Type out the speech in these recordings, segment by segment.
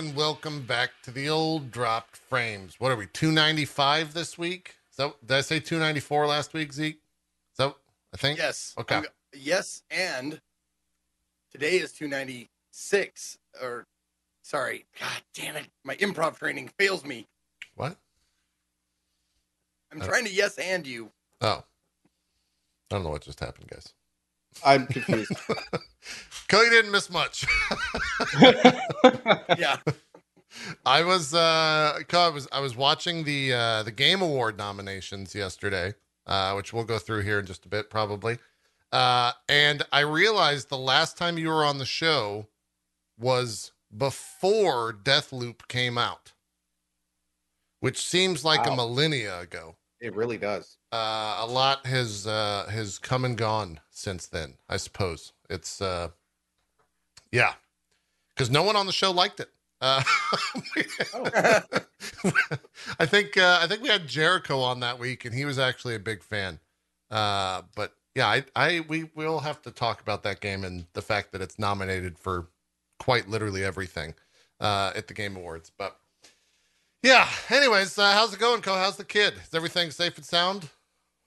Hello and welcome back to the old dropped frames. What are we, 295 this week? So did I say 294 last week, Zeke? So I think Yes. Okay. I'm- yes, and today is 296. Or, sorry. God damn it. My improv training fails me. What? I'm Uh, trying to yes and you. Oh. I don't know what just happened, guys. I'm confused. Cody didn't miss much. Yeah. I was uh I was I was watching the uh the game award nominations yesterday, uh, which we'll go through here in just a bit probably. Uh and I realized the last time you were on the show was before Deathloop came out. Which seems like a Wow. millennia ago. it really does. Uh a lot has uh has come and gone since then, I suppose. It's uh yeah. Cuz no one on the show liked it. Uh I think uh, I think we had Jericho on that week, and he was actually a big fan. Uh, but yeah, I, I we will have to talk about that game and the fact that it's nominated for quite literally everything uh, at the Game Awards. But yeah, anyways, uh, how's it going, Co? How's the kid? Is everything safe and sound?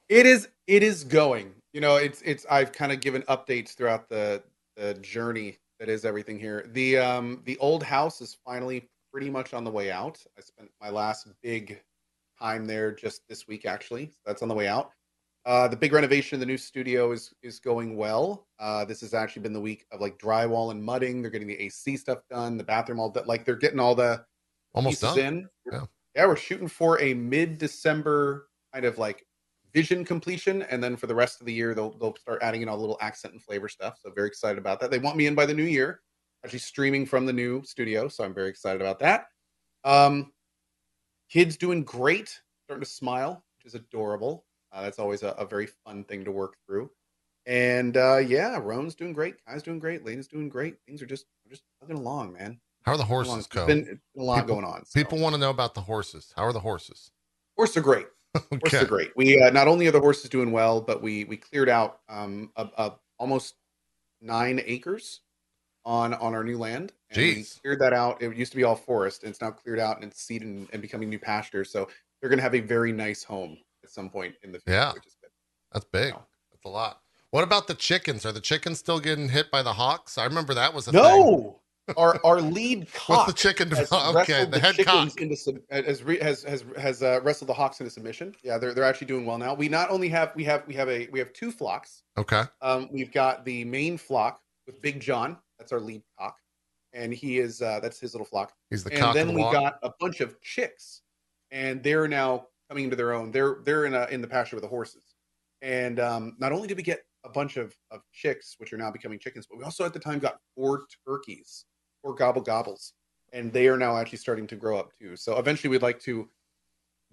It is. It is going. You know, it's. It's. I've kind of given updates throughout the the journey that is everything here. The um the old house is finally pretty much on the way out. I spent my last big time there just this week actually. So that's on the way out. Uh, the big renovation of the new studio is is going well. Uh, this has actually been the week of like drywall and mudding. They're getting the AC stuff done, the bathroom all that. Like they're getting all the Almost done. in. Yeah. yeah, we're shooting for a mid-December kind of like vision completion, and then for the rest of the year, they'll they'll start adding in all the little accent and flavor stuff. So very excited about that. They want me in by the new year, actually streaming from the new studio, so I'm very excited about that. Um, kids doing great, starting to smile, which is adorable. Uh, that's always a, a very fun thing to work through. And uh, yeah, Roan's doing great, Kai's doing great, Lena's doing great. Things are just just plugging along, man. How are the horses, Co? been, been a lot People- going on. so. People want to know about the horses. How are the horses? horses are great. Horses Okay. are great. We uh, not only are the horses doing well, but we we cleared out um a, a almost nine acres on on our new land. And we Jeez. cleared that out. It used to be all forest, and it's now cleared out and it's seeded and, and becoming new pasture. So they're going to have a very nice home at some point in the future. Yeah. which is good. That's big. No. That's a lot. What about the chickens? Are the chickens still getting hit by the hawks? I remember that was a thing. Our our lead cock. What's the chicken? has Okay, wrestled the head cock. into sub- has re- has has has uh, wrestled the hawks into submission. Yeah, they're they're actually doing well now. We not only have we have we have a we have two flocks. Okay. Um, we've got the main flock with Big John. That's our lead cock, and he is uh, that's his little flock. He's the and cock then the we walk. got a bunch of chicks, and they're now coming into their own. They're they're in a, in the pasture with the horses. And um, not only did we get a bunch of, of chicks, which are now becoming chickens, but we also at the time got four turkeys, four gobble gobbles, and they are now actually starting to grow up too. So eventually, we'd like to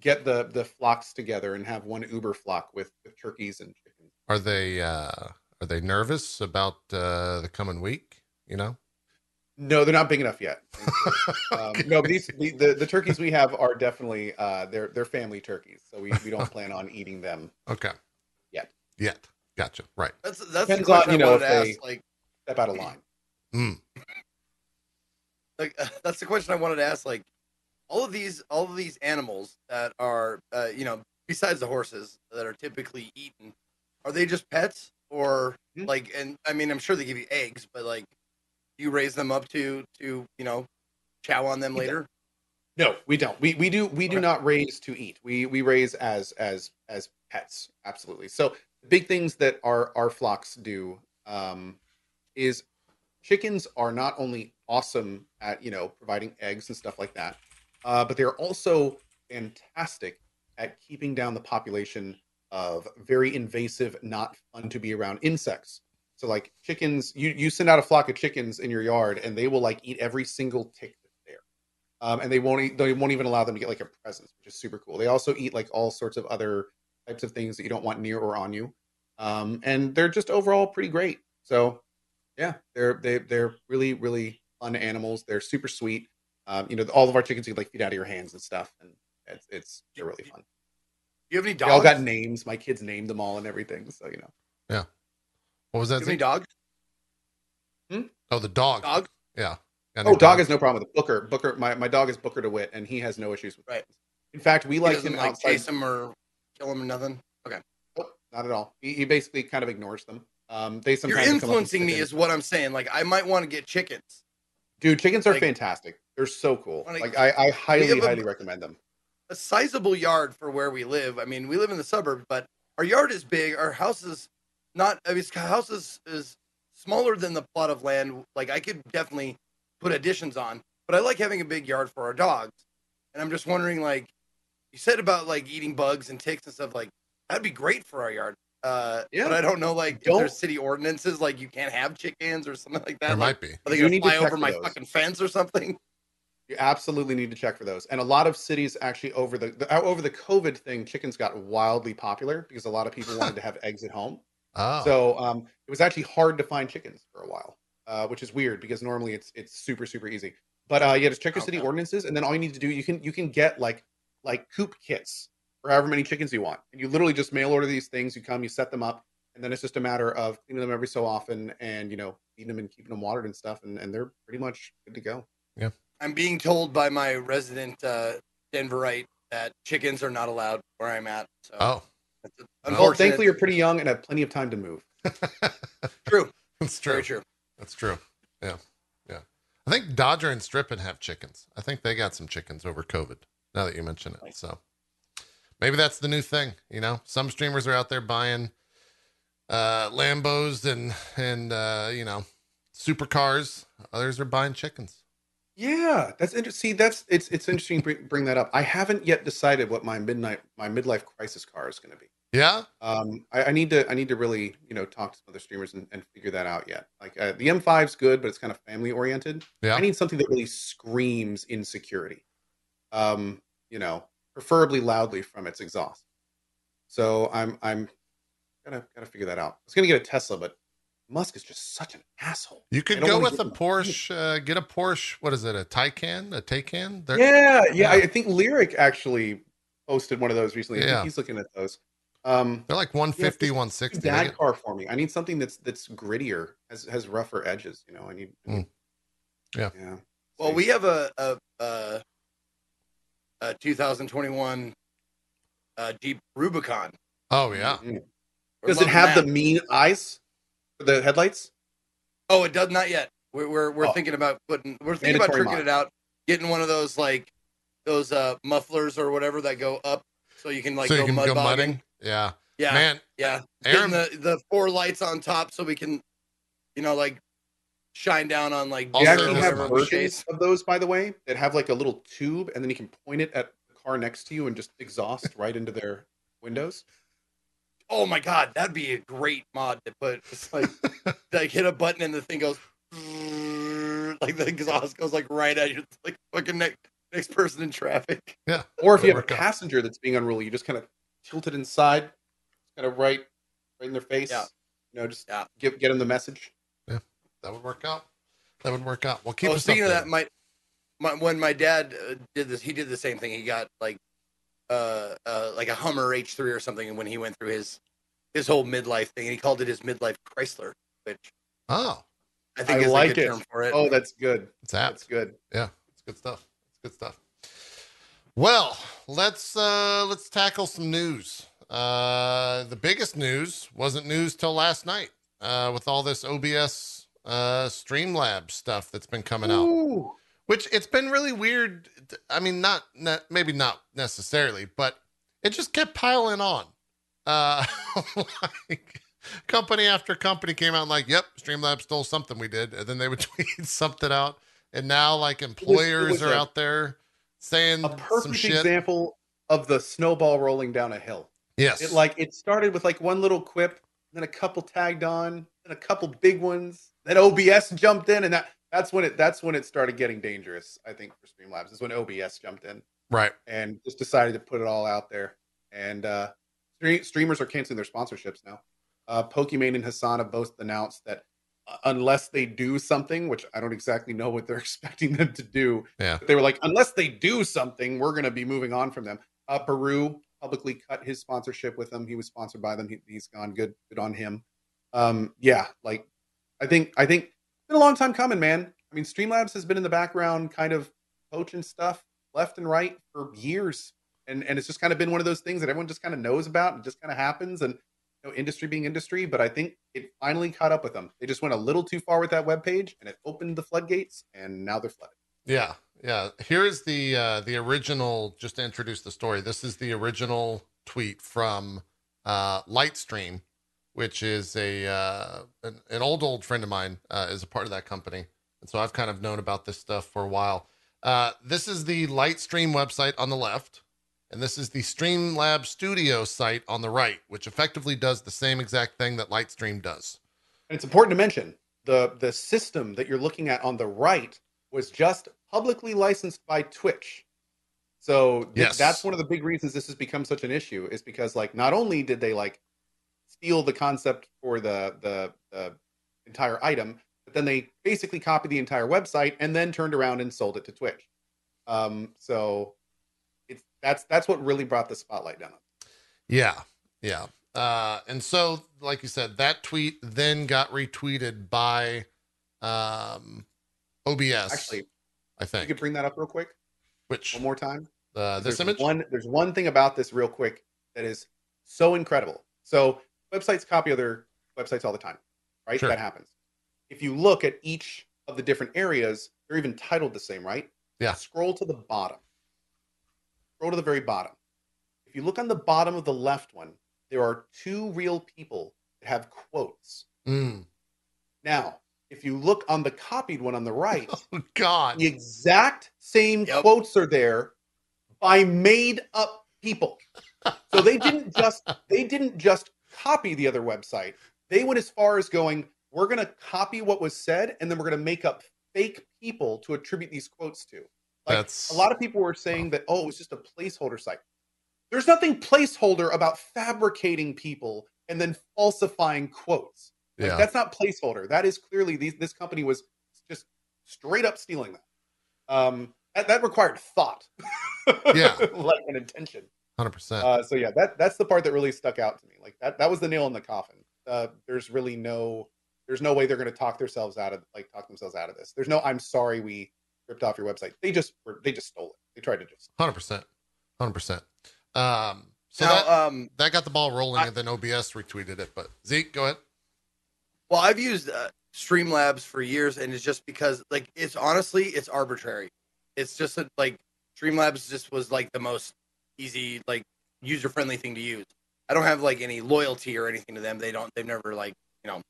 get the the flocks together and have one uber flock with, with turkeys and chickens. Are they uh are they nervous about uh the coming week? You know? No, they're not big enough yet. Um, Okay. No, but these the, the, the turkeys we have are definitely uh, they're they're family turkeys, so we, we don't plan on eating them. Okay. Yet. Yet. Gotcha. Right. That's that's the Depends on, question you I know, wanted to ask. they- Like, Step out of line. Mm. Like that's the question I wanted to ask. Like, all of these, all of these animals that are, uh, you know, besides the horses that are typically eaten, are they just pets or Mhm. like? And I mean, I'm sure they give you eggs, but like, do you raise them up to to you know, chow on them later? No, we don't. We we do we do Okay. not raise to eat. We we raise as as as pets. Absolutely. So the big things that our our flocks do um, is chickens are not only awesome at you know providing eggs and stuff like that, uh, but they're also fantastic at keeping down the population of very invasive, not fun to be around insects. So like chickens, you you send out a flock of chickens in your yard, and they will like eat every single tick that's there um, and they won't e- they won't even allow them to get like a presence, which is super cool. They also eat like all sorts of other types of things that you don't want near or on you, um, and they're just overall pretty great. So yeah, they're they they're really really fun animals. They're super sweet. Um, you know, all of our chickens you can, like feed out of your hands and stuff, and it's it's they're really fun. You have any They dogs? all got names. My kids named them all and everything. So you know, Yeah. What was Do that? you have any Zeke? dogs? Oh, the dog. Dog. Yeah. Got Oh, any dog dogs? has no problem with it. Booker, Booker, my, my dog is Booker DeWitt, and he has no issues with Right. it. In fact, we He like him like outside. chase him or kill him or nothing. Nope, not at all. He, he basically kind of ignores them. Um, they You're sometimes and influencing me, is what I'm saying. Like I might want to get chickens. Dude, chickens are like- fantastic. They're so cool. Like, Like I, I highly, a- highly recommend them. a sizable yard for where we live. I mean, we live in the suburbs, but our yard is big. Our house is not. I mean, our house is, is smaller than the plot of land. Like I could definitely put additions on, but I like having a big yard for our dogs. And I'm just wondering, like you said about like eating bugs and ticks and stuff. Like that'd be great for our yard. Uh, Yeah. But I don't know, like if Don't- there's city ordinances, like you can't have chickens or something like that. There like, might be. Are they You gonna need to fly over my those. fucking fence or something? You absolutely need to check for those. And a lot of cities actually over the, the uh, over the COVID thing, chickens got wildly popular because a lot of people wanted to have eggs at home. Oh, So um, it was actually hard to find chickens for a while, uh, which is weird because normally it's it's super super easy. But uh, yeah, just check your city ordinances, and then all you need to do you can you can get like like coop kits for however many chickens you want, and you literally just mail order these things. You come, you set them up, and then it's just a matter of cleaning them every so often, and you know feeding them and keeping them watered and stuff, and, and they're pretty much good to go. Yeah, I'm being told by my resident uh, Denverite that chickens are not allowed where I'm at. So oh, that's Well, Well, thankfully you're pretty young and have plenty of time to move. true. that's true. Very true. That's true. Yeah, yeah. I think Dodger and Strippin have chickens. I think they got some chickens over COVID. Now that you mention it, Nice. so maybe that's the new thing. You know, some streamers are out there buying uh Lambos and and uh, you know supercars. Others are buying chickens. Yeah, that's interesting. See, that's it's it's interesting. to Bring, bring that up. I haven't yet decided what my midnight my midlife crisis car is going to be. Yeah. Um, I, I need to I need to really you know talk to some other streamers and, and figure that out yet. Like uh, the M5's good, but it's kind of family oriented. Yeah. I need something that really screams insecurity. Um, you know, preferably loudly from its exhaust. So I'm I'm gotta gotta figure that out. I was gonna get a Tesla, but Musk is just such an asshole. You could go with a Porsche. Uh, get a Porsche. What is it? A Taycan? A Taycan? They're- yeah, yeah. yeah. I think Lirik actually posted one of those recently. I think Yeah. he's looking at those. Um, They're like 150, Yeah, 160. They dad get- car for me. I need something that's that's grittier, has has rougher edges. You know, I need. I Mm. Yeah. yeah. Well, we have a a, a, a 2021 uh, Jeep Rubicon. Oh yeah. Mhm. Does it have that. the mean eyes for the headlights? Oh, it does not yet. We're we're, we're Oh. thinking about putting. We're thinking about tricking mod. it out, getting one of those like those uh mufflers or whatever that go up, so you can like so you go can mud go mudding. Yeah. Yeah, Man, yeah. Aaron- Getting the the four lights on top, so we can, you know, like shine down on like They Also, actually have a- whatever we versions of those, by the way, that have like a little tube, and then you can point it at the car next to you and just exhaust right into their windows. Oh my god, that'd be a great mod to put. It's like like hit a button and the thing goes like the exhaust goes like right at you. It's like fucking next next person in traffic. Yeah. Or if you have a work out. passenger that's being unruly, you just kind of tilt it inside, kind of right, right in their face. Yeah. You know, just Yeah. give get them the message. That would work out. That would work out. Well, keep oh, us speaking of that, updated. my, my when my dad uh, did this, he did the same thing. He got like uh, uh like a Hummer H3 or something, and when he went through his his whole midlife thing, and he called it his midlife Chrysler, which Oh, I think I is like a good it. term for it. Oh, that's good. it's apt. That's good. Yeah, it's good stuff. It's good stuff. Well, let's uh let's tackle some news. Uh the biggest news wasn't news till last night. Uh with all this OBS uh Streamlabs stuff that's been coming out. Which it's been really weird. I mean, not, not maybe not necessarily, but it just kept piling on. Uh like company after company came out and like, yep, Streamlabs stole something we did, and then they would tweet something out. And now like employers was are a- out there saying A perfect example of the snowball rolling down a hill. Yes. It like it started with like one little quip, then a couple tagged on, then a couple big ones, then OBS jumped in, and that that's when it that's when it started getting dangerous. I think for Streamlabs is when OBS jumped in right. and just decided to put it all out there. And uh, stre- streamers are canceling their sponsorships now. Uh, Pokimane and Hasan have both announced that uh, unless they do something, which I don't exactly know what they're expecting them to do, Yeah. but they were like, unless they do something, we're going to be moving on from them. Uh, Peru publicly cut his sponsorship with them. He was sponsored by them. He, he's gone. Good, good on him. Um, yeah, like I think I think it's been a long time coming, man. I mean, Streamlabs has been in the background, kind of poaching stuff left and right for years, and and it's just kind of been one of those things that everyone just kind of knows about and just kind of happens. And you know, industry being industry, but I think it finally caught up with them. They just went a little too far with that web page, and it opened the floodgates, and now they're flooded. Yeah, yeah. Here is the uh, the original. Just to introduce the story, this is the original tweet from uh, Lightstream, which is a uh, an, an old old friend of mine uh, is a part of that company, and so I've kind of known about this stuff for a while. Uh, this is the Lightstream website on the left, and this is the Streamlab Studio site on the right, which effectively does the same exact thing that Lightstream does. And it's important to mention the the system that you're looking at on the right was just publicly licensed by Twitch. So th- Yes. that's one of the big reasons this has become such an issue is because like not only did they like steal the concept for the the, the entire item, but then they basically copied the entire website and then turned around and sold it to Twitch. Um, so it's that's that's what really brought the spotlight down. on. Yeah, yeah. Uh, and so, like you said, that tweet then got retweeted by um, OBS. Actually, I think you could bring that up real quick Which one more time. uh, this there's image? One, there's one thing about this real quick that is so incredible. So websites copy other websites all the time, right? Sure. That happens. If you look at each of the different areas, they're even titled the same, right? Yeah. Scroll to the bottom. Scroll to the very bottom. If you look on the bottom of the left one, there are two real people that have quotes. Mm. Now, if you look on the copied one on the right, Oh God. the exact same Yep. quotes are there by made up people. So they didn't just they didn't just copy the other website. They went as far as going, we're going to copy what was said and then we're going to make up fake people to attribute these quotes to. Like That's a lot of people were saying that oh, it was just a placeholder site. There's nothing placeholder about fabricating people and then falsifying quotes. Like, yeah. That's not placeholder. That is clearly these, this company was just straight up stealing that. Um, that, that required thought. Yeah. like an intention. Hundred percent. Uh, so yeah, that that's the part that really stuck out to me. Like that that was the nail in the coffin. Uh, there's really no there's no way they're going to talk themselves out of like talk themselves out of this. There's no I'm sorry we ripped off your website. They just were they just stole it. They tried to just Hundred percent. Hundred percent. Um. So now, that um, that got the ball rolling, I- and then OBS retweeted it. But Zeke, go ahead. well, I've used uh, Streamlabs for years, and it's just because, like, it's honestly, it's arbitrary. It's just a, like Streamlabs just was like the most easy, like, user friendly thing to use. I don't have like any loyalty or anything to them. They don't. They've never like you know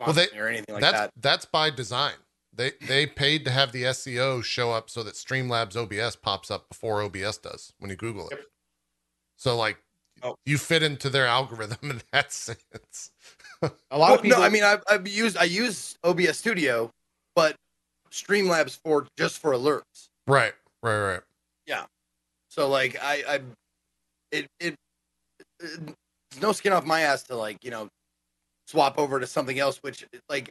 Well, they- me or anything like that's that. that's by design. They they paid to have the SEO show up so that Streamlabs OBS pops up before OBS does when you Google it. Yep. So like Oh. you fit into their algorithm in that sense. a lot Well, of people no, I mean I've, I've used I use OBS Studio, but Streamlabs for just for alerts. right, right, right. So like I, I it, it no skin off my ass to like you know swap over to something else. Which like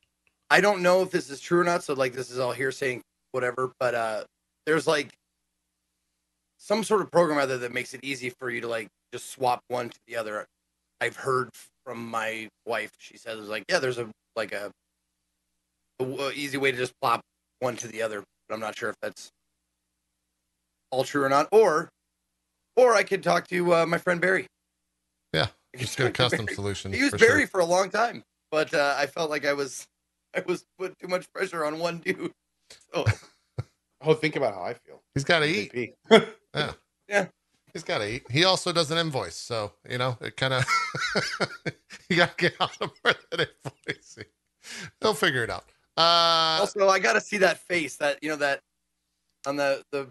I don't know if this is true or not. So like this is all hearsay, whatever. But uh there's like some sort of program out there that makes it easy for you to like just swap one to the other. I've heard from my wife. She says like yeah, there's a like a, easy way to just plop one to the other. But I'm not sure if that's all true or not. Or or I could talk to uh, my friend Barry. Yeah, I could Just get a custom Barry. solution. I used for Barry sure. for a long time, but uh, I felt like I was I was put too much pressure on one dude. So oh think about how I feel. He's got to eat. MVP. He's got to eat. He also does an invoice, so you know it kind of you got to get on him for that invoicing. They'll figure it out. Uh, also, I got to see that face that you know that on the the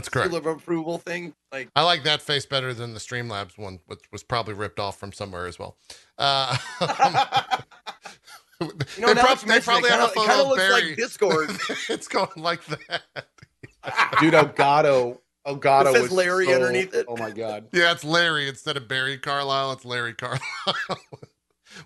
that's correct. seal of approval thing. Like I like that face better than the Streamlabs one, which was probably ripped off from somewhere as well. Uh, you know, they, now prob- that you they mention it, probably it had a kinda- it photo kinda of looks Barry. like Discord. it's going like that. Dude, Elgato Elgato It says was Larry so- underneath it. Oh my god. Yeah, it's Larry instead of Barry Carlisle. It's Larry Carlisle.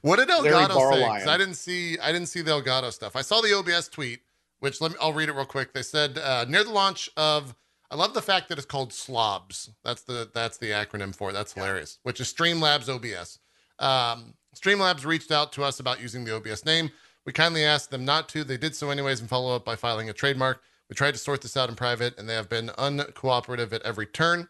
what did Larry Elgato say? 'Cause Barlion. I didn't see. I didn't see the Elgato stuff. I saw the OBS tweet, which let me. I'll read it real quick. They said uh, near the launch of. I love the fact that it's called SLOBS. That's the that's the acronym for it. That's hilarious. Which is Streamlabs OBS. Um, Streamlabs reached out to us about using the OBS name. We kindly asked them not to. They did so anyways and follow up by filing a trademark. We tried to sort this out in private, and they have been uncooperative at every turn.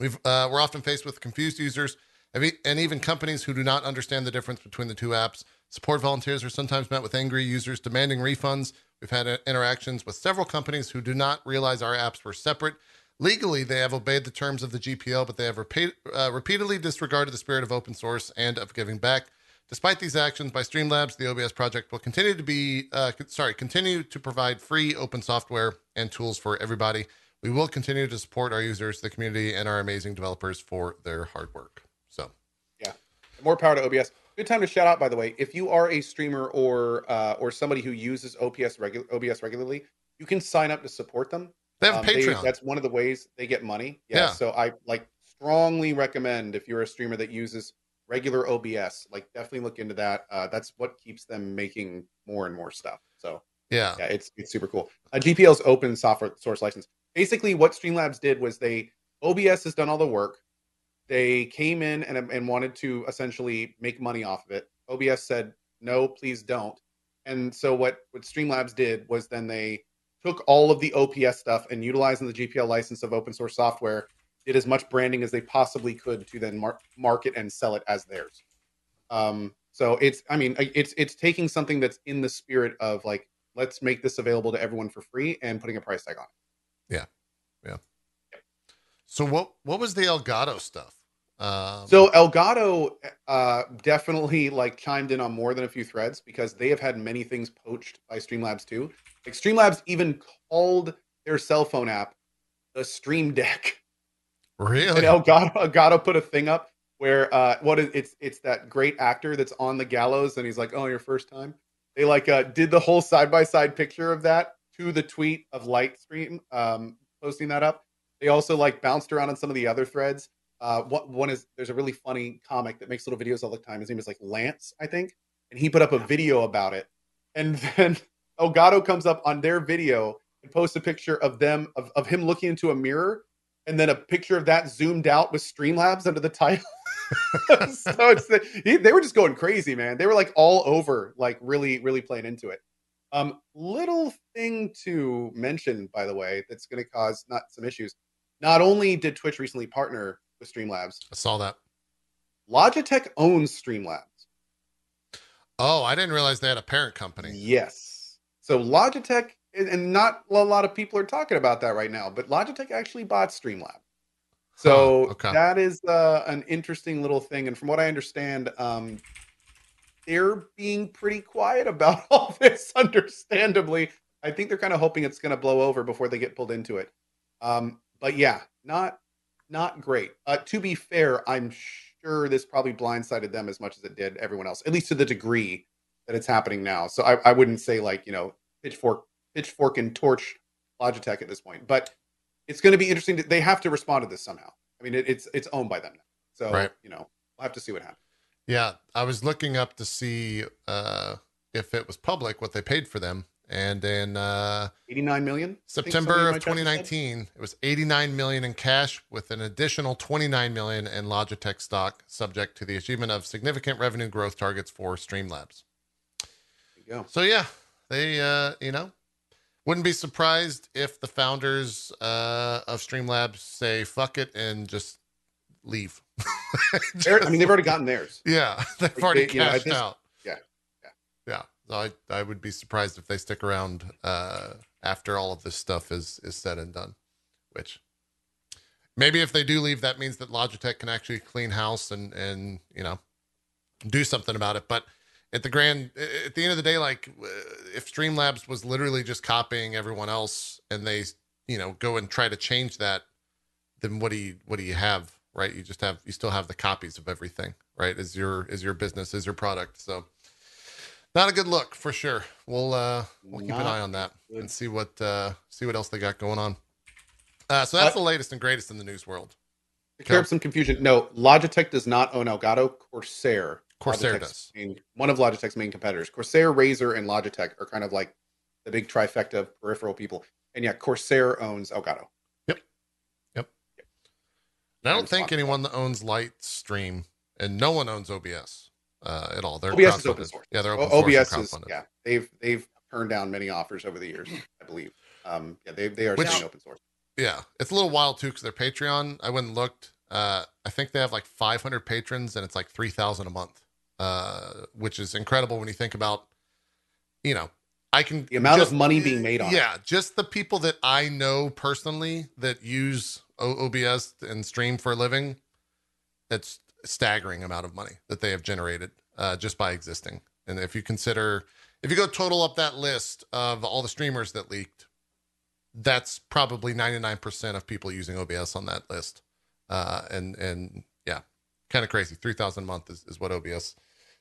We've uh, we're often faced with confused users and even companies who do not understand the difference between the two apps. Support volunteers are sometimes met with angry users demanding refunds. We've had uh, interactions with several companies who do not realize our apps were separate. Legally, they have obeyed the terms of the GPL, but they have repeat, uh, repeatedly disregarded the spirit of open source and of giving back. Despite these actions by Streamlabs, the OBS project will continue to be uh, sorry continue to provide free open software and tools for everybody. We will continue to support our users, the community, and our amazing developers for their hard work. So, yeah, More power to OBS. Good time to shout out, by the way. If you are a streamer or uh, or somebody who uses OBS regu- OBS regularly, you can sign up to support them. they have a Um, Patreon. that's one of the ways they get money. Yeah, Yeah. So I like strongly recommend if you're a streamer that uses regular OBS, like definitely look into that. Uh, that's what keeps them making more and more stuff. So yeah. yeah, it's it's super cool. Uh, GPL's open software source license. Basically, what Streamlabs did was they OBS has done all the work. They came in and and wanted to essentially make money off of it. OBS said no, please don't. And so what what Streamlabs did was then they took all of the OBS stuff and utilizing the GPL license of open source software, did as much branding as they possibly could to then mar- market and sell it as theirs. Um, so it's, I mean, it's it's taking something that's in the spirit of like, let's make this available to everyone for free and putting a price tag on it. So what what was the Elgato stuff? Um, So Elgato uh, definitely like chimed in on more than a few threads because they have had many things poached by Streamlabs too. Like Streamlabs even called their cell phone app the Stream Deck. really, And Elgato, Elgato put a thing up where uh, what is it's it's that great actor that's on the gallows and he's like, "Oh, your first time." They like uh, did the whole side by side picture of that to the tweet of Lightstream um, posting that up. They also like bounced around on some of the other threads. Uh, what one is there's a really funny comic that makes little videos all the time. His name is like Lance, I think, and he put up a video about it. And then Elgato comes up on their video and posts a picture of them of, of him looking into a mirror and then a picture of that zoomed out with Streamlabs under the title. so it's the, he, they were just going crazy, man. They were like all over, like really, really playing into it. Um, little thing to mention, by the way, that's going to cause not some issues. Not only did Twitch recently partner with Streamlabs, I saw that. Logitech owns Streamlabs. Oh, I didn't realize they had a parent company. Yes. So Logitech, and- not a lot of people are talking about that right now, but Logitech actually bought Streamlab. So okay. that is uh, an interesting little thing. And from what I understand, um, they're being pretty quiet about all this, understandably. I think they're kind of hoping it's going to blow over before they get pulled into it. Um, but yeah, not not great. Uh, to be fair, I'm sure this probably blindsided them as much as it did everyone else, at least to the degree that it's happening now. So I, I wouldn't say like you know pitchfork pitchfork and torch Logitech at this point, but it's going to be interesting. To, they have to respond to this somehow. I mean, it, it's it's owned by them now, so Right. you know we'll have to see what happens. Yeah, I was looking up to see uh, if it was public what they paid for them, and in uh, 89 million. September of my chat just said. 2019, it was 89 million in cash, with an additional 29 million in Logitech stock, subject to the achievement of significant revenue growth targets for Streamlabs. Go. So yeah, they uh, you know wouldn't be surprised if the founders uh, of Streamlabs say fuck it and just leave. They're- I mean, they've already gotten theirs. Yeah, they've Like, already they- you know, cashed this- out. yeah, yeah. yeah. So I I would be surprised if they stick around uh, after all of this stuff is is said and done. Which maybe if they do leave, that means that Logitech can actually clean house and and you know do something about it. But at the grand at the end of the day, like uh, if Streamlabs was literally just copying everyone else and they you know go and try to change that, then what do you what do you have? Right, you just have you still have the copies of everything. Right, is your is your business is your product. So not a good look for sure. We'll uh we'll keep an eye on that good. and see what uh see what else they got going on. Uh so that's Uh, the latest and greatest in the news world. To clear up some confusion, no, Logitech does not own Elgato. Corsair. Corsair Logitech's does. Main, one of Logitech's main competitors. Corsair, Razer, and Logitech are kind of like the big trifecta of peripheral people. And yeah, Corsair owns Elgato. Yep. Yep. I don't think anyone that owns Lightstream and no one owns OBS. Uh, at all. They're OBS is open source. Yeah, they're open source. OBS is yeah. They've they've turned down many offers over the years, I believe. Um, yeah, they they are Which- open source. Yeah, it's a little wild too because their Patreon. I went and looked. Uh, I think they have like 500 patrons, and it's like 3,000 a month, uh, which is incredible when you think about, you know, I can The amount just- of money being made on it. Yeah, just the people that I know personally that use OBS and stream for a living. It's staggering amount of money that they have generated uh, just by existing. And if you consider, if you go total up that list of all the streamers that leaked, that's probably 99% of people using OBS on that list. Uh, and, and yeah, kind of crazy. 3000 a month is, is what OBS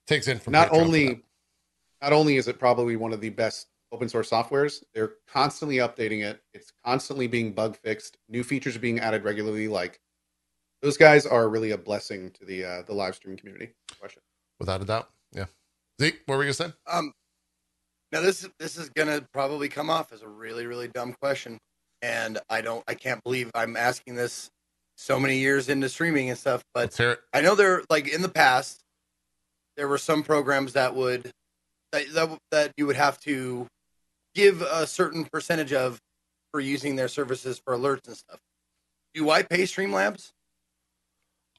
takes in from not Patreon only not only is it probably one of the best open source softwares they're constantly updating it it's constantly being bug fixed new features are being added regularly like those guys are really a blessing to the uh, the live stream community question without a doubt. Yeah. Zeke, what were you gonna say? Um, now this this is gonna probably come off as a really really dumb question, and I don't I can't believe I'm asking this so many years into streaming and stuff. But Let's hear it. I know there like in the past there were some programs that would that that, that you would have to give a certain percentage of for using their services for alerts and stuff. Do I pay Streamlabs?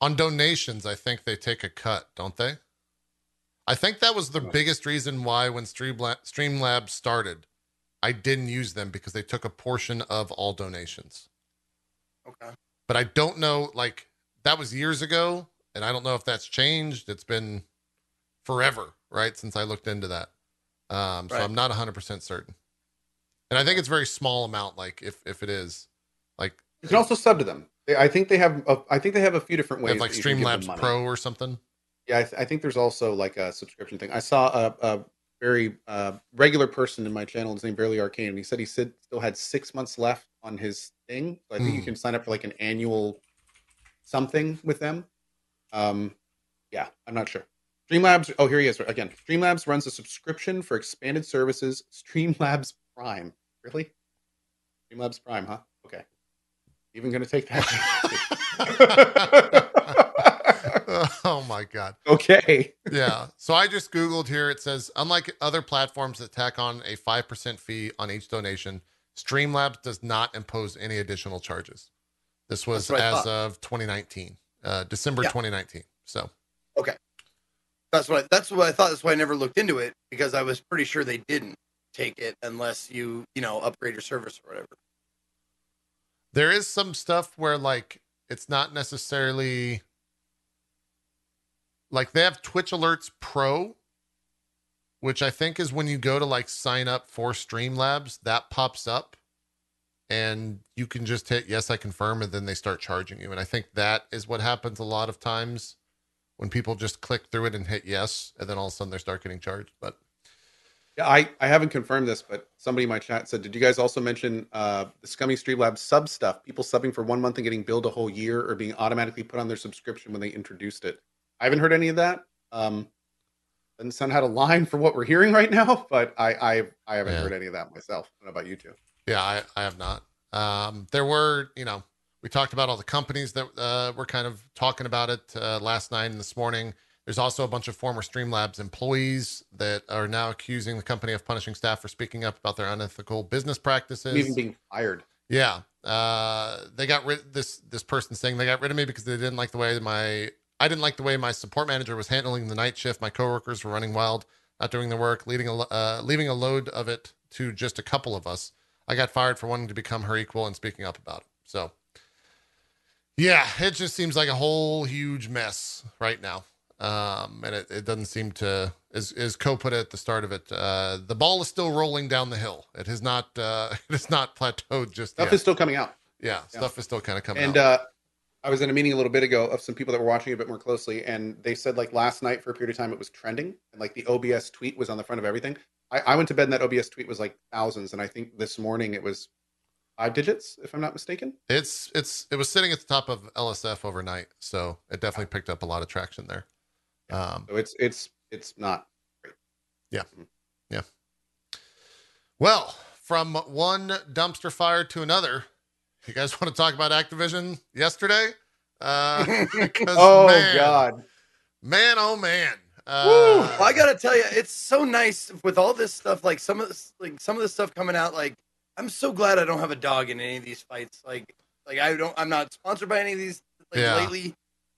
On donations, I think they take a cut, don't they? I think that was the biggest reason why when Streamlab, Streamlabs started, I didn't use them because they took a portion of all donations. Okay. But I don't know, like, that was years ago, and I don't know if that's changed. It's been forever, right, since I looked into that. Um, so I'm not 100% certain. And I think it's very small amount, like, if, if it is, like, you can also sub to them i think they have a, i think they have a few different they ways have like that you can give them Streamlabs. Pro or something. Yeah, I, th- I think there's also like a subscription thing. I saw a, a very uh, regular person in my channel. His name Barely Arcane, and he said he said still had six months left on his thing. So I think you Hmm. can sign up for like an annual something with them. Um, yeah, I'm not sure. Streamlabs. Oh, here he is again. Streamlabs runs a subscription for expanded services. Streamlabs Prime. Really? Streamlabs Prime, huh? Even gonna take that. oh my god. okay. Yeah. So I just googled here it says unlike other platforms that tack on a 5% fee on each donation, Streamlabs does not impose any additional charges. This was That's what I as of 2019. Uh December Yeah. 2019. So Okay. That's what I, that's what I thought. That's why I never looked into it because I was pretty sure they didn't take it unless you you know upgrade your service or whatever. There is some stuff where like it's not necessarily like they have Twitch Alerts Pro, which I think is when you go to like sign up for Streamlabs, that pops up and you can just hit yes, I confirm, and then they start charging you. And I think that is what happens a lot of times when people just click through it and hit yes, and then all of a sudden they start getting charged. But I, I haven't confirmed this, but somebody in my chat said, did you guys also mention uh, the Scummy Streamlabs sub stuff? People subbing for one month and getting billed a whole year or being automatically put on their subscription when they introduced it. I haven't heard any of that. Um, doesn't sound out of line for what we're hearing right now, but I I, I haven't Yeah. heard any of that myself. I about you two. Yeah, I, I have not. Um, there were, you know, we talked about all the companies that uh, were kind of talking about it uh, last night and this morning. There's also a bunch of former Streamlabs employees that are now accusing the company of punishing staff for speaking up about their unethical business practices. Even being fired. Yeah. Uh, they got rid this this person saying they got rid of me because they didn't like the way my I didn't like the way my support manager was handling the night shift. My coworkers were running wild, not doing the work, leading a uh, leaving a load of it to just a couple of us. I got fired for wanting to become her equal and speaking up about it. So, yeah, it just seems like a whole huge mess right now. Um, and it, it doesn't seem to, as, as Co put it at the start of it, uh, the ball is still rolling down the hill. It has not, uh, it has not plateaued just Stuff yet. is still coming out. yeah, stuff is still kind of coming And out. uh, I was in a meeting a little bit ago of some people that were watching a bit more closely, and they said like last night for a period of time it was trending, and like the OBS tweet was on the front of everything. I, I went to bed and that OBS tweet was like thousands, and I think this morning it was five digits, if I'm not mistaken. It's it's it was sitting at the top of LSF overnight, so it definitely picked up a lot of traction there. Um, So it's it's it's not. Great. Yeah, yeah. Well, from one dumpster fire to another, you guys want to talk about Activision yesterday? Uh, Oh man, God! man, oh man! Uh, I gotta tell you, it's so nice with all this stuff. Like some of this, like some of this stuff coming out. Like I'm so glad I don't have a dog in any of these fights. Like, like I don't. I'm not sponsored by any of these. Like Yeah. lately,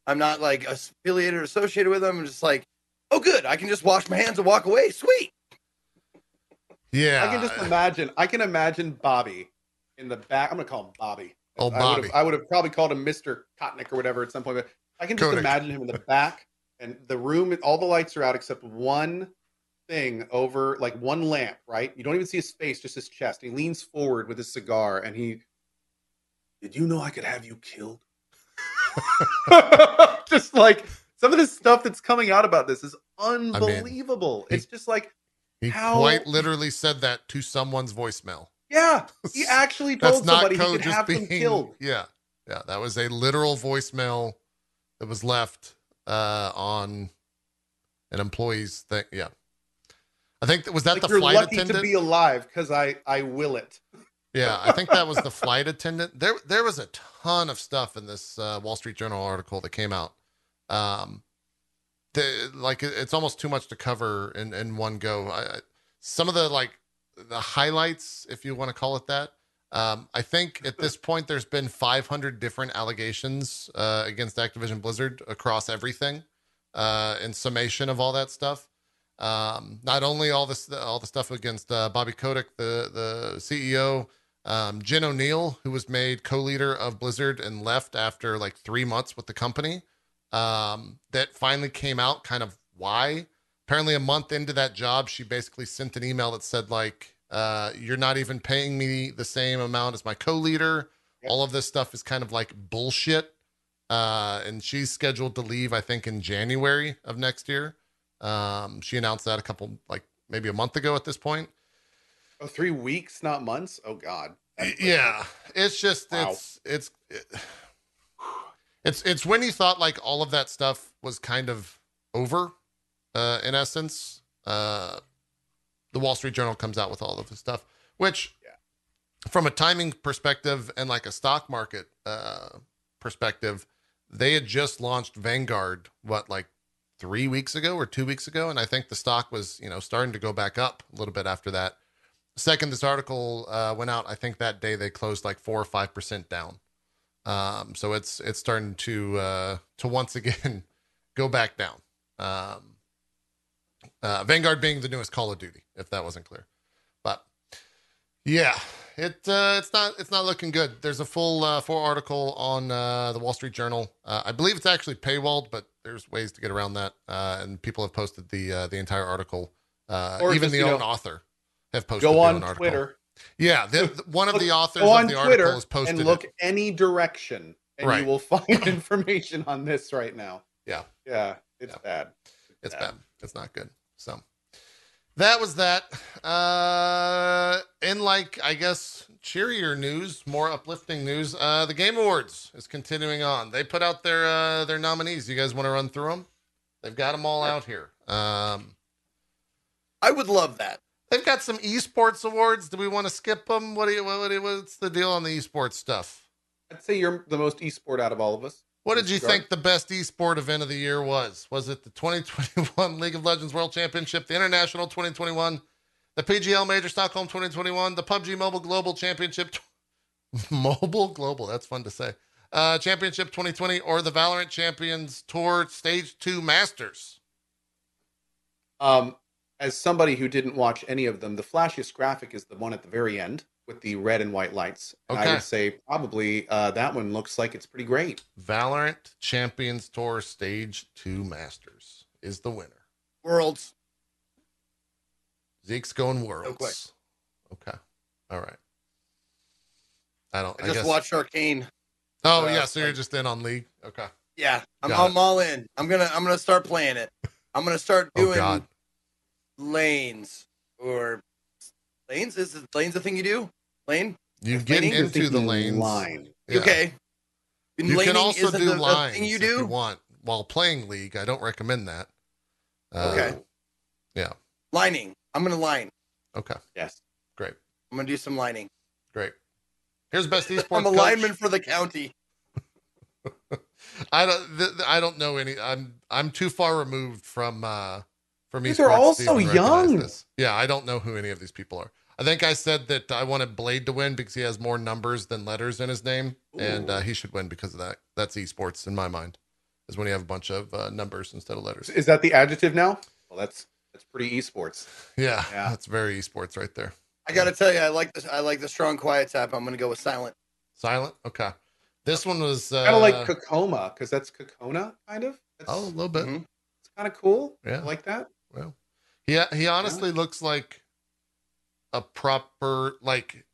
I'm not like affiliated or associated with them. I'm just like, oh, good. I can just wash my hands and walk away. Sweet. yeah. I can just imagine. I can imagine Bobby in the back. I'm gonna call him Bobby. Oh, I would Bobby. have, I would have probably called him Mr. Kotnick or whatever at some point. But I can just Kotick. imagine him in the back, and the room, all the lights are out except one thing over, like one lamp. Right? You don't even see his face, just his chest. He leans forward with his cigar, and he. Did you know I could have you killed? just like some of the stuff that's coming out about this is unbelievable. he- it's just like, He How- quite literally said that to someone's voicemail. yeah, he actually told somebody he could have being them killed. Yeah. Yeah. That was a literal voicemail that was left uh, on an employee's thing. Yeah. I think that was that like the you're flight lucky attendant. to be alive because I I will it. Yeah, I think that was the flight attendant. There, there was a ton of stuff in this uh, Wall Street Journal article that came out. Um, the like it's almost too much to cover in in one go. I, some of the like the highlights, if you want to call it that. Um, I think at this point there's been 500 different allegations uh, against Activision Blizzard across everything. Uh, in summation of all that stuff, um, not only all this all the stuff against uh, Bobby Kotick, the the CEO, um, Jen Oneal, who was made co-leader of Blizzard and left after like three months with the company, um, that finally came out kind of why. Apparently, a month into that job, she basically sent an email that said like, uh, "You're not even paying me the same amount as my co-leader. Yep. All of this stuff is kind of like bullshit." Uh, and she's scheduled to leave, I think, in January of next year. Um, she announced that a couple, like maybe a month ago at this point. Oh, three weeks, not months. Oh God. That's- yeah it's just Wow. it's it's it's it's when you thought like all of that stuff was kind of over uh in essence uh the wall street journal comes out with all of this stuff which Yeah. from a timing perspective and like a stock market uh perspective they had just launched vanguard what like three weeks ago or two weeks ago and i think the stock was you know starting to go back up a little bit after that second this article uh, went out i think that day they closed like four or five percent down. Um, so it's it's starting to uh, to once again go back down. Um, uh, vanguard being the newest call of duty if that wasn't clear. But yeah it uh, it's not it's not looking good. There's a full uh, full article on uh, the wall street journal. Uh, i believe it's actually paywalled but there's ways to get around that. Uh, and people have posted the uh, the entire article uh, even just, the own know, author have posted Go on. Twitter. Yeah, the, the- one of the authors of the Twitter article has posted and look it. any direction, and Right. you will find information on this right now. Yeah. Yeah. It's Yeah. bad. It's bad. It's not good. So that was that. Uh, in like I guess cheerier news, more uplifting news. Uh, the Game Awards is continuing on. They put out their uh, their nominees. You guys want to run through them? They've got them all out here. Um, I would love that. They've got some esports awards. Do we want to skip them? What do you what, what's the deal on the esports stuff? I'd say you're the most esport out of all of us. What did you think the best esport event of the year was? Was it the 2021 League of Legends World Championship, the International 2021, the PGL Major Stockholm 2021, the PUBG Mobile Global Championship, Mobile Global, that's fun to say, uh, Championship 2020, or the Valorant Champions Tour Stage 2 Masters? Um, as somebody who didn't watch any of them, the flashiest graphic is the one at the very end with the red and white lights. And I would say probably uh, that one looks like it's pretty great. Valorant Champions Tour Stage 2 Masters is the winner. Worlds. Zeke's going worlds. question. Okay. All right. I don't. I I, just guess. watched Arcane. Oh uh, yeah, so you're just in on League. Okay. Yeah, I'm, I'm all in. I'm gonna I'm gonna start playing it. I'm gonna start Oh doing God. Lanes or lanes. Is it, lanes the thing you do? Lane. You get Laning? Into the thinking lanes. Line. Yeah. Okay. And You can also do the, the lines thing you if you do. want while playing League. I don't recommend that. Uh, Okay. Yeah. Lining. I'm gonna line. Okay. Yes. Great. I'm gonna do some lining. Great. Here's best esports. I'm a coach. lineman for the county. I don't. Th- th- I don't know any. I'm. I'm too far removed from. uh from Dude, they're all so young. this. Yeah, I don't know who any of these people are. I think I said that I wanted Blade to win because he has more numbers than letters in his name, and uh, he should win because of that. That's esports in my mind. Is when you have a bunch of uh, numbers instead of letters. Is that the adjective now? Well, that's that's pretty esports. Yeah, Yeah. that's very esports right there. I gotta tell you, I like this. I like the strong quiet type. I'm gonna go with silent. Silent. Okay. This one was uh, Kind of like Kokoma, because that's Kokona, kind of. That's, oh a little bit. Mhm. it's kind of cool. Yeah. I like that. Well, he he honestly looks like a proper like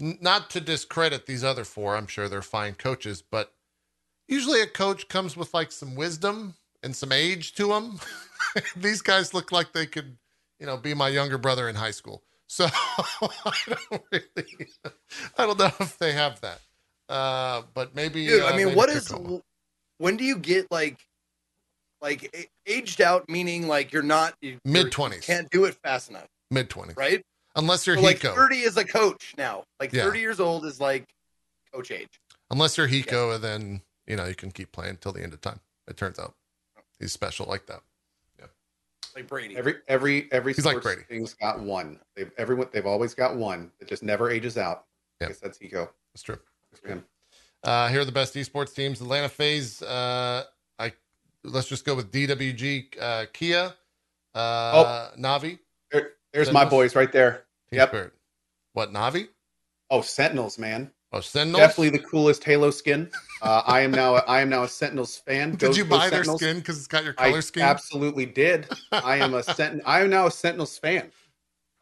n- not to discredit these other four. I'm sure they're fine coaches, but usually a coach comes with like some wisdom and some age to them. these guys look like they could, you know, be my younger brother in high school. So I don't really, I don't know if they have that. Uh, but maybe. Dude, uh, I mean, what is? When do you get like, like aged out? Meaning like you're not mid 20s Can't do it fast enough, mid twenties, right? unless you're So, like Hiko. 30 is a coach now. Like Yeah. 30 years old is like coach age. Unless you're Hiko, and then you know you can keep playing till the end of time. It turns out he's special like that. Yeah like Brady. Every every every He's like sports Brady. thing's got one. They've everyone they've always got one that just never ages out. I guess that's Hiko. That's true. Good for him. Uh, here are the best esports teams: Atlanta FaZe Uh, I let's just go with DWG, uh, Kia, uh, Navi, There, there's my Sentinels? boys right there. Team Yep. Spirit. What Navi? Oh, Sentinels, man. Oh, Sentinels. Definitely the coolest Halo skin. Uh, I am now a, I am now a Sentinels fan. Did Go- you buy their skin because it's got your I color scheme? absolutely did. I am a Sentin. I am now a Sentinels fan.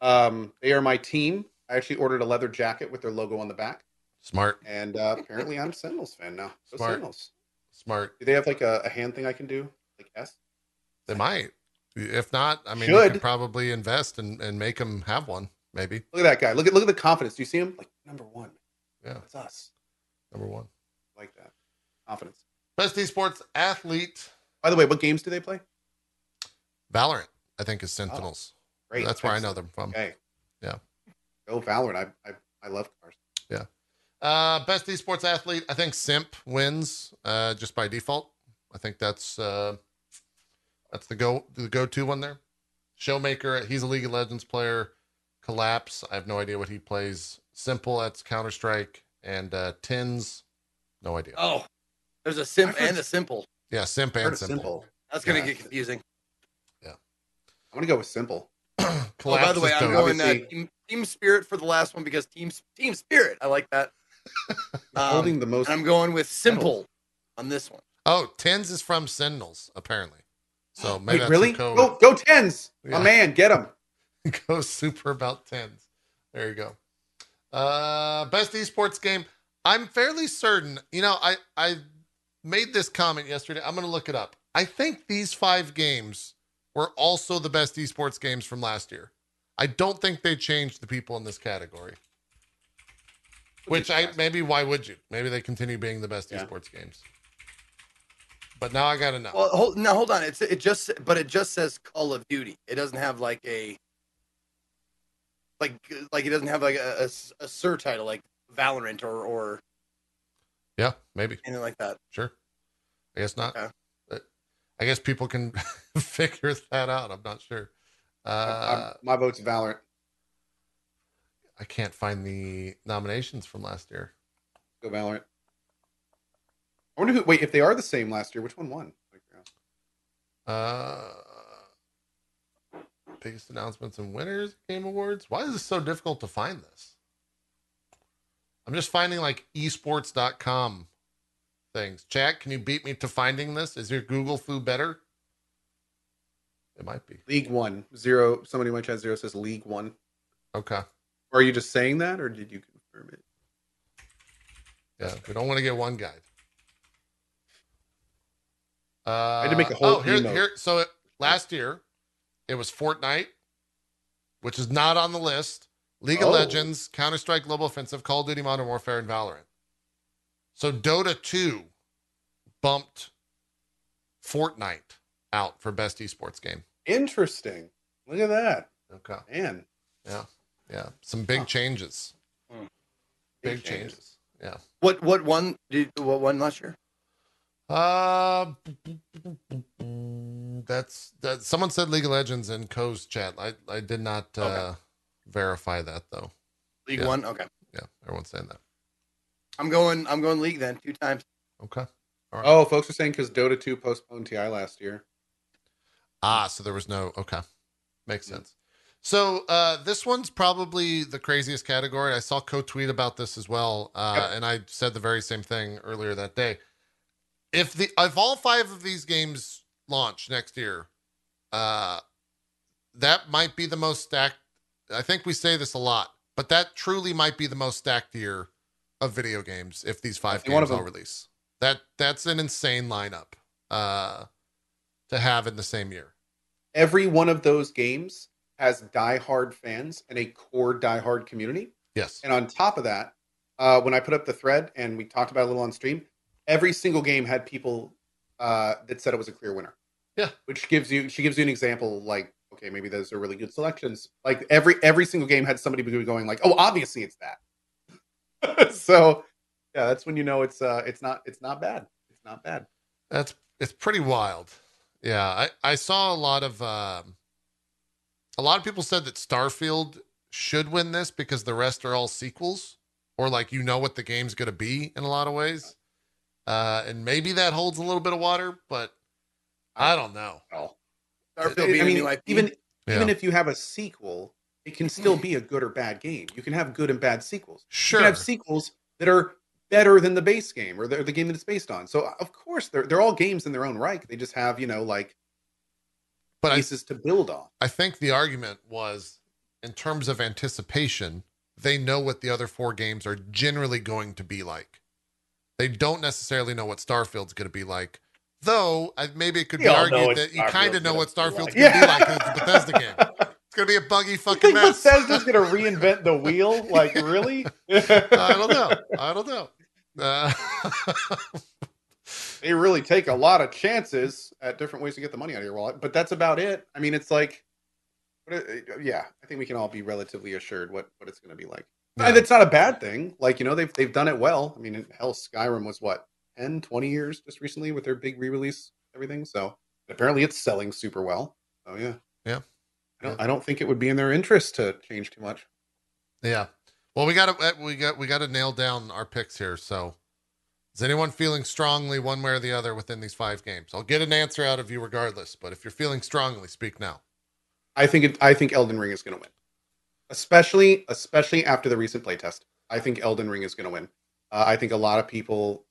Um, they are my team. I actually ordered a leather jacket with their logo on the back, Smart, and uh, apparently I'm a Sentinels fan now. Go Smart. Sentinels. Smart. Do they have like a, a hand thing I can do? Like S? They might. If not, I mean, you could probably invest and, and make them have one. Maybe Look at that guy. Look at look at the confidence. Do you see him? Like number one. Yeah. That's us. number one. Like that. Confidence. Best esports athlete. By the way, what games do they play? Valorant, I think, is oh, Sentinels. Great. That's where I know them from. Okay. Yeah. Go Valorant. I I, I love. Uh, best esports athlete, I think Simp wins uh, just by default. I think that's uh, that's the go the go to one there. Showmaker, he's a League of Legends player. Collapse, I have no idea what he plays. Simple, that's Counter Strike, and uh, TenZ, no idea. Oh, there's a simp heard- and a simple. Yeah, Simp and Simple. simple. That's gonna Yeah. get confusing. Yeah, I'm gonna go with simple. Oh, by the way, I'm going uh, team, team Spirit for the last one because team Team Spirit. I like that. Um, Holding the most. and I'm going with simple on this one. Oh, TenZ is from Sentinels, apparently. So maybe Wait, that's really? Go go TenZ. Yeah. My man, get him. go super about TenZ. There you go. Uh best esports game. I'm fairly certain, you know, I I made this comment yesterday. I'm gonna look it up. I think these five games were also the best esports games from last year. I don't think they changed the people in this category. Which I maybe why would you? Maybe they continue being the best Yeah. esports games. But now I gotta know. Well, hold, no, hold on. It's it just, but it just says Call of Duty. It doesn't have like a, like like it doesn't have like a a sur title like Valorant or or yeah, maybe. anything like that. Sure. I guess not. Okay. I guess people can figure that out. I'm not sure. Uh, I'm- my vote's Valorant. I can't find the nominations from last year. Go Valorant. I wonder who. Wait, if they are the same last year, which one won? Uh, biggest announcements and winners game awards. Why is it so difficult to find this? I'm just finding like esports.com things. Chat, can you beat me to finding this? Is your Google foo better? It might be. League One zero. Somebody in my chat zero says League One. Okay. Are you just saying that, or did you confirm it? Yeah, we don't want to get one guide. Uh, had to make a whole oh, here, here. So it, last year, it was Fortnite, which is not on the list. League Oh. of Legends, Counter Strike Global Offensive, Call of Duty Modern Warfare, and Valorant. So Dota 2 bumped Fortnite out for best esports game. Interesting. Look at that, Okay. man. Yeah. Yeah, some big Huh. changes. Hmm. Big, Big changes. changes. Yeah. What what one did what one last year? Uh, that's that. Someone said League of Legends in Cohh's chat. I I did not uh, Okay. verify that though. League Yeah. One. Okay. Yeah, everyone's saying that. I'm going. I'm going League then two times. Okay. Oh, folks are saying because Dota 2 postponed TI last year. Ah, so there was no. Okay, makes Yeah. sense. So uh, this one's probably the craziest category. I saw Cohh tweet about this as well, uh, Yep. and I said the very same thing earlier that day. If the if all five of these games launch next year, uh, that might be the most stacked. I think we say this a lot, but that truly might be the most stacked year of video games if these five games all release. That that's an insane lineup uh, to have in the same year. Every one of those games has diehard fans and a core diehard community. Yes. And on top of that, uh, when I put up the thread and we talked about it a little on stream, every single game had people uh, that said it was a clear winner. Yeah. Which gives you she gives you an example like, okay, maybe those are really good selections. Like every every single game had somebody going like, oh, obviously it's that. so yeah, that's when you know it's uh it's not it's not bad. It's not bad. That's it's pretty wild. Yeah, I I saw a lot of um, a lot of people said that Starfield should win this because the rest are all sequels or like you know what the game's going to be in a lot of ways. Uh, and maybe that holds a little bit of water, but I don't know. Well, Starfield I being a mean, new IP. even Yeah. even if you have a sequel, it can still be a good or bad game. You can have good and bad sequels. Sure, you can have sequels that are better than the base game or the, the game that it's based on. So of course they're they're all games in their own right. They just have you know like But I, pieces to build on. I think the argument was in terms of anticipation, they know what the other four games are generally going to be like. They don't necessarily know what Starfield's going to be like. Though maybe it could We be argued that you kind of know what Starfield's going to be like. it's a Bethesda game. It's going to be a buggy fucking mess. Bethesda's gonna reinvent the wheel? Like really? I don't know. I don't know. Uh, they really take a lot of chances at different ways to get the money out of your wallet, but that's about it. I mean, it's like, what uh, uh, yeah, I think we can all be relatively assured what what it's going to be like. yeah. And it's not a bad thing. Like, you know, they've they've done it well. I mean, hell, Skyrim was what 10, 20 years just recently with their big re-release everything. So apparently it's selling super well. Oh yeah. Yeah. I don't I don't think it would be in their interest to change too much. Yeah. Well, we got to uh, we got we got to nail down our picks here. So, is anyone feeling strongly one way or the other within these five games? I'll get an answer out of you regardless. But if you're feeling strongly, speak now. I think it, I think Elden Ring is going to win, especially especially after the recent playtest. I think Elden Ring is going to win. Uh, I think a lot of people,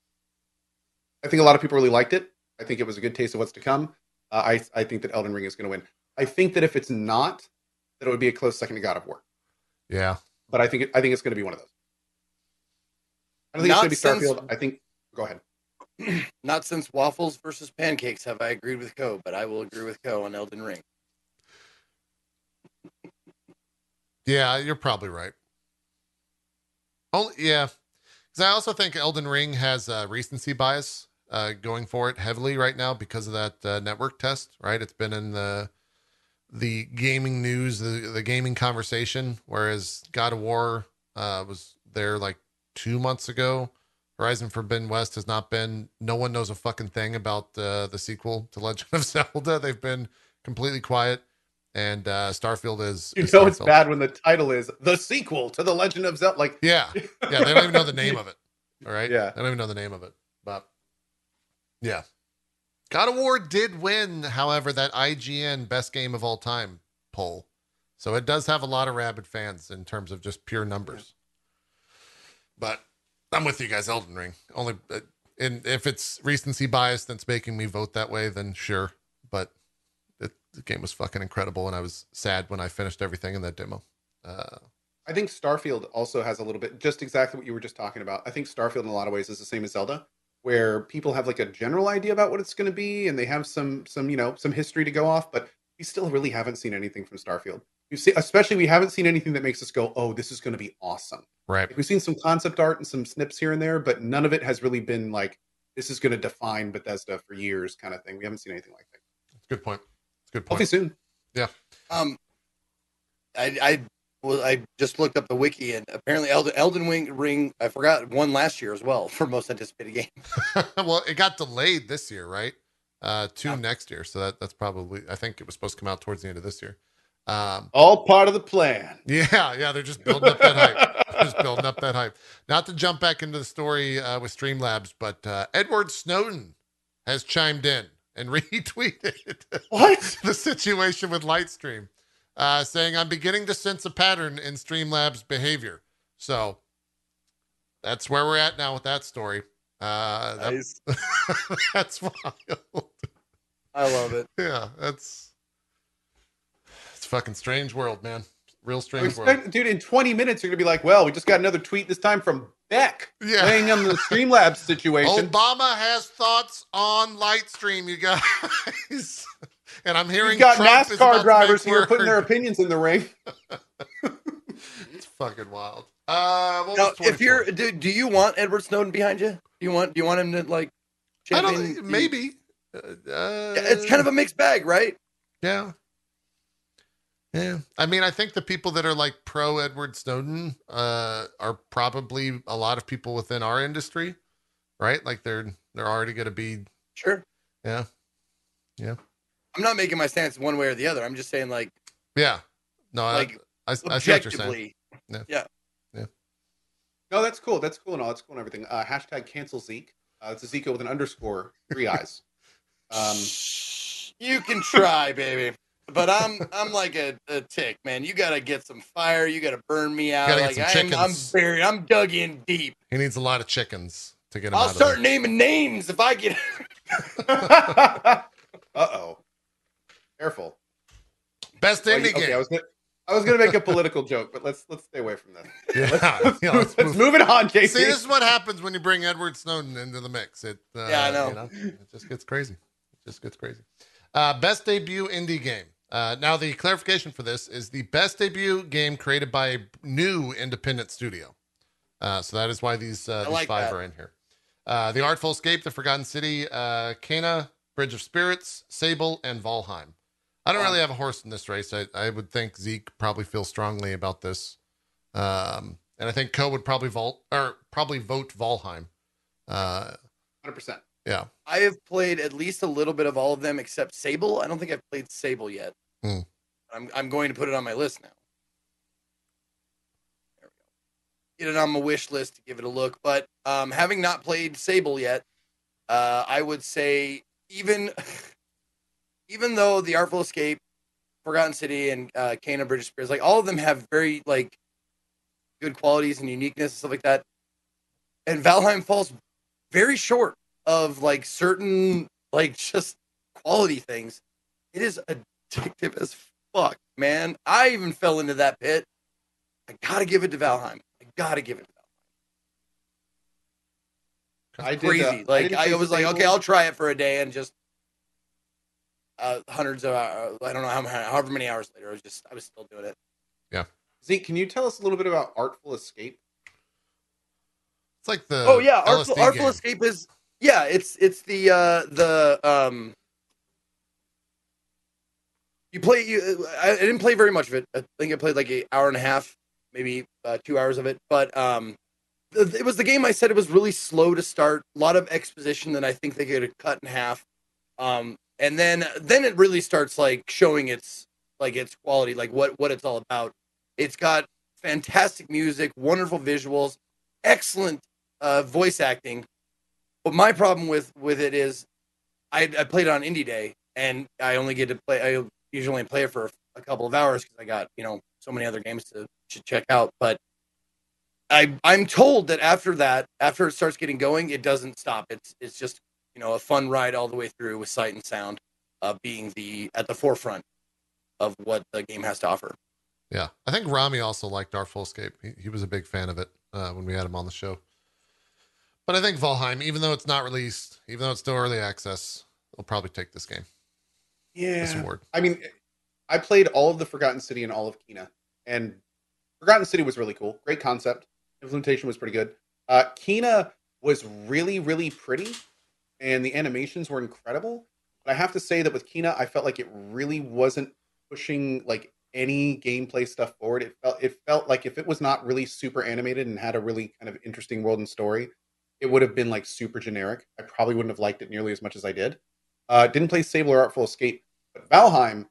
I think a lot of people really liked it. I think it was a good taste of what's to come. Uh, I I think that Elden Ring is going to win. I think that if it's not, that it would be a close second to God of War. Yeah. But I think it, I think it's going to be one of those. I don't think Not it's going to be Starfield. I think. Go ahead. Not since waffles versus pancakes have I agreed with Cohh, but I will agree with Cohh on Elden Ring. Yeah, you're probably right. Only yeah, because I also think Elden Ring has uh, recency bias uh, going for it heavily right now because of that uh, network test. Right, it's been in the the gaming news, the the gaming conversation, whereas God of War uh, was there like two months ago. Horizon Forbidden West has not been. No one knows a fucking thing about uh, the sequel to Legend of Zelda. They've been completely quiet, and uh, Starfield is. You is know it's bad when the title is the sequel to the Legend of Zelda. Like Yeah, yeah, they don't even know the name of it. All right, Yeah. they don't even know the name of it. But yeah, God of War did win, however, that IGN Best Game of All Time poll, so it does have a lot of rabid fans in terms of just pure numbers. But I'm with you guys, Elden Ring. Only, uh, and if it's recency bias that's making me vote that way, then sure. But it, the game was fucking incredible, and I was sad when I finished everything in that demo. Uh, I think Starfield also has a little bit, just exactly what you were just talking about. I think Starfield in a lot of ways is the same as Zelda, where people have like a general idea about what it's going to be, and they have some, some, you know, some history to go off, but we still really haven't seen anything from Starfield. We've seen, especially, we haven't seen anything that makes us go, "Oh, this is going to be awesome." right. Like, we've seen some concept art and some snips here and there, but none of it has really been like, "This is going to define Bethesda for years," kind of thing. We haven't seen anything like that. That's a Good point. It's a good point. Hopefully soon. Yeah um, I, I well, I just looked up the wiki, and apparently Elden, Elden Ring, Ring, I forgot, won last year as well for most anticipated game. well, it got delayed this year, right? Uh, to Yeah. next year. So that that's probably. I think it was supposed to come out towards the end of this year. Um, All part of the plan. yeah, yeah, they're just building up that hype. Just building up that hype. Not to jump back into the story uh, with Streamlabs, but uh, Edward Snowden has chimed in and retweeted What? the situation with Lightstream, uh, saying, I'm beginning to sense a pattern in Streamlabs behavior. So that's where we're at now with that story. Uh, that- Nice. that's wild. I love it. Yeah, that's fucking strange world, man. Real I strange world. dude, in 20 minutes, you're going to be like, well, we just got another tweet this time from Beck Yeah. laying on the Streamlabs situation. Obama has thoughts on Lightstream, you guys. and I'm hearing You've got Trump NASCAR drivers make here putting their opinions in the ring. It's fucking wild. Uh, what Now, was if you're, 24? do, do you want Edward Snowden behind you? Do you want, do you want him to like? I don't maybe. Uh, It's kind of a mixed bag, right? Yeah. Yeah. I mean, I think the people that are like pro Edward Snowden uh, are probably a lot of people within our industry, right? Like they're they're already going to be Sure. yeah. Yeah. I'm not making my stance one way or the other. I'm just saying, like, Yeah. No, like I, I, I see what you're saying. objectively. No, that's cool. That's cool and all. That's cool and everything. Uh, hashtag cancel Zeke. Uh, it's a Zeke with an underscore, three eyes. Um, you can try, baby. But I'm I'm like a, a tick, man. You gotta get some fire. You gotta burn me out. Gotta get Like some I'm, I'm buried. I'm dug in deep. He needs a lot of chickens to get him I'll out start of naming names if I get. uh oh. Careful. Best Well, indie you- okay, game. I was gonna, I was gonna make a political joke, but let's let's stay away from that. yeah. yeah, let's let's move. move it on, JC. See, this is what happens when you bring Edward Snowden into the mix. It uh, Yeah, I know. you know, it just gets crazy. It just gets crazy. Uh, best debut indie game. Uh, now, the clarification for this is the best debut game created by a new independent studio. Uh, so that is why these, uh, these like five that. are in here. Uh, the Artful Escape, The Forgotten City, uh, Kena, Bridge of Spirits, Sable, and Valheim. I don't really have a horse in this race. I, I would think Zeke probably feels strongly about this. Um, and I think Cohh would probably vote or probably vote Valheim. Uh, Hundred percent. Yeah. I have played at least a little bit of all of them except Sable. I don't think I've played Sable yet. Hmm. I'm I'm going to put it on my list now. There we go. Get it on my wish list to give it a look. But um, having not played Sable yet, uh, I would say even even though the Artful Escape, Forgotten City, and uh, Kena Bridge of Spirits, like all of them have very like good qualities and uniqueness and stuff like that. And Valheim falls very short of like certain like just quality things. It is addictive as fuck, man. I even fell into that pit. I gotta give it to Valheim. I gotta give it to Valheim. I did, uh, Crazy. I like I, play was like, okay, I'll try it for a day and just uh, hundreds of uh, I don't know how many, however many hours later, I was just I was still doing it. Yeah. Zeke, can you tell us a little bit about Artful Escape? It's like the oh yeah, LSD Artful, Artful. Escape is yeah, it's it's the uh the um you play you I, I didn't play very much of it. I think I played like an hour and a half, maybe uh, two hours of it. But um it was the game I said it was really slow to start, a lot of exposition that I think they could have cut in half. Um and then then it really starts like showing its like its quality, like what what it's all about. It's got fantastic music, wonderful visuals, excellent uh, voice acting. But my problem with with it is, I, I played it on indie day, and I only get to play. I usually only play it for a couple of hours because I got you know so many other games to, to check out. But I I'm told that after that, after it starts getting going, it doesn't stop. It's it's just you know a fun ride all the way through with sight and sound, uh, being the at the forefront of what the game has to offer. Yeah, I think Rami also liked Artful Escape. He, he was a big fan of it uh, when we had him on the show. But I think Valheim, even though it's not released, even though it's still early access, they'll probably take this game. This award. I mean, I played all of the Forgotten City and all of Kena, and Forgotten City was really cool. Great concept. Implementation was pretty good. Uh, Kena was really, really pretty, and the animations were incredible. But I have to say that with Kena, I felt like it really wasn't pushing like any gameplay stuff forward. It felt it felt like if it was not really super animated and had a really kind of interesting world and story, it would have been like super generic. I probably wouldn't have liked it nearly as much as I did. Uh, didn't play Sable or Artful Escape, but Valheim,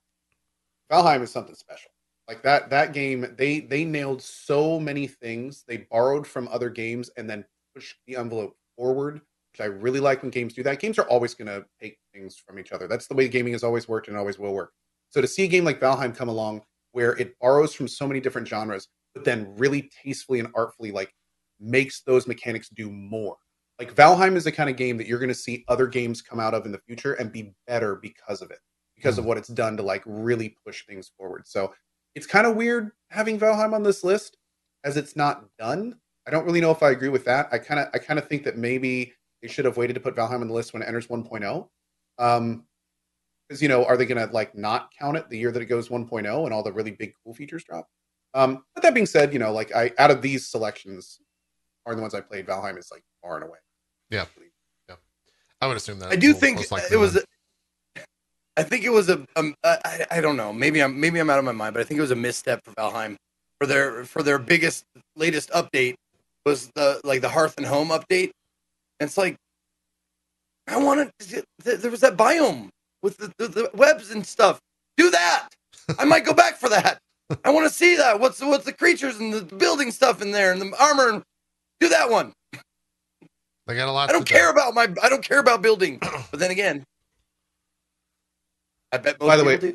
Valheim is something special. Like that that game, they they nailed so many things. They borrowed from other games and then pushed the envelope forward, which I really like when games do that. Games are always going to take things from each other. That's the way gaming has always worked and always will work. So to see a game like Valheim come along where it borrows from so many different genres, but then really tastefully and artfully like makes those mechanics do more. Like Valheim is the kind of game that you're going to see other games come out of in the future and be better because of it, because mm. of what it's done to like really push things forward. So it's kind of weird having Valheim on this list as it's not done. I don't really know if I agree with that. I kind of I kind of think that maybe they should have waited to put Valheim on the list when it enters 1.0. Um, because you know, are they going to like not count it the year that it goes 1.0 and all the really big cool features drop? Um, but that being said, you know, like I out of these selections are the ones I played. Valheim is like far and away. Yeah, yeah. I would assume that. I do think it was. A, I think it was a. Um, I, I don't know. Maybe I'm maybe I'm out of my mind, but I think it was a misstep for Valheim for their for their biggest latest update was the like the Hearth and Home update. And it's like I wanted. To, there was that biome with the, the, the webs and stuff. Do that. I might go back for that. I want to see that. What's what's the creatures and the building stuff in there and the armor and do that one. They got a lot. I don't care about my. I don't care about building. But then again, I bet. By the way, do.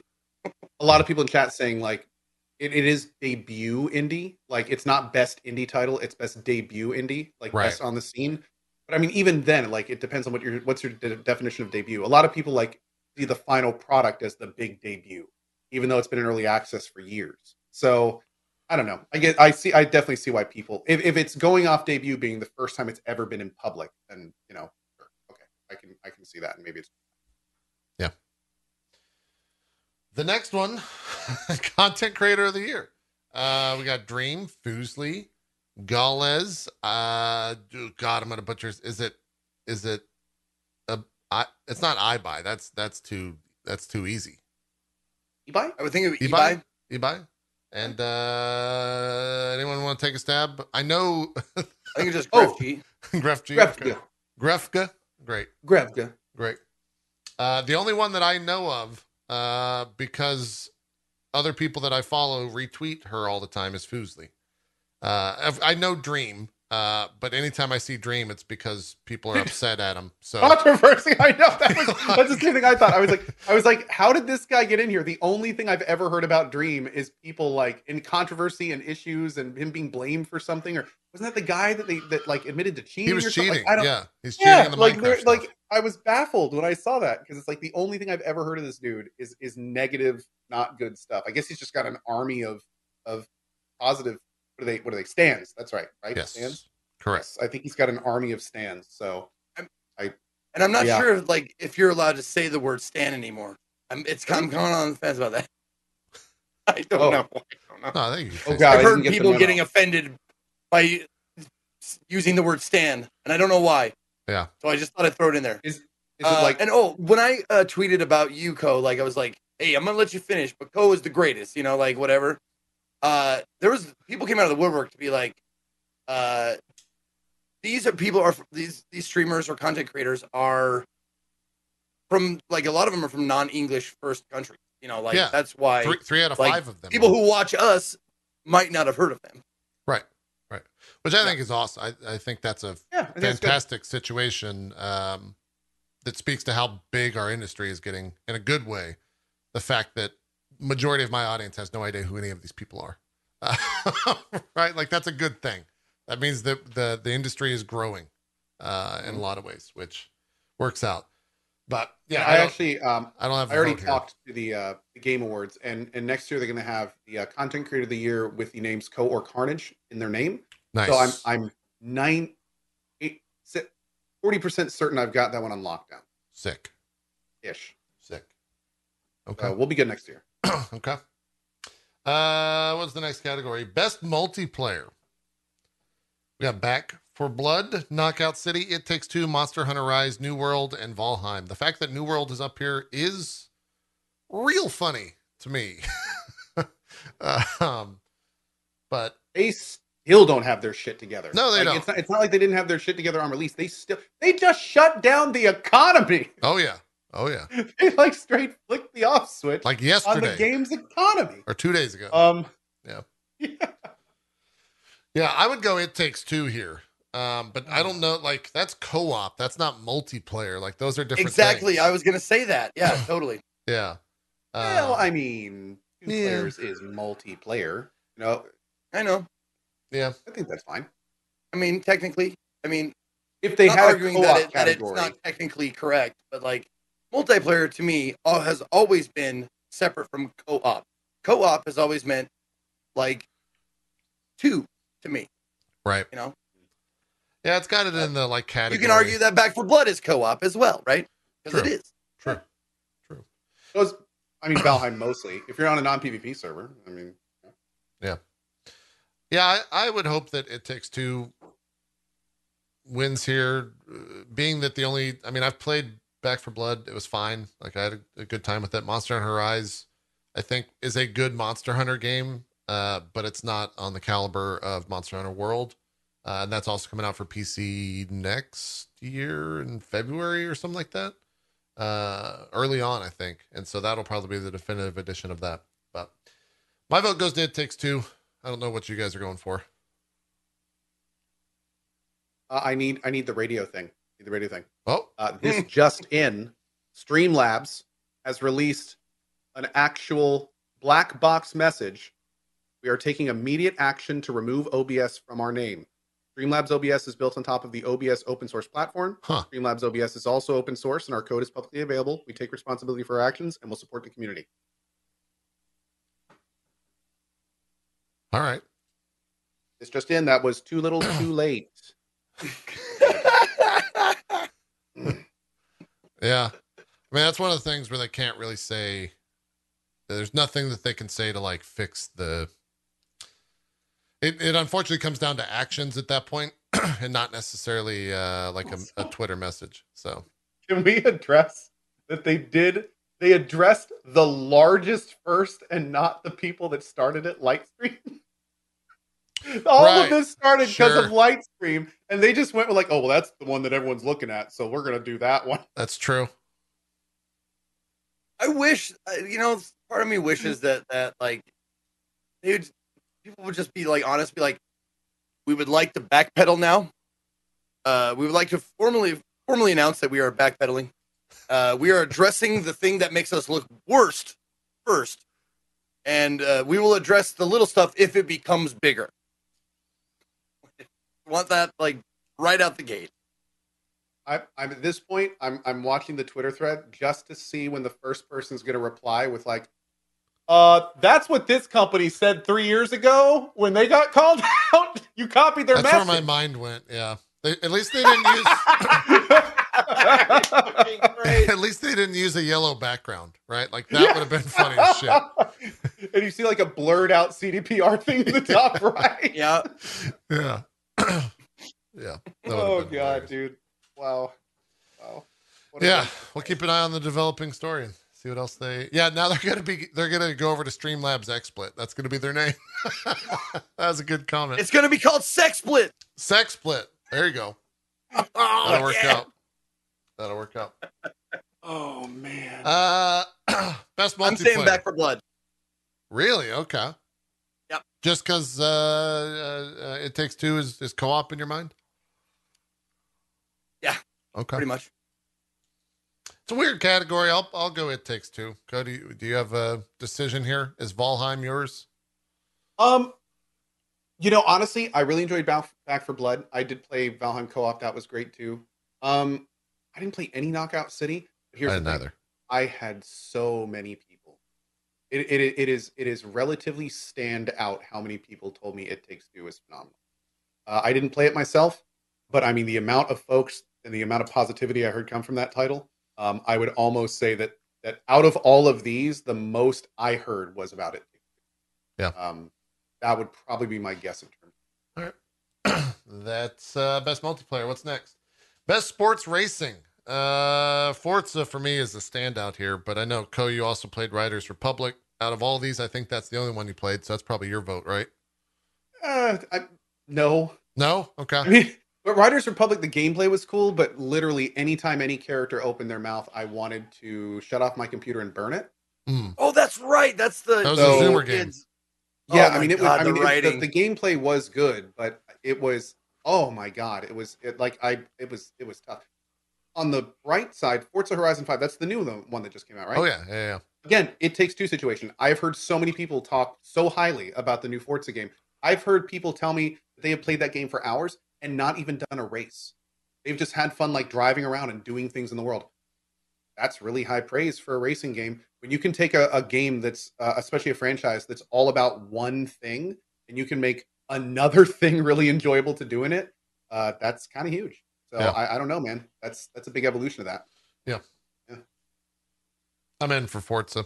a lot of people in chat saying like it, it is debut indie. Like it's not best indie title. It's best debut indie. Like right. best on the scene. But I mean, even then, like it depends on what your what's your de- definition of debut. A lot of people like see the final product as the big debut, even though it's been in early access for years. So I don't know. I get, I see, I definitely see why people, if, if it's going off debut being the first time it's ever been in public, then you know, sure, okay, I can, I can see that, and maybe it's, yeah. The next one, content creator of the year. Uh, we got Dream, Fuslie, Gaules. Uh, God, I'm gonna butcher. Is it, is it I it's not I buy. That's that's too that's too easy. Ibai? I would think it would Ibai. Ibai. And uh anyone want to take a stab? I know I think it's just Grefg. Oh, Grefg. Grefga. Grefga. Great. Grefga. Great. Uh the only one that I know of, uh, because other people that I follow retweet her all the time is Fuslie. Uh I know Dream. Uh, but anytime I see Dream, it's because people are upset at him. So controversy. I know that was that's the same thing I thought. I was like, I was like, how did this guy get in here? The only thing I've ever heard about Dream is people like in controversy and issues and him being blamed for something. Or wasn't that the guy that they that like admitted to cheating? He was cheating. Like, I don't, yeah, he's cheating yeah, in the like, Minecraft like I was baffled when I saw that because it's like the only thing I've ever heard of this dude is is negative, not good stuff. I guess he's just got an army of of positive. What are they? What are they? Stands. That's right. Right. Yes. Stands. Correct. I think he's got an army of stands. So I'm, I and I'm not yeah. sure like if you're allowed to say the word stand anymore. I'm it's I'm going on the fence about that. I don't oh. know. I don't know. No, I oh God, I've heard people getting offended by using the word stand, and I don't know why. Yeah. So I just thought I'd throw it in there. Is, is uh, it like and oh, when I uh, tweeted about you, Cohh, like I was like, hey, I'm gonna let you finish, but Cohh is the greatest, you know, like whatever. Uh, there was people came out of the woodwork to be like, uh, these are people are these these streamers or content creators are from like a lot of them are from non-English first countries. You know, like yeah. that's why three, three out of like, five of them. People who watch us might not have heard of them. Right, right. Which I yeah. think is awesome. I, I think that's a yeah, fantastic situation um, that speaks to how big our industry is getting in a good way. The fact that majority of my audience has no idea who any of these people are. Uh, right, like that's a good thing that means that the the industry is growing uh, in a mm-hmm. lot of ways, which works out. But yeah, I, I actually um, I don't have. I already talked here. to the uh, the Game Awards, and and next year they're going to have the uh, Content Creator of the Year with the names Cohh or Carnage in their name. Nice. So I'm I'm nine eight forty percent certain I've got that one on lockdown. Sick. Ish. Sick. Okay. We'll be good next year. okay. Uh, what's the next category? Best multiplayer. We got Back for Blood, Knockout City, It Takes Two, Monster Hunter Rise, New World, and Valheim. The fact that New World is up here is real funny to me. um, but they still don't have their shit together. No, they Like, don't. It's not, it's not like they didn't have their shit together on release. They still they just shut down the economy. oh yeah, oh yeah, They like straight flicked the off switch like yesterday on the game's economy. or two days ago. Um, Yeah. yeah. Yeah, I would go It Takes Two here. Um, but I don't know, like that's co-op. That's not multiplayer. Like those are different. Exactly. things. I was gonna say that. Yeah, totally. Yeah. Well, Uh, I mean, two yeah. players is multiplayer. You know, I know. yeah. I think that's fine. I mean, technically, I mean, If they had a arguing that, it, that it's not technically correct, but like multiplayer to me all, has always been separate from co-op. Co-op has always meant like two to me. Right. You know, Yeah, it's got it in the like category. you can argue that Back for Blood is co-op as well, right? Because it is. True. is. True. those, I mean, Valheim mostly. If you're on a non PvP server, I mean, Yeah, I, I would hope that it takes two wins here. uh, Being that the only, I mean, I've played Back for Blood. It was fine. Like I had a, a good time with it. Monster Hunter Rise, I think, is a good Monster Hunter game, uh, but it's not on the caliber of Monster Hunter World. Uh, and that's also coming out for PC next year in February or something like that. Uh, early on, I think. And so that'll probably be the definitive edition of that. But my vote goes to It Takes Two. I don't know what you guys are going for. uh, I need I need the radio thing. The radio thing. Oh, Uh, this just in, Streamlabs has released an actual black box message. We are taking immediate action to remove OBS from our name. Streamlabs OBS is built on top of the OBS open source platform. huh. Streamlabs OBS is also open source and our code is publicly available. We take responsibility for our actions and we'll support the community. All right. It's just in, that was too little too late. Yeah. I mean, that's one of the things where they can't really say, there's nothing that they can say to like fix the. It, it unfortunately comes down to actions at that point and not necessarily uh, like a, a Twitter message. So, Can we address that they did they addressed the largest first and not the people that started it Lightstream? All Right. of this started because Sure. of Lightstream, and they just went with like, oh well, that's the one that everyone's looking at, so we're gonna do that one. that's true. I wish, uh, you know, part of me wishes that that like they would, people would just be like honest, be like, we would like to backpedal now. Uh, we would like to formally formally announce that we are backpedaling. Uh, we are addressing the thing that makes us look worst first, and uh, we will address the little stuff if it becomes bigger. Want that like right out the gate? I, I'm at this point, I'm I'm watching the Twitter thread just to see when the first person's gonna reply with like, uh, that's what this company said three years ago when they got called out. You copied their That's where my mind went. Yeah. They, at least they didn't use. at least they didn't use a yellow background, right? Like that would have been funny as shit. and you see like a blurred out CDPR thing in the top right. Yeah, Yeah. Yeah. that oh god, hilarious. dude! Wow, wow. What Yeah, we'll keep an eye on the developing story and see what else they. Yeah, now they're gonna be they're gonna go over to Streamlabs XSplit. That's gonna be their name. that was a good comment. it's gonna be called Sex Split. Sex Split. There you go. Oh, That'll work yeah. out. That'll work out. Oh man. Uh, best multiplayer. I'm saying Back for Blood. Really? Okay. Yep. Just because uh, uh, uh, it takes two is, is co-op in your mind? Yeah. Okay. Pretty much. It's a weird category. I'll I'll go. It takes two. Cody, do you have a decision here? Is Valheim yours? Um, you know, honestly, I really enjoyed Back for Blood. I did play Valheim co-op. That was great too. Um, I didn't play any Knockout City. But here's I didn't thing. either. I had so many people. It, it it is it is relatively stand out how many people told me It Takes Two is phenomenal. Uh, I didn't play it myself, but I mean the amount of folks and the amount of positivity I heard come from that title. Um, I would almost say that that out of all of these, the most I heard was about it. Yeah. Um, that would probably be my guess in terms. All right, that's uh, best multiplayer. What's next? Best sports racing. Uh, Forza for me is a standout here, but I know Cohh. You also played Riders Republic. Out of all these, I think that's the only one you played. So that's probably your vote, right? Uh, I, no, No. Okay. I mean, but Riders Republic, the gameplay was cool, but literally anytime any character opened their mouth, I wanted to shut off my computer and burn it. Hmm. Oh, that's right. That's the That was a the Zoomer game. Yeah, Oh I mean, it was. God, I the mean, it- the, writing. the gameplay was good, but it was. Oh my god, it was it, like I. It was it was tough. On the bright side, Forza Horizon Five. That's the new one that just came out, right? Oh yeah, yeah, yeah. Again, it takes two situation. I've heard so many people talk so highly about the new Forza game. I've heard people tell me that they have played that game for hours and not even done a race. They've just had fun like driving around and doing things in the world. That's really high praise for a racing game. When you can take a, a game that's, uh, especially a franchise, that's all about one thing, and you can make another thing really enjoyable to do in it, uh, that's kind of huge. So Yeah. I, I don't know, man. That's that's a big evolution of that. Yeah. Yeah. I'm in for Forza.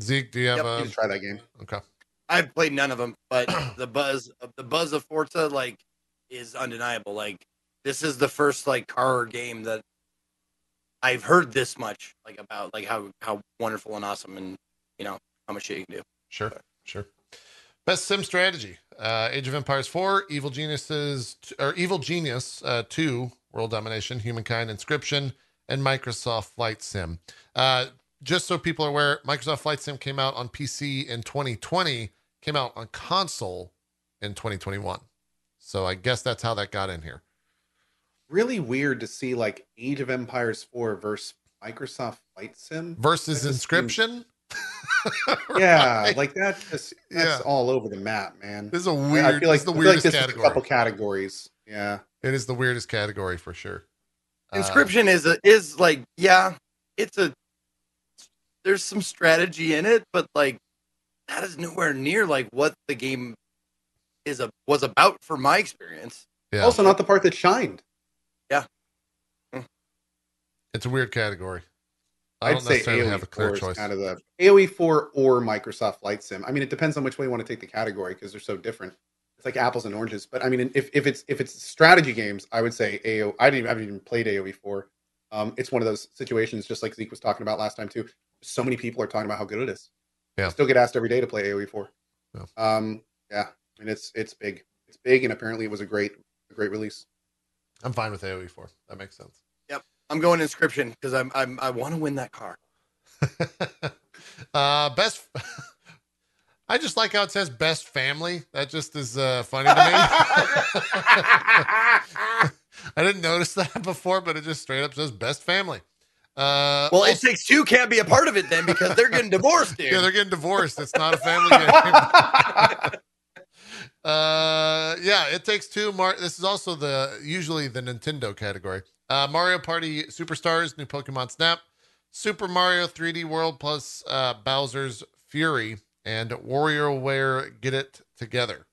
Zeke, do you have Yep, a need to try that game. okay? I've played none of them, but the buzz the buzz of Forza like is undeniable. Like this is the first like car game that I've heard this much like about like how how wonderful and awesome and you know how much shit you can do. Sure, sure. Best sim strategy: uh, Age of Empires 4, Evil Geniuses, or Evil Genius uh, 2, World Domination, Humankind, Inscription, and Microsoft Flight Sim. Uh, just so people are aware, Microsoft Flight Sim came out on PC in 2020, came out on console in 2021. So I guess that's how that got in here. really weird to see like Age of Empires 4 versus Microsoft Flight Sim. Versus Inscription. Yeah, like that just that's Yeah. all over the map, man. this is a weird. I feel like, this is the I feel like weirdest this is a couple categories. Yeah. It is the weirdest category for sure. Uh, Inscription is a, is like yeah, it's a there's some strategy in it, but like that is nowhere near like what the game is a was about for my experience. yeah, Also not the part that shined. Yeah, it's a weird category. I I'd don't say necessarily AoE have a clear 4 choice. kind of the AoE 4 or Microsoft Flight Sim. I mean, it depends on which way you want to take the category because they're so different. It's like apples and oranges. But I mean, if, if it's if it's strategy games, I would say AO. I didn't I haven't even played AoE 4. Um, it's one of those situations, just like Zeke was talking about last time too. So many people are talking about how good it is. Yeah. I still get asked every day to play AoE 4. Yeah. Um, yeah. I mean, it's it's big. It's big, and apparently it was a great a great release. I'm fine with AoE 4. That makes sense. Yep. I'm going inscription because I'm, I'm I want to win that car. uh, best. I just like how it says best family. That just is uh, funny to me. I didn't notice that before, but it just straight up says best family. Uh, Well, it takes two can't be a part of it then because they're getting divorced, dude. yeah, they're getting divorced. It's not a family game. Uh, yeah, it takes two. Mar- this is also the usually the Nintendo category. Uh, Mario Party Superstars, new Pokemon Snap, Super Mario 3D World plus uh, Bowser's Fury, and WarioWare Get It Together.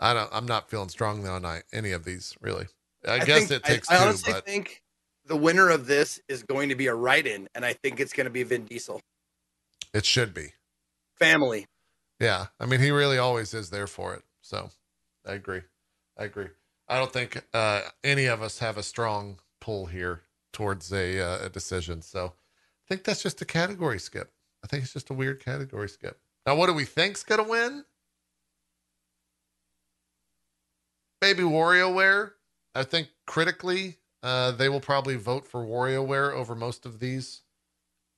I don't. I'm not feeling strongly on any of these really. I, guess think- it takes I, I two, honestly but think the winner of this is going to be a write-in, and I think it's going to be Vin Diesel. it should be. Family. Yeah, I mean, he really always is there for it. So, I agree. I agree. I don't think uh, any of us have a strong pull here towards a, uh, a decision. So, I think that's just a category skip. I think it's just a weird category skip. Now, what do we think's gonna win? Maybe WarioWare. I think critically, uh, they will probably vote for WarioWare over most of these.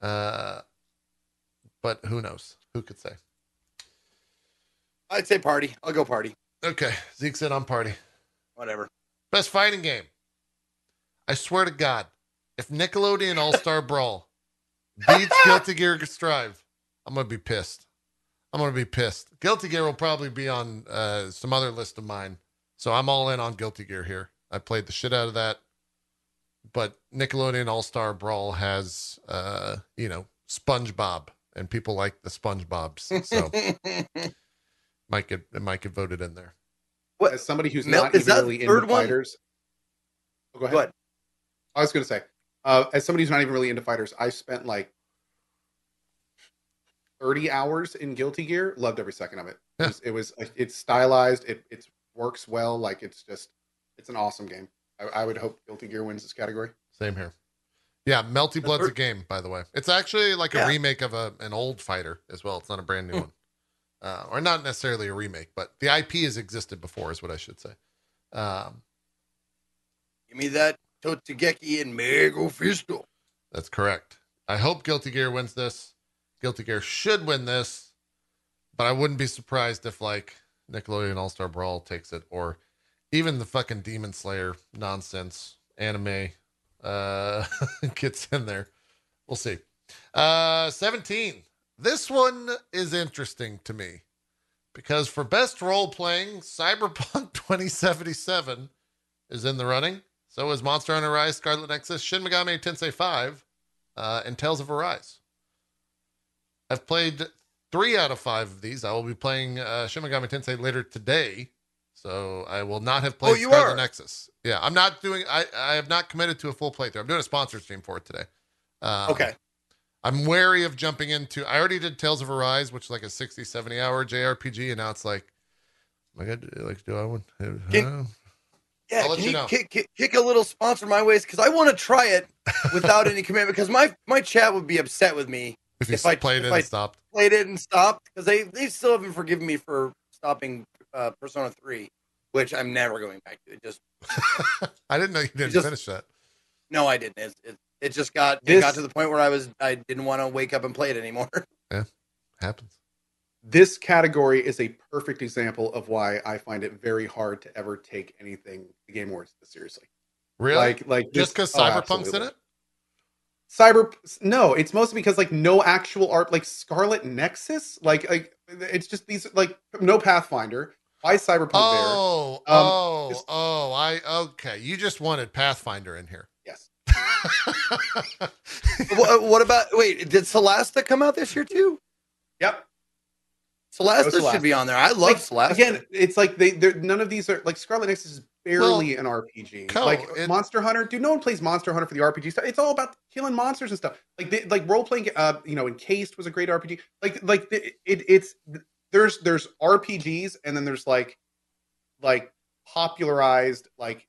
Uh, but who knows? Who could say? I'd say party. I'll go party. Okay, Zeke said I'm party. Whatever. Best fighting game. I swear to God, if Nickelodeon All Star Brawl beats Guilty Gear Strive, I'm gonna be pissed. I'm gonna be pissed. Guilty Gear will probably be on uh, some other list of mine, so I'm all in on Guilty Gear here. I played the shit out of that, but Nickelodeon All Star Brawl has, uh, you know, SpongeBob, and people like the SpongeBobs, so might get it might get voted in there. What- As somebody who's Mel- not is even really into one? fighters. Oh, go ahead. What? I was going to say, uh, as somebody who's not even really into fighters, I spent like 30 hours in Guilty Gear. Loved every second of it. It Yeah. was, it was it's stylized. It it works well. Like it's just it's an awesome game. I, I would hope Guilty Gear wins this category. Same here. Yeah, Melty Blood's a game, by the way. It's actually like a Yeah. remake of a an old fighter as well. It's not a brand new one, uh, or not necessarily a remake, but the IP has existed before, is what I should say. Um, Give me that Totageki and Mego Fisto. that's correct. I hope Guilty Gear wins this. Guilty Gear should win this, but I wouldn't be surprised if like Nickelodeon All Star Brawl takes it, or even the fucking Demon Slayer nonsense anime uh, gets in there. We'll see. Uh, 17. This one is interesting to me because for best role playing, Cyberpunk 2077 is in the running. So is Monster Hunter Rise, Scarlet Nexus, Shin Megami Tensei 5, uh, and Tales of Arise. I've played three out of five of these. I will be playing uh, Shin Megami Tensei later today, so I will not have played Oh, you Scarlet are? Nexus. Yeah, I'm not doing. I I have not committed to a full playthrough. I'm doing a sponsor stream for it today. Um, Okay. I'm wary of jumping into. I already did Tales of Arise, which is like a 60, 70 hour JRPG, and now it's like, my God, like, do I want? Can- Yeah, I'll let can you you, know. kick, kick, kick a little sponsor my ways? Because I want to try it without any commitment. Because my, my chat would be upset with me if you if I- played if it I- and stopped. played it and stopped because they they still haven't forgiven me for stopping uh, Persona Three, which I'm never going back to. It just I didn't know you didn't just- finish that. no, I didn't. It it, it just got it got to the point where I was I didn't want to wake up and play it anymore. Yeah, happens. this category is a perfect example of why I find it very hard to ever take anything the Game Awards seriously. Really? Like, like Just this- because oh, Cyberpunk's in it? Cyber no, it's mostly because like no actual art like Scarlet Nexus, like like it's just these like no Pathfinder. Why is Cyberpunk Oh, Um, oh, it's- oh! I okay. You just wanted Pathfinder in here. Yes. what, what about wait? Did Celesta come out this year too? Yep. Celesta, Celeste. should be on there. I love Like, Celeste. Again, it's like they they're none of these are like Scarlet Nexus is barely an RPG. Like it- Monster Hunter, dude, no one plays Monster Hunter for the RPG stuff. It's all about killing monsters and stuff. Like they, like role playing. Uh, you know, Encased was a great RPG. Like like it, it it's there's there's RPGs and then there's like like popularized like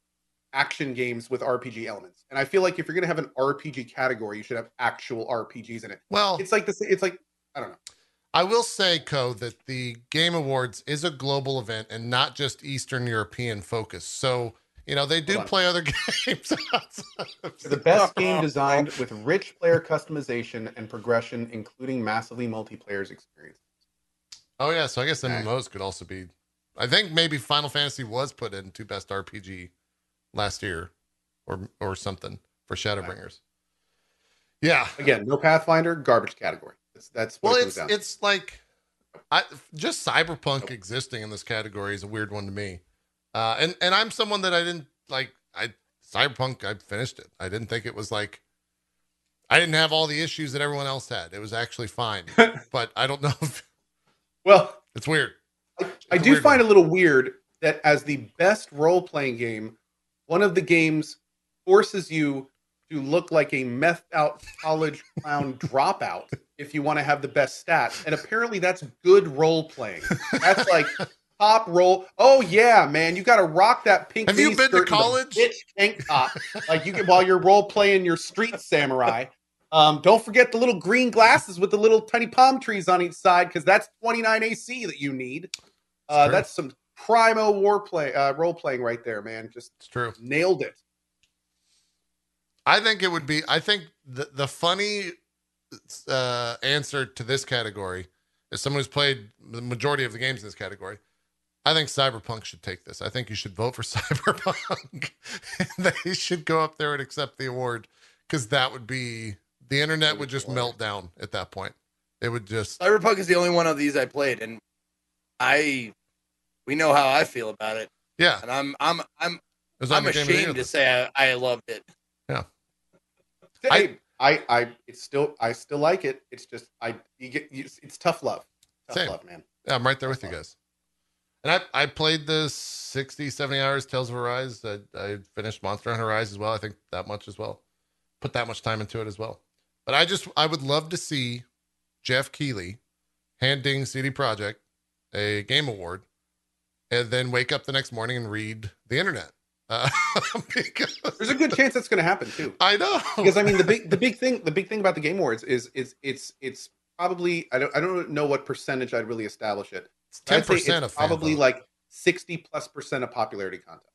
action games with RPG elements. And I feel like if you're gonna have an RPG category, you should have actual RPGs in it. well, It's like this. It's like I don't know. I will say, Cohh, that the Game Awards is a global event and not just Eastern European focus. So you know they do play other games. The best game designed with rich player customization and progression, including massively multiplayer experience. oh yeah, so I guess Okay. MMOs could also be. I think maybe Final Fantasy was put into best RPG last year, or or something for Shadowbringers. Yeah, Again, no Pathfinder, garbage category. That's well, it it's down. it's like I just cyberpunk existing in this category is a weird one to me. Uh, and and I'm someone that I didn't like. I cyberpunk. I finished it. I didn't think it was like. I didn't have all the issues that everyone else had. It was actually fine, but I don't know if well, it's weird. I, It's I do weird find one. a little weird that as the best role playing game, one of the games forces you to look like a meth out college clown dropout if you want to have the best stats. And apparently that's good role playing. That's like top role. Oh yeah, man, you got to rock that pink. Have you been to college? bitch tank top, like you can while you're role playing your street samurai. Um, don't forget the little green glasses with the little tiny palm trees on each side because that's 29 AC that you need. Uh, that's some primo war play, uh, role playing right there, man. Just It's true. nailed it. I think it would be. I think the the funny uh, answer to this category is someone who's played the majority of the games in this category. I think Cyberpunk should take this. I think you should vote for Cyberpunk. they should go up there and accept the award because that would be the internet would just melt down at that point. It would just Cyberpunk is the only one of these I played, and I we know how I feel about it, yeah. and I'm I'm I'm It was on I'm the Game of the Year ashamed to say I, I loved it. I, I, I, it's still, I still like it. It's just, I, you get, you, it's tough love. Tough Same. love, man. Yeah, I'm right there with you guys. And I I played the 60, 70 hours Tales of Arise. I, I finished Monster Hunter Rise as well. I think that much as well. Put that much time into it as well. But I just I would love to see Geoff Keighley handing CD Projekt a game award and then wake up the next morning and read the internet. Uh, because There's a good chance that's going to happen too. I know Because I mean, the big the big thing the big thing about the Game Awards is is it's it's probably I don't I don't know what percentage I'd really establish it. it's Ten percent it's of probably like sixty plus percent of popularity content.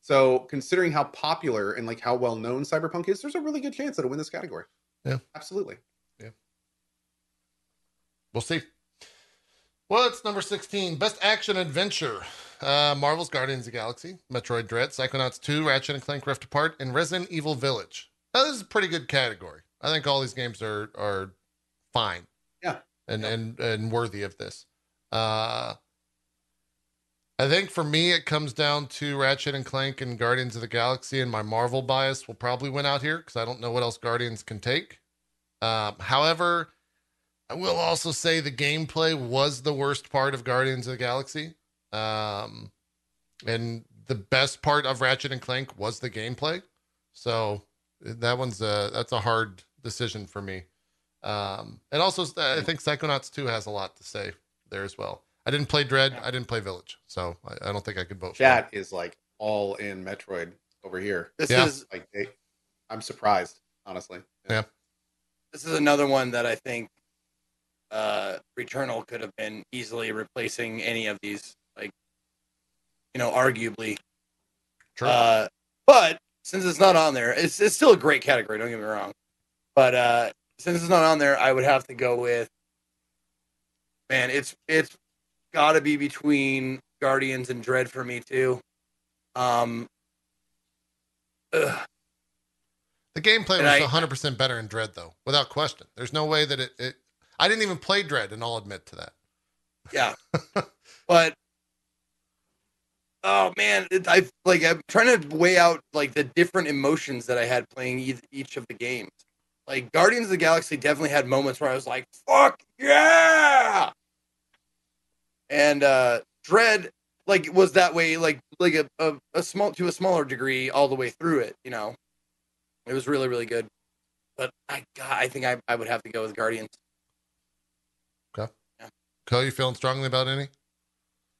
So considering how popular and like how well known Cyberpunk is, there's a really good chance that it'll win this category. Yeah. absolutely. Yeah, we'll see. What's number 16? Best action adventure. Uh, Marvel's Guardians of the Galaxy, Metroid Dread, Psychonauts 2, Ratchet and Clank Rift Apart, and Resident Evil Village. Now, this is a pretty good category. I think all these games are are fine. Yeah. And Yeah. and and worthy of this. Uh I think for me it comes down to Ratchet and Clank and Guardians of the Galaxy and my Marvel bias will probably win out here because I don't know what else Guardians can take. Um, however, I will also say the gameplay was the worst part of Guardians of the Galaxy. Um, and the best part of Ratchet and Clank was the gameplay. So that one's a that's a hard decision for me. Um, and also I think Psychonauts 2 has a lot to say there as well. I didn't play Dread, I didn't play Village, so I, I don't think I could vote for it. Chat is like all in Metroid over here. This Yeah. is Like I'm surprised, honestly. Yeah. this is another one that I think uh Returnal could have been easily replacing any of these, like you know, arguably. True. Uh, but since it's not on there, it's it's still a great category. Don't get me wrong, but uh, since it's not on there, I would have to go with. Man, it's it's got to be between Guardians and Dread for me too. Um. ugh, The gameplay And was I- 100% better in Dread, though, without question. There's no way that it, it. I didn't even play Dread, and I'll admit to that. Yeah. but oh man, it, I like I'm trying to weigh out like the different emotions that I had playing each, each of the games. Like Guardians of the Galaxy definitely had moments where I was like, "Fuck yeah!" And uh Dread like was that way like like a, a, a small to a smaller degree all the way through it, you know. It was really really good. But I God, I think I, I would have to go with Guardians. Cohh, you feeling strongly about any?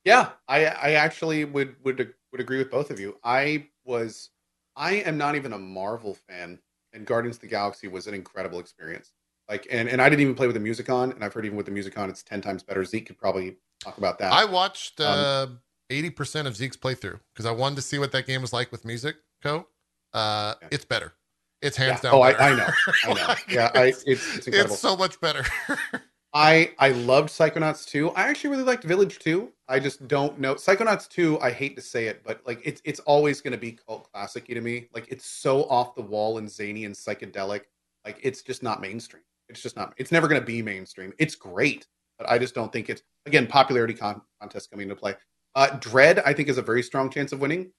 Yeah, I I actually would would would agree with both of you. I was I am not even a Marvel fan, and Guardians of the Galaxy was an incredible experience. Like, and and I didn't even play with the music on, and I've heard even with the music on, it's ten times better. Zeke could probably talk about that. I watched uh, Um, 80% of Zeke's playthrough because I wanted to see what that game was like with music, Cohh. Uh, Yeah. It's better. It's hands Yeah. down. Oh, I. I know, I know. Like, Yeah, I, it's, it's it's incredible. it's so much better. I I loved Psychonauts 2. I actually really liked Village 2. I just don't know Psychonauts 2. I hate to say it, but like it's it's always going to be cult classic to me. Like it's so off the wall and zany and psychedelic. Like it's just not mainstream. It's just not. It's never going to be mainstream. It's great, but I just don't think it's again popularity con- contest coming into play. Uh, Dread I think is a very strong chance of winning.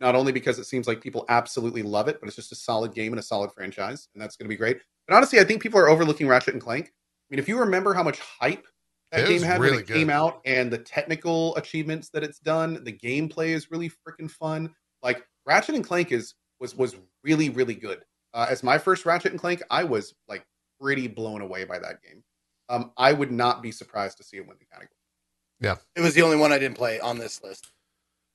Not only because it seems like people absolutely love it, but it's just a solid game and a solid franchise, and that's going to be great. But honestly, I think people are overlooking Ratchet and Clank. I mean, if you remember how much hype that It game had really when it came out and the technical achievements that it's done, the gameplay is really freaking fun. Like Ratchet and Clank is was was really really good. Uh, as my first Ratchet and Clank, I was like pretty blown away by that game. Um, I would not be surprised to see it win the category. Yeah, it was the only one I didn't play on this list.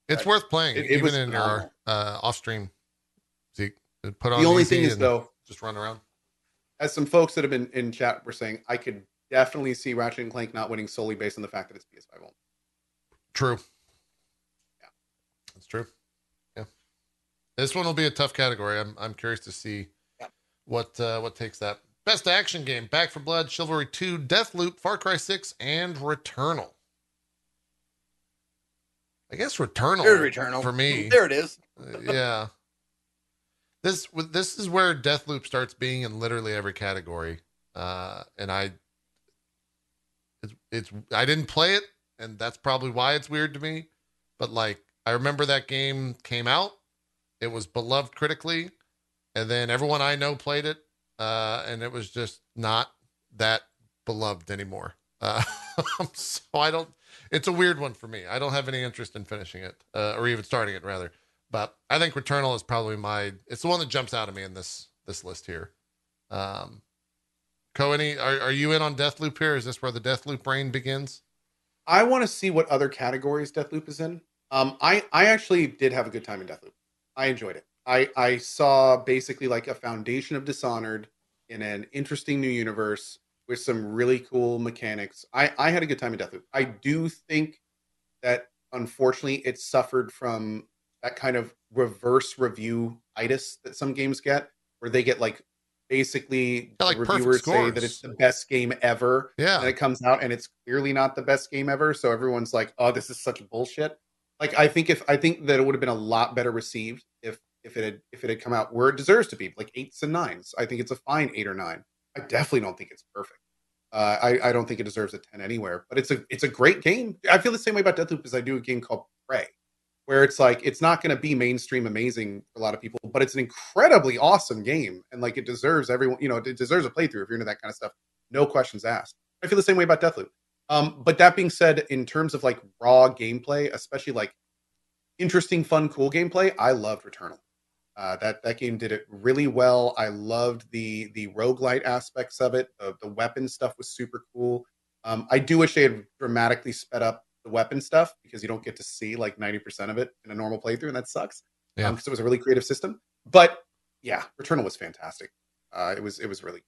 it's Right. worth playing, It- it even was in your phenomenal. uh, off stream. Zeke, put on The only easy thing is though, just run around. As some folks that have been in chat were saying, I could definitely see Ratchet and Clank not winning solely based on the fact that it's PS5 only. True. Yeah. That's true. Yeah. This one will be a tough category. I'm I'm curious to see Yeah. what uh what takes that. Best action game, Back for Blood, Chivalry 2, Deathloop, Far Cry 6, and Returnal. I guess Returnal There's Returnal for me. There it is. Uh, yeah. This this is where Deathloop starts being in literally every category. Uh and I it's it's I didn't play it and that's probably why it's weird to me, but like I remember that game came out, it was beloved critically, and then everyone I know played it uh and it was just not that beloved anymore. Uh so I don't it's a weird one for me. I don't have any interest in finishing it uh, or even starting it rather. But I think Returnal is probably my. It's the one that jumps out at me in this this list here. Um, Cohh, any are, are you in on Deathloop here? Is this where the Deathloop brain begins? I want to see what other categories Deathloop is in. Um, I I actually did have a good time in Deathloop. I enjoyed it. I I saw basically like a foundation of Dishonored in an interesting new universe with some really cool mechanics. I I had a good time in Deathloop. I do think that unfortunately it suffered from that kind of reverse review itis that some games get, where they get like basically like reviewers say that it's the best game ever, Yeah. and it comes out and it's clearly not the best game ever. So everyone's like, "Oh, this is such bullshit." Like I think if I think that it would have been a lot better received if if it had if it had come out where it deserves to be, like eights and nines. I think it's a fine eight or nine. I definitely don't think it's perfect. Uh, I I don't think it deserves a ten anywhere. But it's a it's a great game. I feel the same way about Deathloop as I do a game called Prey, where it's like it's not going to be mainstream amazing for a lot of people, but it's an incredibly awesome game, and like it deserves everyone. You know, it deserves a playthrough if you're into that kind of stuff. No questions asked. I feel the same way about Deathloop. Um, but that being said, in terms of like raw gameplay, especially like interesting, fun, cool gameplay, I loved Returnal. Uh, that that game did it really well. I loved the the roguelite aspects of it. The, the weapon stuff was super cool. Um, I do wish they had dramatically sped up the weapon stuff because you don't get to see like ninety percent of it in a normal playthrough, and that sucks. Yeah. because it was a really creative system. But yeah, Returnal was fantastic. Uh, it was it was really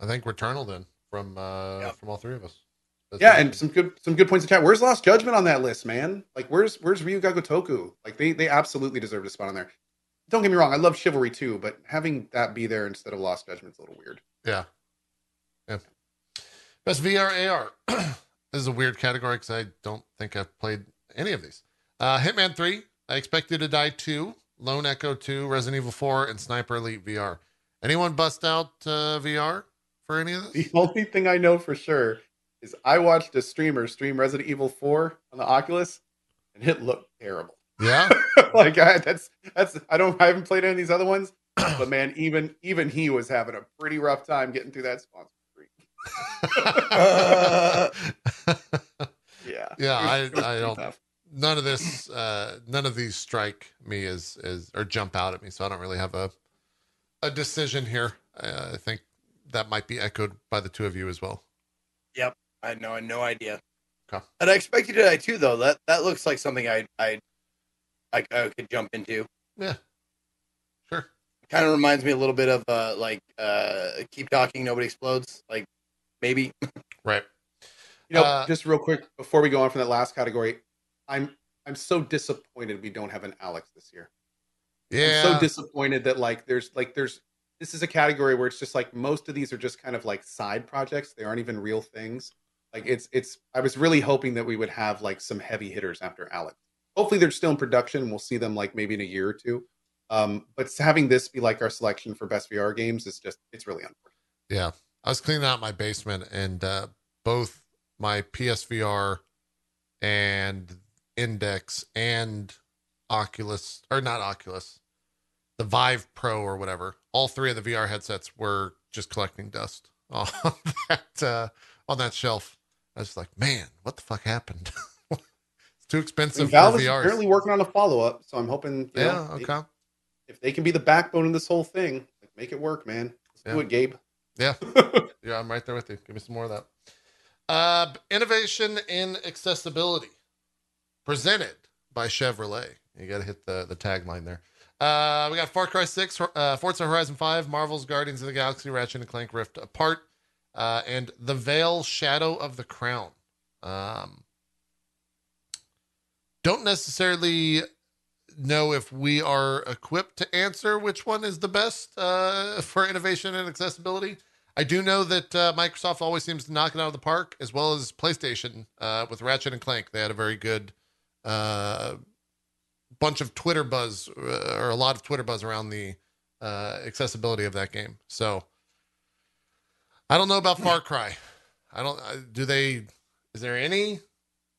I think Returnal then from uh Yeah. from all three of us. That's Yeah, and some good some good points in chat. Where's Lost Judgment on that list, man? Like, where's where's Ryu Ga Gotoku? Like, they they absolutely deserve a spot on there. Don't get me wrong, I love Chivalry too, but having that be there instead of Lost Judgment's a little weird. Yeah. Yeah. Best VR AR. this is a weird category because I don't think I've played any of these. Uh, Hitman 3, I Expect You to Die 2, Lone Echo 2, Resident Evil 4, and Sniper Elite VR. Anyone bust out uh, VR for any of this? The only thing I know for sure is I watched a streamer stream Resident Evil 4 on the Oculus, and it looked terrible. Yeah. like I, that's that's I don't I haven't played any of these other ones, but man, even even he was having a pretty rough time getting through that sponsor free. Yeah, Yeah, It was- it I- I don't- tough. none of this, uh, none of these strike me as, as, or jump out at me. So I don't really have a, a decision here. Uh, I think that might be echoed by the two of you as well. Yep. I know. I had no idea. Okay. And I expect you to die too, though. That that looks like something I I I, I could jump into. Yeah. Sure. Kind of reminds me a little bit of uh like uh keep talking, nobody explodes. Like maybe. Right. You know, Uh, just real quick before we go on from that last category, I'm I'm so disappointed we don't have an Alyx this year. Yeah. I'm so disappointed that like there's like there's this is a category where it's just like most of these are just kind of like side projects. They aren't even real things. Like it's it's I was really hoping that we would have like some heavy hitters after Alyx. Hopefully they're still in production. We'll see them like maybe in a year or two. Um, but having this be like our selection for best VR games is just it's really unfortunate. Yeah. I was cleaning out my basement and uh, both my PSVR and Index and Oculus, or not Oculus, the Vive Pro or whatever, all three of the VR headsets were just collecting dust on that, uh, on that shelf. I was like, man, what the fuck happened? it's too I expensive mean, Valve for is VRs. currently working on a follow up, so I'm hoping yeah, know, they- okay. if they can be the backbone of this whole thing, like make it work, man. Let's do it, Gabe. Yeah. Yeah, I'm right there with you. Give me some more of that. Uh, innovation in accessibility, presented by Chevrolet. You got to hit the the tagline there. Uh, we got Far Cry Six, uh, Forza Horizon Five, Marvel's Guardians of the Galaxy, Ratchet and Clank Rift Apart, uh, and The Veil: Shadow of the Crown. Um, don't necessarily know if we are equipped to answer which one is the best uh, for innovation and accessibility. I do know that uh, Microsoft always seems to knock it out of the park, as well as PlayStation uh, with Ratchet and Clank. They had a very good uh, bunch of Twitter buzz, uh, or a lot of Twitter buzz around the uh, accessibility of that game. So I don't know about Far Cry. I don't. uh, Do they? Is there any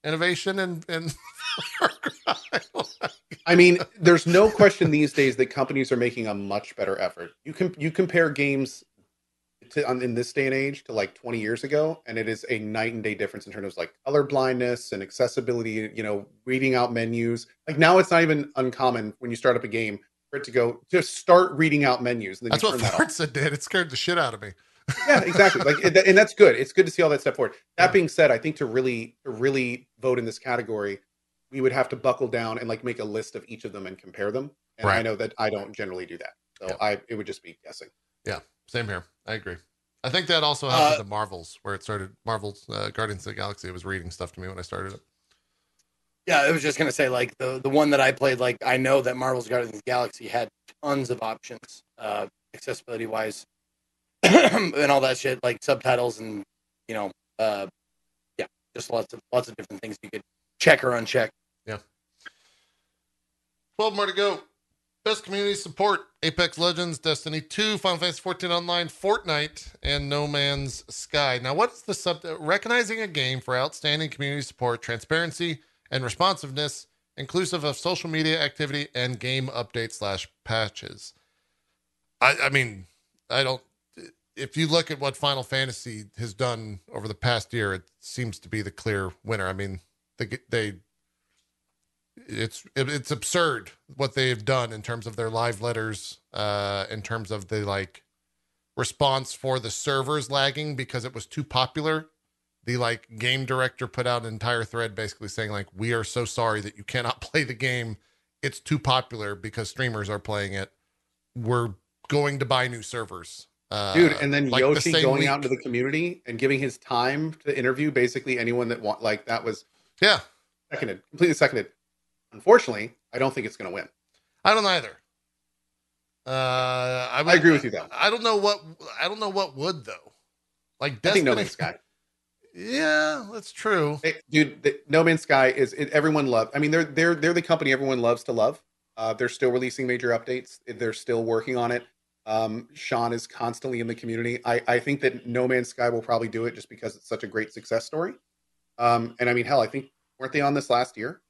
innovation in in Far Cry? I mean, there's no question these days that companies are making a much better effort. You can you compare games to, on, in this day and age to like 20 years ago, and it is a night and day difference in terms of like color blindness and accessibility. You know, reading out menus. Like now, it's not even uncommon when you start up a game for it to go just start reading out menus. And then That's what turn that. Did. It scared the shit out of me. yeah, exactly. Like, and and that's good. It's good to see all that step forward. That being said, I think to really to really vote in this category, we would have to buckle down and like make a list of each of them and compare them. and I know that I don't generally do that, so Yeah. I it would just be guessing. Same here. I agree. I think that also happened Uh, to Marvels, where it started. Marvels, uh, Guardians of the Galaxy was reading stuff to me when I started it. Yeah, I was just gonna say like the the one that I played. Like I know that Marvel's Guardians of the Galaxy had tons of options, uh, accessibility wise, and all that shit, like subtitles and you know, uh, yeah, just lots of lots of different things you could check or uncheck. Yeah. 12 more to go. Best community support Apex Legends, Destiny 2, Final Fantasy 14 Online, Fortnite, and No Man's Sky. Now, what's the sub? Recognizing a game for outstanding community support, transparency, and responsiveness, inclusive of social media activity and game updates slash patches. I, I mean, I don't. If you look at what Final Fantasy has done over the past year, it seems to be the clear winner. I mean, they they it's it, it's absurd what they've done in terms of their live letters uh in terms of the like response for the servers lagging because it was too popular. The like game director put out an entire thread basically saying like we are so sorry that you cannot play the game. It's too popular because streamers are playing it. We're going to buy new servers. Uh dude and then like yoshi same going week. out into the community and giving his time to interview basically anyone that want like that was yeah. seconded completely seconded unfortunately i don't think it's going to win. I don't either. Uh I, i agree with you though. I don't know what I don't know what would though. Like i Destiny, think no man's sky. Yeah, that's true. Dude the, no man's sky is it, everyone love i mean they're they're they're the company everyone loves to love. Uh, they're still releasing major updates. They're still working on it. Um, sean is constantly in the community. I, I think that no man's sky will probably do it just because it's such a great success story. Um, and i mean hell i think weren't they on this last year?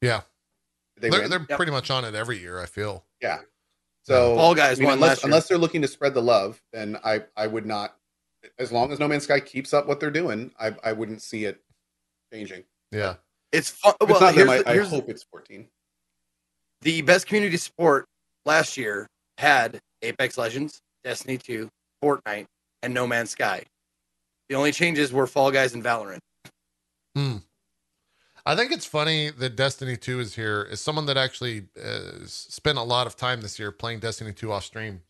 Yeah. Did they They are they're Yep. pretty much on it every year. I feel. Yeah. So Fall Guys I mean, won unless, last year. unless they're looking to spread the love, then I I would not. As long as No Man's Sky keeps up what they're doing, I I wouldn't see it changing. Yeah. It's fun. If Well, it's not them, I, the, I here's hope it's fourteen. the best community support last year had Apex Legends, Destiny 2, Fortnite, and No Man's Sky. The only changes were Fall Guys and Valorant. Hmm. I think it's funny that Destiny 2 is here. As someone that actually uh, spent a lot of time this year playing Destiny 2 off stream,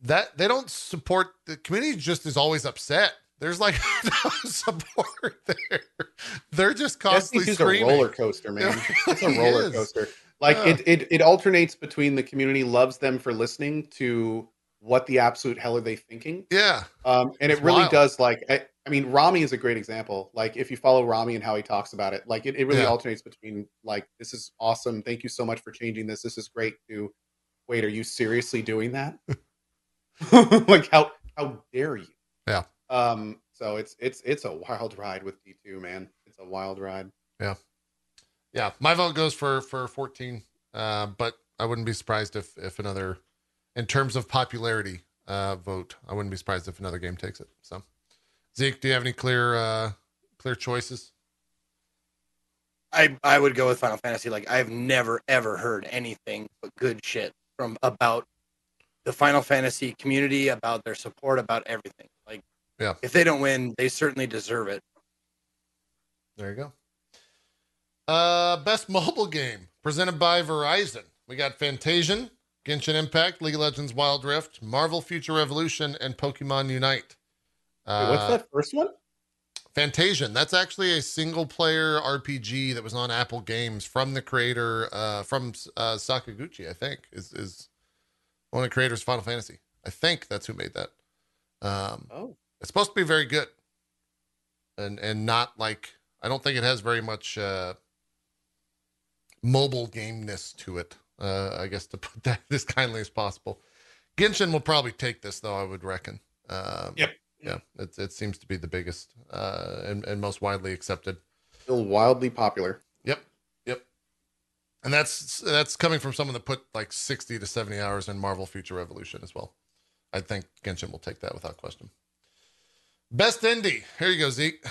that they don't support the community. Just is always upset. There's like no support there. They're just Destiny constantly 2's a roller coaster, man. It's a roller coaster. Like Yeah. it, it it alternates between the community loves them for listening to what the absolute hell are they thinking Yeah. Um, and It's it really wild. does like I, I mean Rami is a great example. Like if you follow Rami and how he talks about it, like it, it really Yeah. alternates between like this is awesome, thank you so much for changing this. This is great to wait, are you seriously doing that? like how how dare you? Yeah. Um so it's it's it's a wild ride with D2, man. It's a wild ride. Yeah, Yeah. my vote goes for for 14. Uh, but I wouldn't be surprised if if another, in terms of popularity, uh, vote. I wouldn't be surprised if another game takes it. So, Zeke, do you have any clear uh clear choices? I I would go with Final Fantasy. Like I've never ever heard anything but good shit from about the Final Fantasy community, about their support, about everything. Like, Yeah. if they don't win, they certainly deserve it. There you go. Uh, best mobile game presented by Verizon. We got Fantasian, Genshin Impact, League of Legends Wild Rift, Marvel Future Revolution, and Pokemon Unite. Wait, what's Uh, that first one? Fantasian. That's actually a single player RPG that was on Apple Games from the creator uh, from uh, Sakaguchi. I think is is one of the creators of Final Fantasy. I think that's who made that. Um, Oh. it's supposed to be very good, and and not like I don't think it has very much uh, mobile gameness to it. Uh, I guess to put that as kindly as possible. Genshin will probably take this though. I would reckon. Um, Yep. Yeah, it, it seems to be the biggest uh, and, and most widely accepted. Still wildly popular. Yep, yep. And that's that's coming from someone that put like sixty to seventy hours in Marvel Future Revolution as well. I think Genshin will take that without question. Best indie. Here you go, Zeke.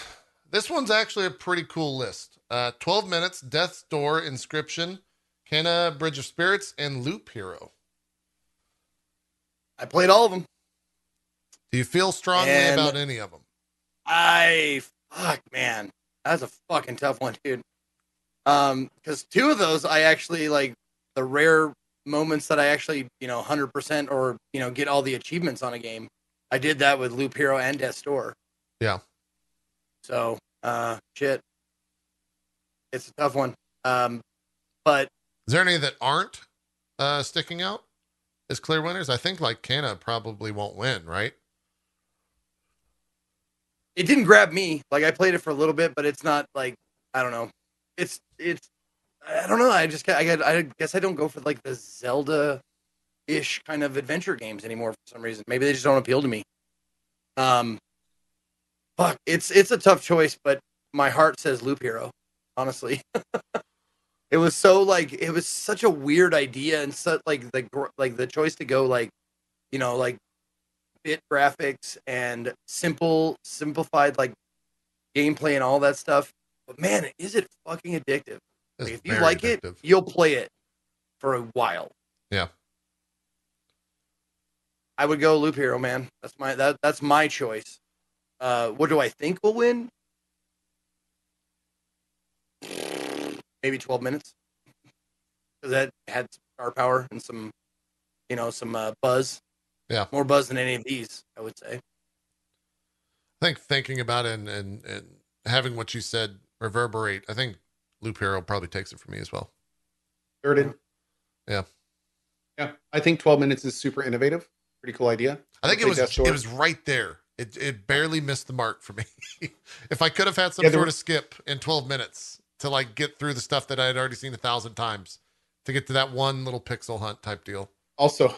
This one's actually a pretty cool list. Uh, Twelve minutes, Death's Door, Inscryption, Kena, Bridge of Spirits, and Loop Hero. I played all of them. Do you feel strongly And- about any of them? I fuck man, that's a fucking tough one, dude. Um, because two of those I actually like the rare moments that I actually, you know, 100% or, you know, get all the achievements on a game. I did that with Loop Hero and Death's Door. Yeah. So, uh, shit. It's a tough one. Um, but Is there any that aren't uh, sticking out as clear winners? I think like Kena probably won't win, right? it didn't grab me. Like I played it for a little bit, but it's not like I don't know. It's it's I don't know. I just I I guess I don't go for like the Zelda ish kind of adventure games anymore for some reason. Maybe they just don't appeal to me. Um, fuck, it's it's a tough choice, but my heart says Loop Hero. Honestly, it was so like it was such a weird idea and such like the like the choice to go like you know like bit graphics and simple simplified like gameplay and all that stuff. But man, is it fucking addictive? Like, if you like addictive. it, you'll play it for a while. Yeah. I would go Loop Hero, man. That's my that that's my choice. Uh, what do I think will win? Maybe twelve minutes, because that had some star power and some, you know, some uh, buzz. Yeah. more buzz than any of these, I would say. I think thinking about it and, and, and having what you said reverberate, I think Loop Hero probably takes it for me as well. Thirded. Yeah. Yeah. I think 12 minutes is super innovative. Pretty cool idea. I think it was it was right there. It it barely missed the mark for me. if I could have had some Yeah, sort were- of skip in 12 minutes to like get through the stuff that I had already seen a thousand times to get to that one little pixel hunt type deal. also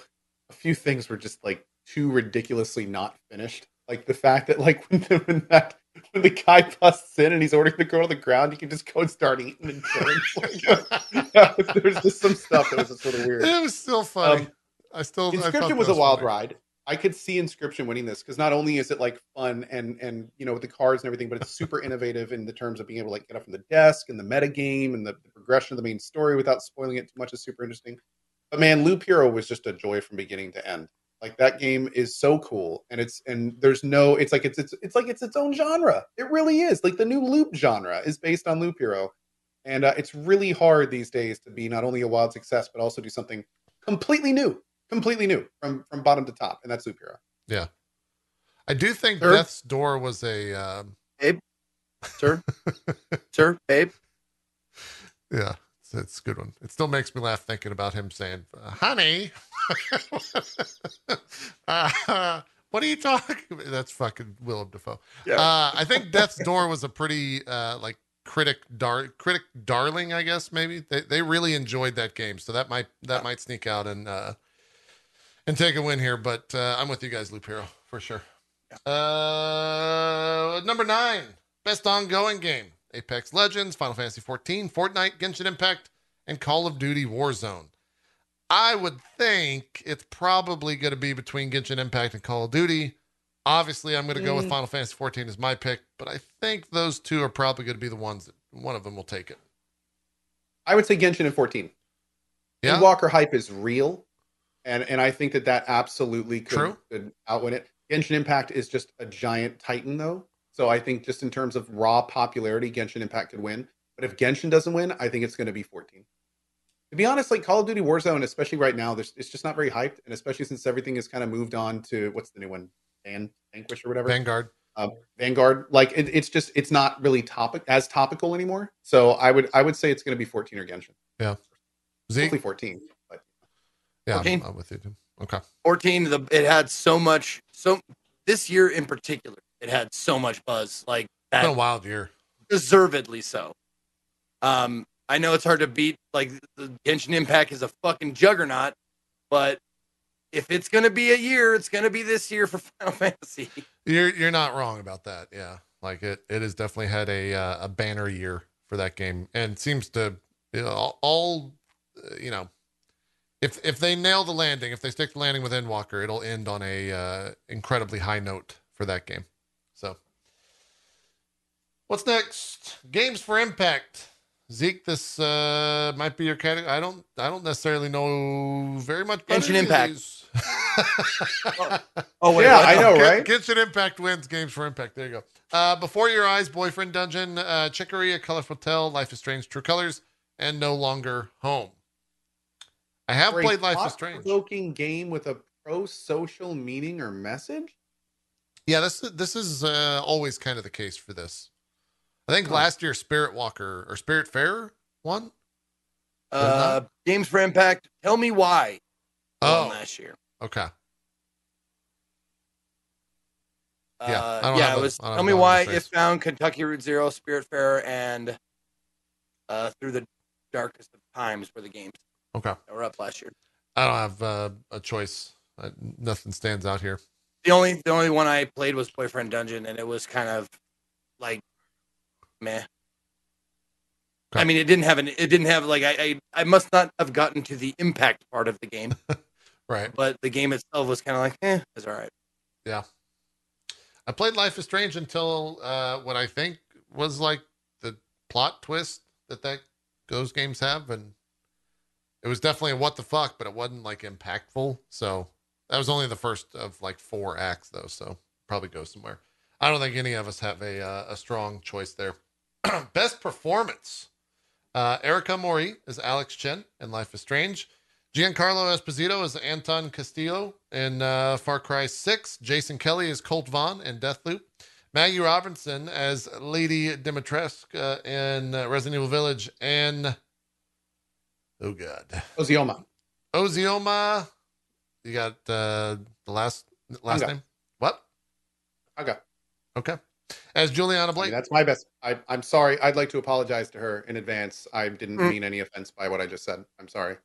a few things were just like too ridiculously not finished. Like the fact that like when the, when that when the guy busts in and he's ordering the girl to the ground, you can just go and start eating and killing. Like, there's just some stuff that was just sort of weird. It was still funny. Um, I still I Inscryption that was a wild funny. ride. I could see Inscryption winning this because not only is it like fun and and you know with the cards and everything, but it's super innovative in the terms of being able to like get up from the desk and the meta game and the, the progression of the main story without spoiling it too much is super interesting. But man, Loop Hero was just a joy from beginning to end. Like that game is so cool, and it's and there's no, it's like it's it's it's like it's its own genre. It really is. Like the new Loop genre is based on Loop Hero, and uh, it's really hard these days to be not only a wild success but also do something completely new, completely new from from bottom to top, and that's Loop Hero. I do think Sir? Death's Door was a um, Sir, sir, babe. yeah, it's, it's a good one. It still makes me laugh thinking about him saying, uh, "Honey, uh, what are you talking?" about? That's fucking Willem Dafoe. Yeah. Uh, I think Death's Door was a pretty uh, like critic dar- critic darling, I guess maybe they they really enjoyed that game, so that might that might sneak out and uh, and take a win here. But uh, I'm with you guys, Loop Hero for sure. Uh, number nine, best ongoing game: Apex Legends, Final Fantasy 14, Fortnite, Genshin Impact, and Call of Duty Warzone. I would think it's probably going to be between Genshin Impact and Call of Duty. Obviously, I'm going to go with Mm. Final Fantasy 14 as my pick, but I think those two are probably going to be the ones that one of them will take it. I would say Genshin and 14. Yeah, Walker hype is real, and and I think that that absolutely could, True. could outwin it. Genshin Impact is just a giant titan, though. So I think just in terms of raw popularity, Genshin Impact could win. But if Genshin doesn't win, I think it's going to be 14. To be honest, like Call of Duty Warzone, especially right now, there's it's just not very hyped, and especially since everything has kind of moved on to what's the new one, Van Vanquish or whatever. Vanguard. Um, Vanguard, like it, it's just it's not really topic as topical anymore. So I would I would say it's going to be 14 or Genshin. Zeke. Hopefully 14. Yeah, I'm, 14? I'm with you. Too. Okay. 14 the it had so much so this year in particular it had so much buzz like It's been a wild year. deservedly so um i know it's hard to beat like the genshin impact is a fucking juggernaut but if it's gonna be a year it's gonna be this year for final fantasy You're you're not wrong about that. Yeah, like it it has definitely had a uh, a banner year for that game, and seems to you know, all, all uh, you know. If if they nail the landing, if they stick the landing with Endwalker, it'll end on a uh, incredibly high note for that game. So, what's next? Games for Impact. Zeke, this uh, might be your category. I don't I don't necessarily know very much. about Genshin any of Impact. these. oh Yeah, I know, Gen- right? Genshin Impact wins games for Impact. There you go. Uh, Before Your Eyes, Boyfriend Dungeon, uh, Chicory, A Colorful Tale, Life is Strange, True Colors, and No Longer Home. I have played Life is Strange. thought-provoking game with a pro social meaning or message. Yeah, this this is uh, always kind of the case for this. I think Huh. last year Spirit Walker or Spiritfarer won. Uh, games for Impact. Tell me why. Oh, last year. okay. Uh, Yeah, I don't yeah. have It was. I don't Tell me why the it found Kentucky Route Zero, Spiritfarer, and uh, through the darkest of times were the games Okay. that were up last year. I don't have uh, a choice. I, nothing stands out here. The only the only one I played was Boyfriend Dungeon, and it was kind of like meh. I mean, it didn't have an it didn't have like I, I I must not have gotten to the impact part of the game, Right. but the game itself was kind of like eh, it's all right. Yeah. I played Life is Strange until uh, what I think was like the plot twist that that those games have, and it was definitely a what the fuck, but it wasn't like impactful. So that was only the first of like four acts, though. So probably go somewhere. I don't think any of us have a uh, a strong choice there. Best performance: uh, Erika Mori is Alex Chen in Life is Strange. Giancarlo Esposito is Anton Castillo in uh, Far Cry 6. Jason Kelly is Colt Vaughn in Deathloop. Maggie Robinson as Lady Dimitrescu uh, in uh, Resident Evil Village. And, oh God, Ozioma. Ozioma. You got uh, the last last Anga. name? What? Okay. Okay. As Juliana I mean, Blake. that's my best. I, I'm sorry. I'd like to apologize to her in advance. I didn't Mm. mean any offense by what I just said. I'm sorry.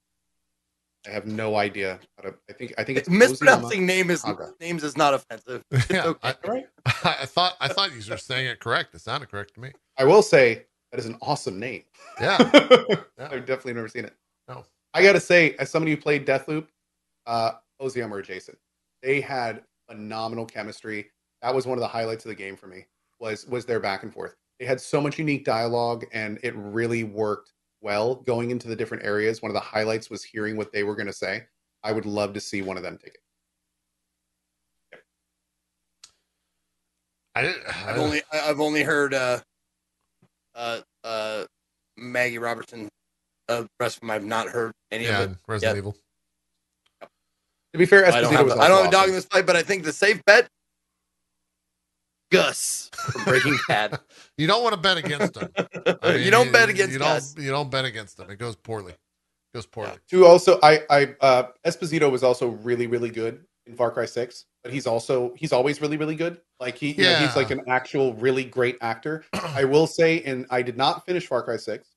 I have no idea how to. I think. I think it's Mispronouncing name is Okay. names is not offensive. yeah, okay. I, Ozioma. All right. I thought I thought you were saying it correct. It sounded correct to me. I will say that is an awesome name. Yeah. I've definitely never seen it. No. I got to say, as somebody who played Deathloop, uh, Ozium or Jason, they had phenomenal chemistry. That was one of the highlights of the game for me. Was was their back and forth. They had so much unique dialogue, and it really worked well going into the different areas. One of the highlights was hearing what they were going to say. I would love to see one of them take it. I didn't. I've only I- I've only heard uh uh uh Maggie Robertson. Uh, the rest of them I've not heard any yeah, of it. Resident Yep. Evil. To be fair, I don't Esposito have was I don't also have a dog in this fight, but I think the safe bet, Gus from Breaking Bad. You don't want to bet against him. I mean, you don't bet against you Gus. don't, you don't bet against him. It goes poorly. It goes poorly. To also, I, I, uh, Esposito was also really, really good in Far Cry Six, but he's also he's always really, really good. Like he, you know, he's like an actual really great actor. I will say, and I did not finish Far Cry Six.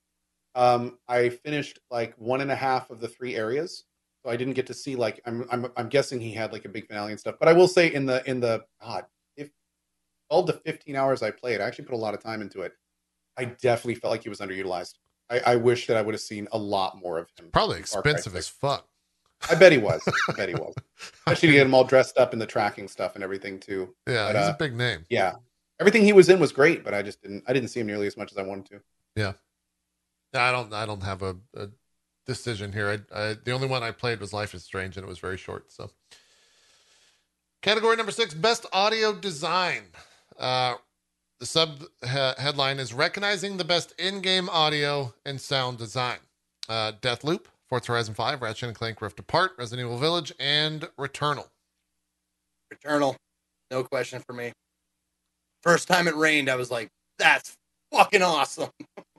Um, I finished like one and a half of the three areas, so I didn't get to see like I'm, I'm, I'm guessing he had like a big finale and stuff. But I will say, in the in the God, if twelve to fifteen hours I played, I actually put a lot of time into it. I definitely felt like he was underutilized. I, I wish that I would have seen a lot more of him. Probably in Far Cry expensive as fuck. I bet he was. I bet he was. Especially to get him all dressed up in the tracking stuff and everything too. Yeah, But, he's uh, a big name. Yeah. Everything he was in was great, but I just didn't I didn't see him nearly as much as I wanted to. I don't. I don't have a, a decision here. I, I the only one I played was Life is Strange, and it was very short. So, category number six: best audio design. Uh, the sub he- headline is recognizing the best in-game audio and sound design. Uh, Deathloop, Forza Horizon 5, Ratchet and Clank Rift Apart, Resident Evil Village, and Returnal. Returnal, no question for me. First time it rained, I was like, "That's fucking awesome."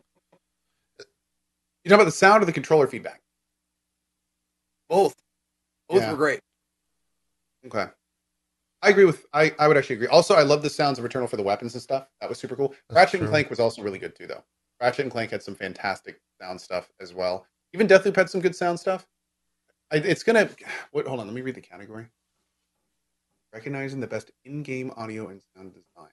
You know about the sound or the controller feedback? Both, both Yeah. were great. Okay. I agree with I, I would actually agree. Also, I love the sounds of Returnal for the weapons and stuff. That was super cool. That's Ratchet and. Clank was also really good too, though. Ratchet and Clank had some fantastic sound stuff as well. Even Deathloop had some good sound stuff. I, it's gonna. Wait, hold on. Let me read the category. Recognizing the best in-game audio and sound design.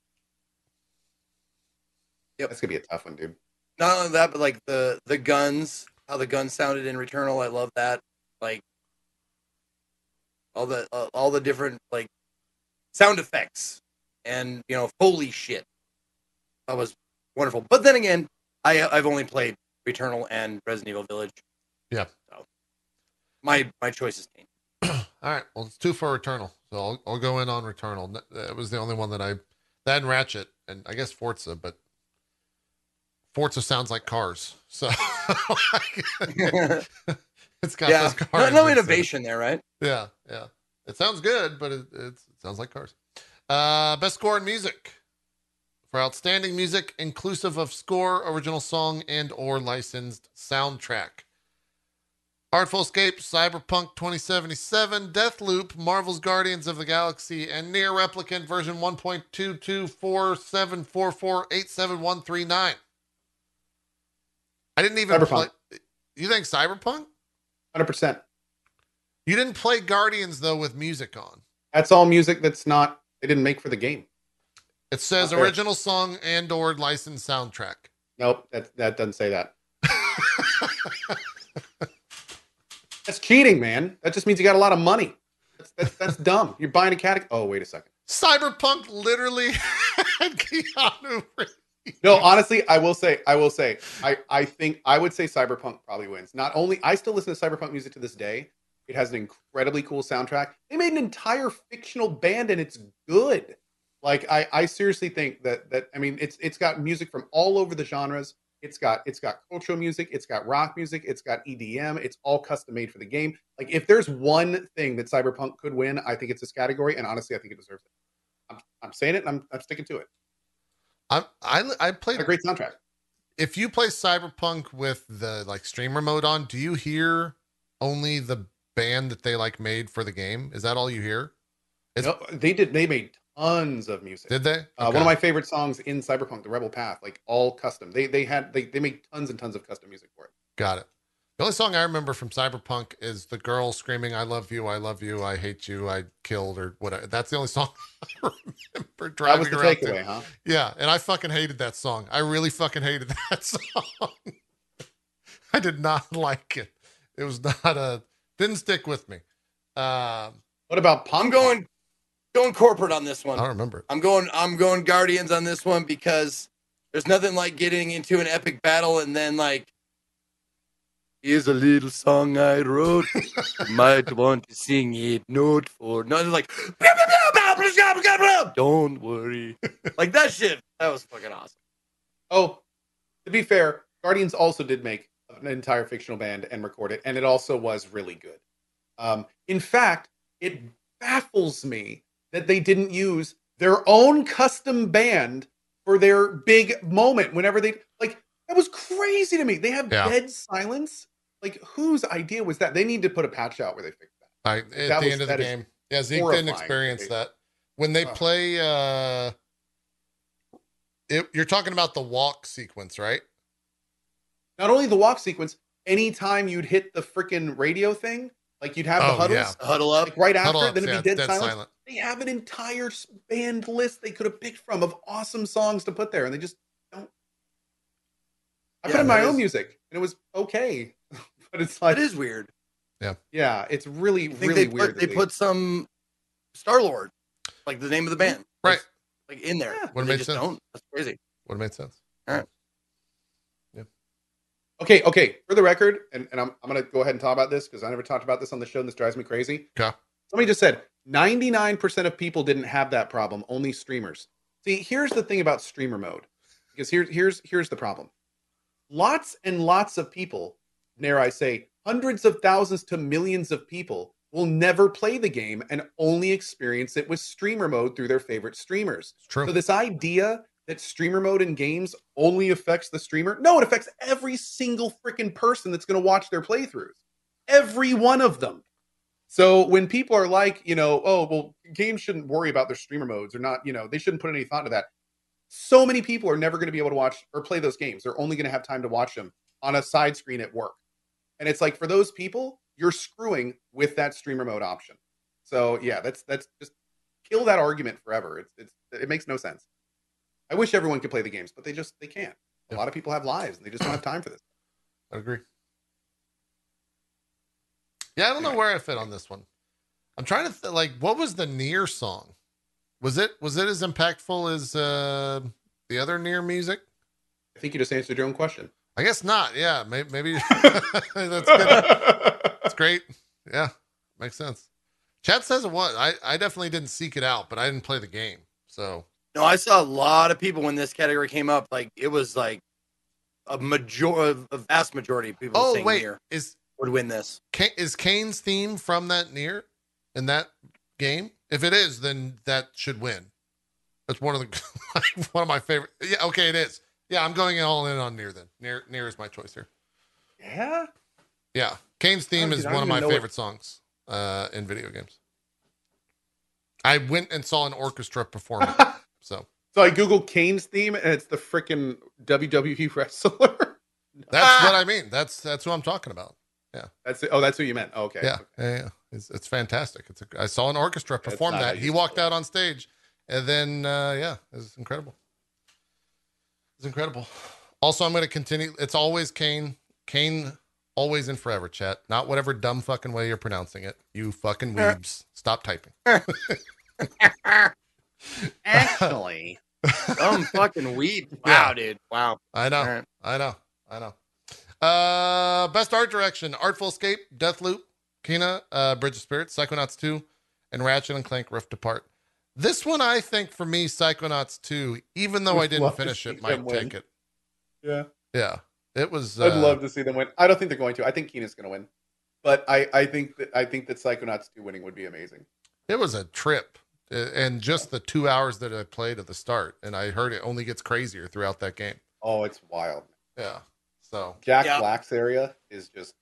Yep. That's gonna be a tough one, dude. Not only that, but like the the guns, how the guns sounded in Returnal, I love that. Like all the uh, all the different like sound effects and you know holy shit, that was wonderful. But then again, I I've only played Returnal and Resident Evil Village. Yeah. So my my choice is Kane. All right. Well, it's two for Returnal, so I'll, I'll go in on Returnal. That was the only one that I that and Ratchet, and I guess Forza, but Forza sounds like cars, so It's got yeah, those no, cars. no in innovation there, right? Yeah, yeah. It sounds good, but it, it's, it sounds like cars. Uh, best score in music for outstanding music, inclusive of score, original song, and or licensed soundtrack. Artful Escape, Cyberpunk 2077, Deathloop, Marvel's Guardians of the Galaxy, and NieR Replicant version 1.22474487139. I didn't even Cyberpunk. play. You think Cyberpunk? Hundred percent. You didn't play Guardians though with music on. That's all music that's not they didn't make for the game. It says original song and or licensed soundtrack. Nope, that that doesn't say that. That's cheating, man. That just means you got a lot of money. That's that's, that's dumb. You're buying a category. Oh, wait a second. Cyberpunk literally had Keanu Reeves. No, honestly, I will say, I will say, I I think I would say Cyberpunk probably wins. Not only I still listen to Cyberpunk music to this day. It has an incredibly cool soundtrack. They made an entire fictional band, and it's good. Like I, I seriously think that that I mean, it's it's got music from all over the genres. It's got it's got cultural music, it's got rock music, it's got EDM. It's all custom made for the game. Like if there's one thing that Cyberpunk could win, I think it's this category, and honestly, I think it deserves it. I'm, I'm saying it, and I'm I'm sticking to it. I I I played. A great soundtrack. If you play Cyberpunk with the like streamer mode on, do you hear only the band that they like made for the game? Is that all you hear? It's- No, they did. They made tons of music. Did they? Uh, one of my favorite songs in Cyberpunk, The Rebel Path, like all custom. They they had they they made tons and tons of custom music for it. Got it. The only song I remember from Cyberpunk is the girl screaming, I love you, I love you, I hate you, I killed, or whatever. That's the only song I remember That driving was the to. takeaway, huh? Yeah, and I fucking hated that song. I really fucking hated that song. I did not like it. It was not a didn't stick with me. Um, What about I'm going going corporate on this one? I don't remember. I'm going I'm going Guardians on this one because there's nothing like getting into an epic battle and then like here's a little song I wrote. You might want to sing it note for note. It's like don't worry. Like that shit. That was fucking awesome. Oh, to be fair, Guardians also did make an entire fictional band and record it, and it also was really good. Um, in fact, it baffles me that they didn't use their own custom band for their big moment. Whenever they like, that was crazy to me. They have Yeah. dead silence. Like, whose idea was that? They need to put a patch out where they fix that. I, at That the was- end of the game. Yeah, Zeke didn't horrifying. experience that. When they Oh. play uh it, you're talking about the walk sequence, right? Not only the walk sequence, anytime you'd hit the freaking radio thing, like you'd have the Oh, huddles, yeah. Huddle up. like right after, ups, then it'd yeah, be dead, dead silence. silent. They have an entire band list they could have picked from of awesome songs to put there, and they just don't. I Yeah, put in my that own music, and it was okay, but it's like, It is weird. yeah, yeah, it's really, really they weird. put they that put some Star Lord, like the name of the band, Right. like in there. Yeah. Would've made sense. don't. That's crazy. Would have made sense. All right. Yeah. Okay, okay. For the record, and, and I'm, I'm going to go ahead and talk about this because I never talked about this on the show, and this drives me crazy. Okay. Somebody just said 99% of people didn't have that problem, only streamers. See, here's the thing about streamer mode. Because here, here's here's the problem. Lots and lots of people, dare I say, hundreds of thousands to millions of people will never play the game and only experience it with streamer mode through their favorite streamers. It's true. So this idea that streamer mode in games only affects the streamer, no, it affects every single freaking person that's going to watch their playthroughs. Every one of them. So when people are like, you know, oh, well, games shouldn't worry about their streamer modes or not, you know, they shouldn't put any thought into that. So many people are never going to be able to watch or play those games. They're only going to have time to watch them on a side screen at work. And it's like for those people, you're screwing with that streamer mode option. So yeah, that's that's just kill that argument forever. It's it's it makes no sense. I wish everyone could play the games, but they just they can't. A Yeah. lot of people have lives and they just don't have time for this. I agree. Yeah, I don't know where I fit on this one. I'm trying to th- like, what was the NieR song? Was it was it as impactful as uh, the other NieR music? I think you just answered your own question. I guess not. Yeah, maybe, maybe that's good. That's great. Yeah, makes sense. Chat says it was. I I definitely didn't seek it out, but I didn't play the game. So No, I saw a lot of people when this category came up. Like it was like a major, a vast majority of people oh wait, is would win this. Is Kane's theme from that NieR in that game? If it is, then that should win. That's one of the one of my favorite. Yeah, okay, it is. Yeah, I'm going all in on NieR then. NieR NieR is my choice here. Yeah. Yeah, Kane's theme is one of my what- favorite songs uh, in video games. I went and saw an orchestra perform it. So So I googled Kane's theme, and it's the freaking WWE wrestler. that's what I mean. That's that's who I'm talking about. Yeah. That's it. Oh, that's who you meant. Okay. Yeah, yeah, yeah. It's, it's fantastic. It's a, I saw an orchestra perform that. He walked out on stage, and then uh, yeah, it's incredible. It's incredible. Also, I'm going to continue. It's always Kane. Kane, always and forever. Chat, not whatever dumb fucking way you're pronouncing it. You fucking weebs. Stop typing. Actually, Some fucking. Yeah. Wow, dude. Wow. I know. Right. I know. I know. Uh, best art direction: Artful Escape, Deathloop, Kena, uh, Bridge of Spirits, Psychonauts 2, and Ratchet and Clank Rift Apart. This one, I think, for me, Psychonauts 2, even though Would I didn't finish it, might win. take it. yeah. Yeah, it was. Uh, I'd love to see them win. I don't think they're going to. I think Kena's going to win, but I, I think that I think that Psychonauts two winning would be amazing. It was a trip, uh, and just the two hours that I played at the start, and I heard it only gets crazier throughout that game. Oh, it's wild. Yeah. So Jack Yeah. Black's area is just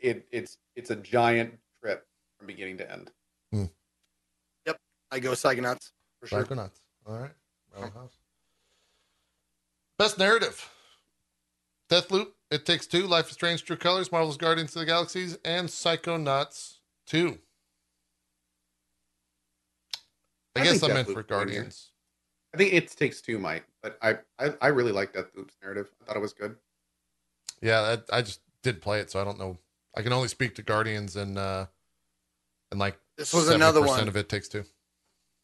it. It's it's a giant trip from beginning to end. I go Psychonauts for sure. Psychonauts. All right. Roundhouse. Best narrative. Deathloop, It Takes Two, Life is Strange, True Colors, Marvel's Guardians of the Galaxies, and Psychonauts 2. I, I guess I'm in for. Guardians. I think it takes two might, but I I, I really like Deathloop's narrative. I thought it was good. Yeah, I, I just did play it, so I don't know. I can only speak to Guardians and uh and like This was another 70% one. of it takes two.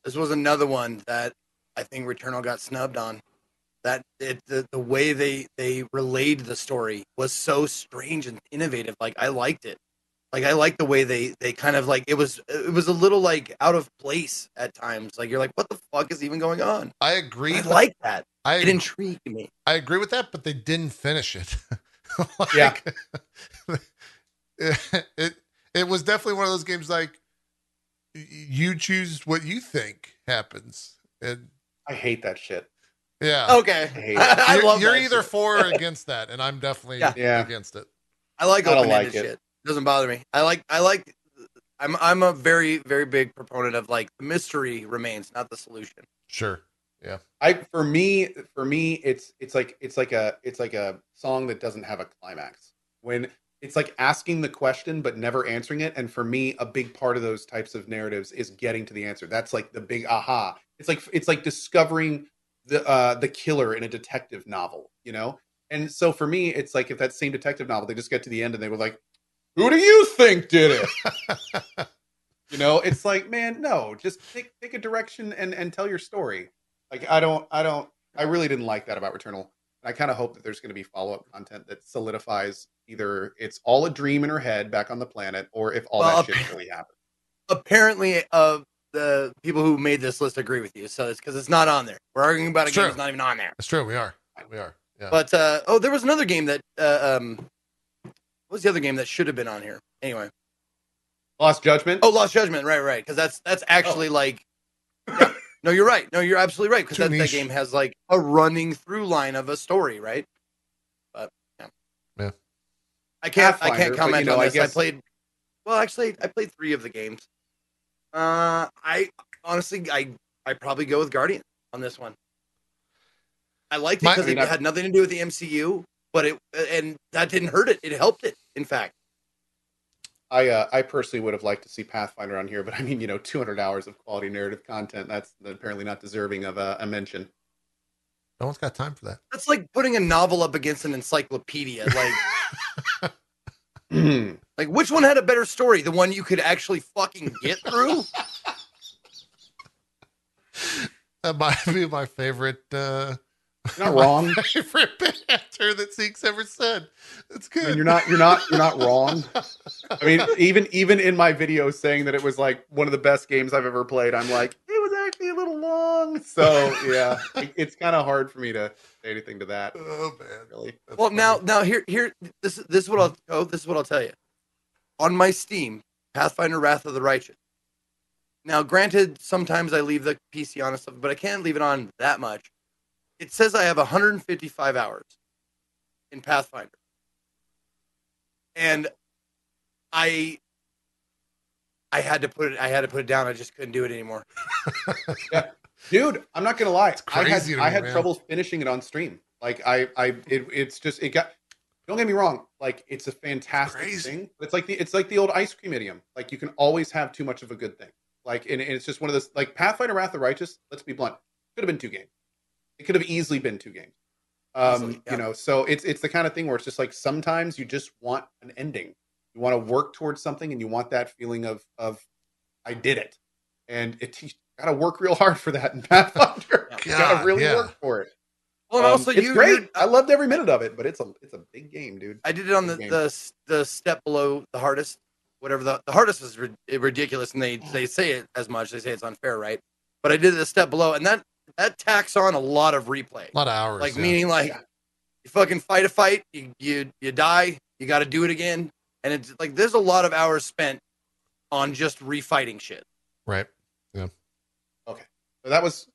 This was another one that I think Returnal got snubbed on. That it, the the way they they relayed the story was so strange and innovative. Like I liked it. Like I liked the way they they kind of like it was it was a little like out of place at times. Like you're like, what the fuck is even going on? I agree. I like that. I It intrigued me. I agree with that, but they didn't finish it. Like, Yeah. it, it it was definitely one of those games like you choose what you think happens. And I hate that shit. yeah. Okay, hate. I, you're love you're either shit. for or against that, and I'm definitely Yeah. Yeah. against it. I like I don't open ended like it. shit. Doesn't bother me. I like I like I'm I'm a very very big proponent of like the mystery remains, not the solution. Sure. Yeah. I for me for me it's it's like it's like a it's like a song that doesn't have a climax. When it's like asking the question but never answering it and for me a big part of those types of narratives is getting to the answer. That's like the big aha. It's like it's like discovering the uh the killer in a detective novel, you know? And so for me it's like if that same detective novel they just get to the end and they were like who do you think did it? You know, it's like, man, no, just take take a direction and and tell your story. Like I don't I don't I really didn't like that about Returnal. I kind of hope that there's going to be follow up content that solidifies either it's all a dream in her head back on the planet, or if all Well, that shit really happened. Apparently, uh, the people who made this list agree with you. So it's because it's not on there. We're arguing about a game Sure. that's not even on there. That's true. We are. We are. Yeah. But uh, oh, there was another game that uh, um, what was the other game that should have been on here? Anyway, Lost Judgment. oh, Lost Judgment, right, right, because that's that's actually like, yeah. no, you're right. No, you're absolutely right because that, that game has like a running through line of a story, right? But yeah, Yeah. I can't I can't but, comment you know, on I this. I guess- played, well, actually, I played three of the games. Uh, I honestly, I I probably go with Guardian on this one. I liked it because I mean, it I- had nothing to do with the MCU, but it and that didn't hurt it. It helped it. In fact, I uh, I personally would have liked to see Pathfinder on here, but I mean, you know, 200 hours of quality narrative content. That's apparently not deserving of a, a mention. no one's got time for that. that's like putting a novel up against an encyclopedia. Like, like which one had a better story? The one you could actually fucking get through? That might be my favorite. uh You're not wrong. favorite banter that Zeke's ever said. It's I mean, good. you're not you're not you're not wrong. I mean, even even in my video saying that it was like one of the best games I've ever played, I'm like, it was actually a little long. So yeah, it- it's kind of hard for me to say anything to that. oh man. Really, That's well, funny. now, now here, here, this, this is what I'll, oh, this is what I'll tell you. on my Steam Pathfinder Wrath of the Righteous. Now, granted, sometimes I leave the PC on and stuff, but I can't leave it on that much. It says I have 155 hours in Pathfinder. And I I had to put it I had to put it down. I just couldn't do it anymore. yeah. dude i'm not gonna lie i had crazy i had man. trouble finishing it on stream like i i it, it's just it got don't get me wrong like it's a fantastic Crazy. thing it's like the it's like the old ice cream idiom like you can always have too much of a good thing like and, and it's just one of those like pathfinder wrath of righteous let's be blunt could have been two games it could have easily been two games um Easily, yeah. you know so it's it's the kind of thing where it's just like sometimes you just want an ending you want to work towards something and you want that feeling of of i did it and it you gotta work real hard for that in pathfinder you gotta really yeah. work for it Well, and Um, also it's you, great you- i loved every minute of it but it's a it's a big game dude I did it on the, Game. the the step below the hardest, whatever the the hardest is rid- ridiculous, and they they say it as much. They say it's unfair, right? But I did the step below, and that that tacks on a lot of replay. A lot of hours. Like yeah. meaning, like Yeah. you fucking fight a fight, you you you die, you got to do it again, and it's like there's a lot of hours spent on just refighting shit. right. Yeah. Okay. So that was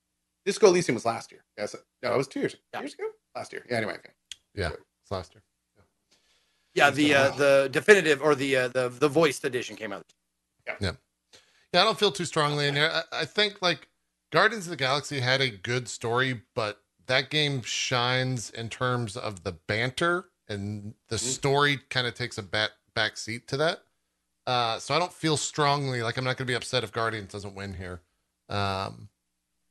disco elysium was last year yes no it was two years, Yeah. years ago last year yeah anyway okay. Yeah. It's last year. Yeah, yeah the uh, the definitive or the uh, the the voiced edition came out. Yeah, Yeah. Yeah. I don't feel too strongly in here. I, I think like Guardians of the Galaxy had a good story, but that game shines in terms of the banter and the Mhm. story kind of takes a back back seat to that. Uh, so I don't feel strongly like I'm not going to be upset if Guardians doesn't win here, um,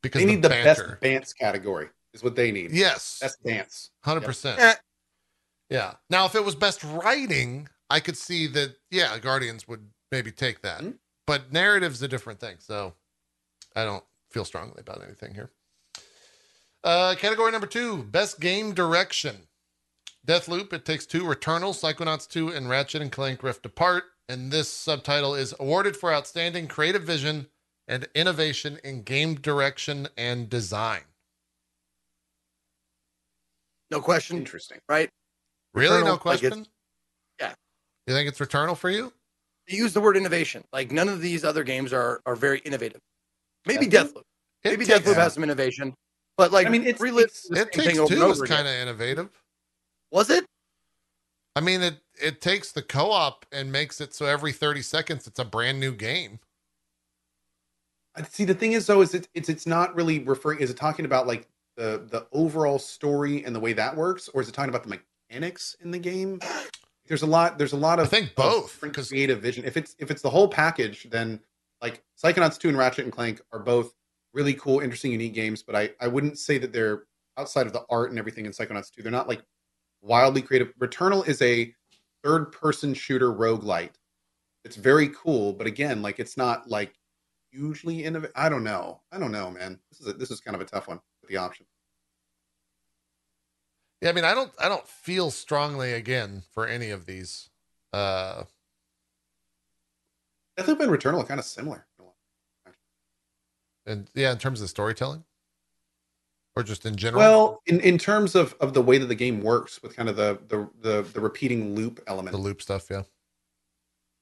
because they need the banter. best dance category is what they need Yes, best dance hundred percent. Eh. Yeah. Now, if it was best writing, I could see that. Yeah, Guardians would maybe take that, Mhm. but narrative's a different thing. So I don't feel strongly about anything here. Uh, category number two: best game direction. Deathloop, It Takes Two, Returnal, Psychonauts 2, and Ratchet and Clank Rift Apart. And this subtitle is awarded for outstanding creative vision and innovation in game direction and design. No question, interesting right? Really, Returnal, no question. it's- yeah. You think it's Returnal for you? They use the word innovation. Like none of these other games are are very innovative. Maybe Deathloop? Deathloop. Maybe takes- Deathloop has some innovation, but like I mean, it's- relive it's- the It same takes thing over two is kind of innovative. Was it? I mean, it it takes the co-op and makes it so every thirty seconds it's a brand new game. I- see the thing is though is it, it's it's not really referring is it talking about like the the overall story and the way that works or is it talking about the mechanics in the game there's a lot there's a lot of I think both, different 'cause- creative vision if it's if it's the whole package then like psychonauts 2 and ratchet and clank are both really cool interesting unique games but i i wouldn't say that they're outside of the art and everything in psychonauts 2 they're not like wildly creative returnal is a third person shooter roguelite it's very cool but again like it's not like hugely innovative. I don't know. I don't know, man. This is a, this is kind of a tough one with the option. Yeah, I mean, I don't I don't feel strongly again for any of these. Uh, Deathloop and Returnal are kind of similar. and yeah, in terms of storytelling, or just in general. Well, in, in terms of, of the way that the game works with kind of the the the, the repeating loop element. the loop stuff. Yeah.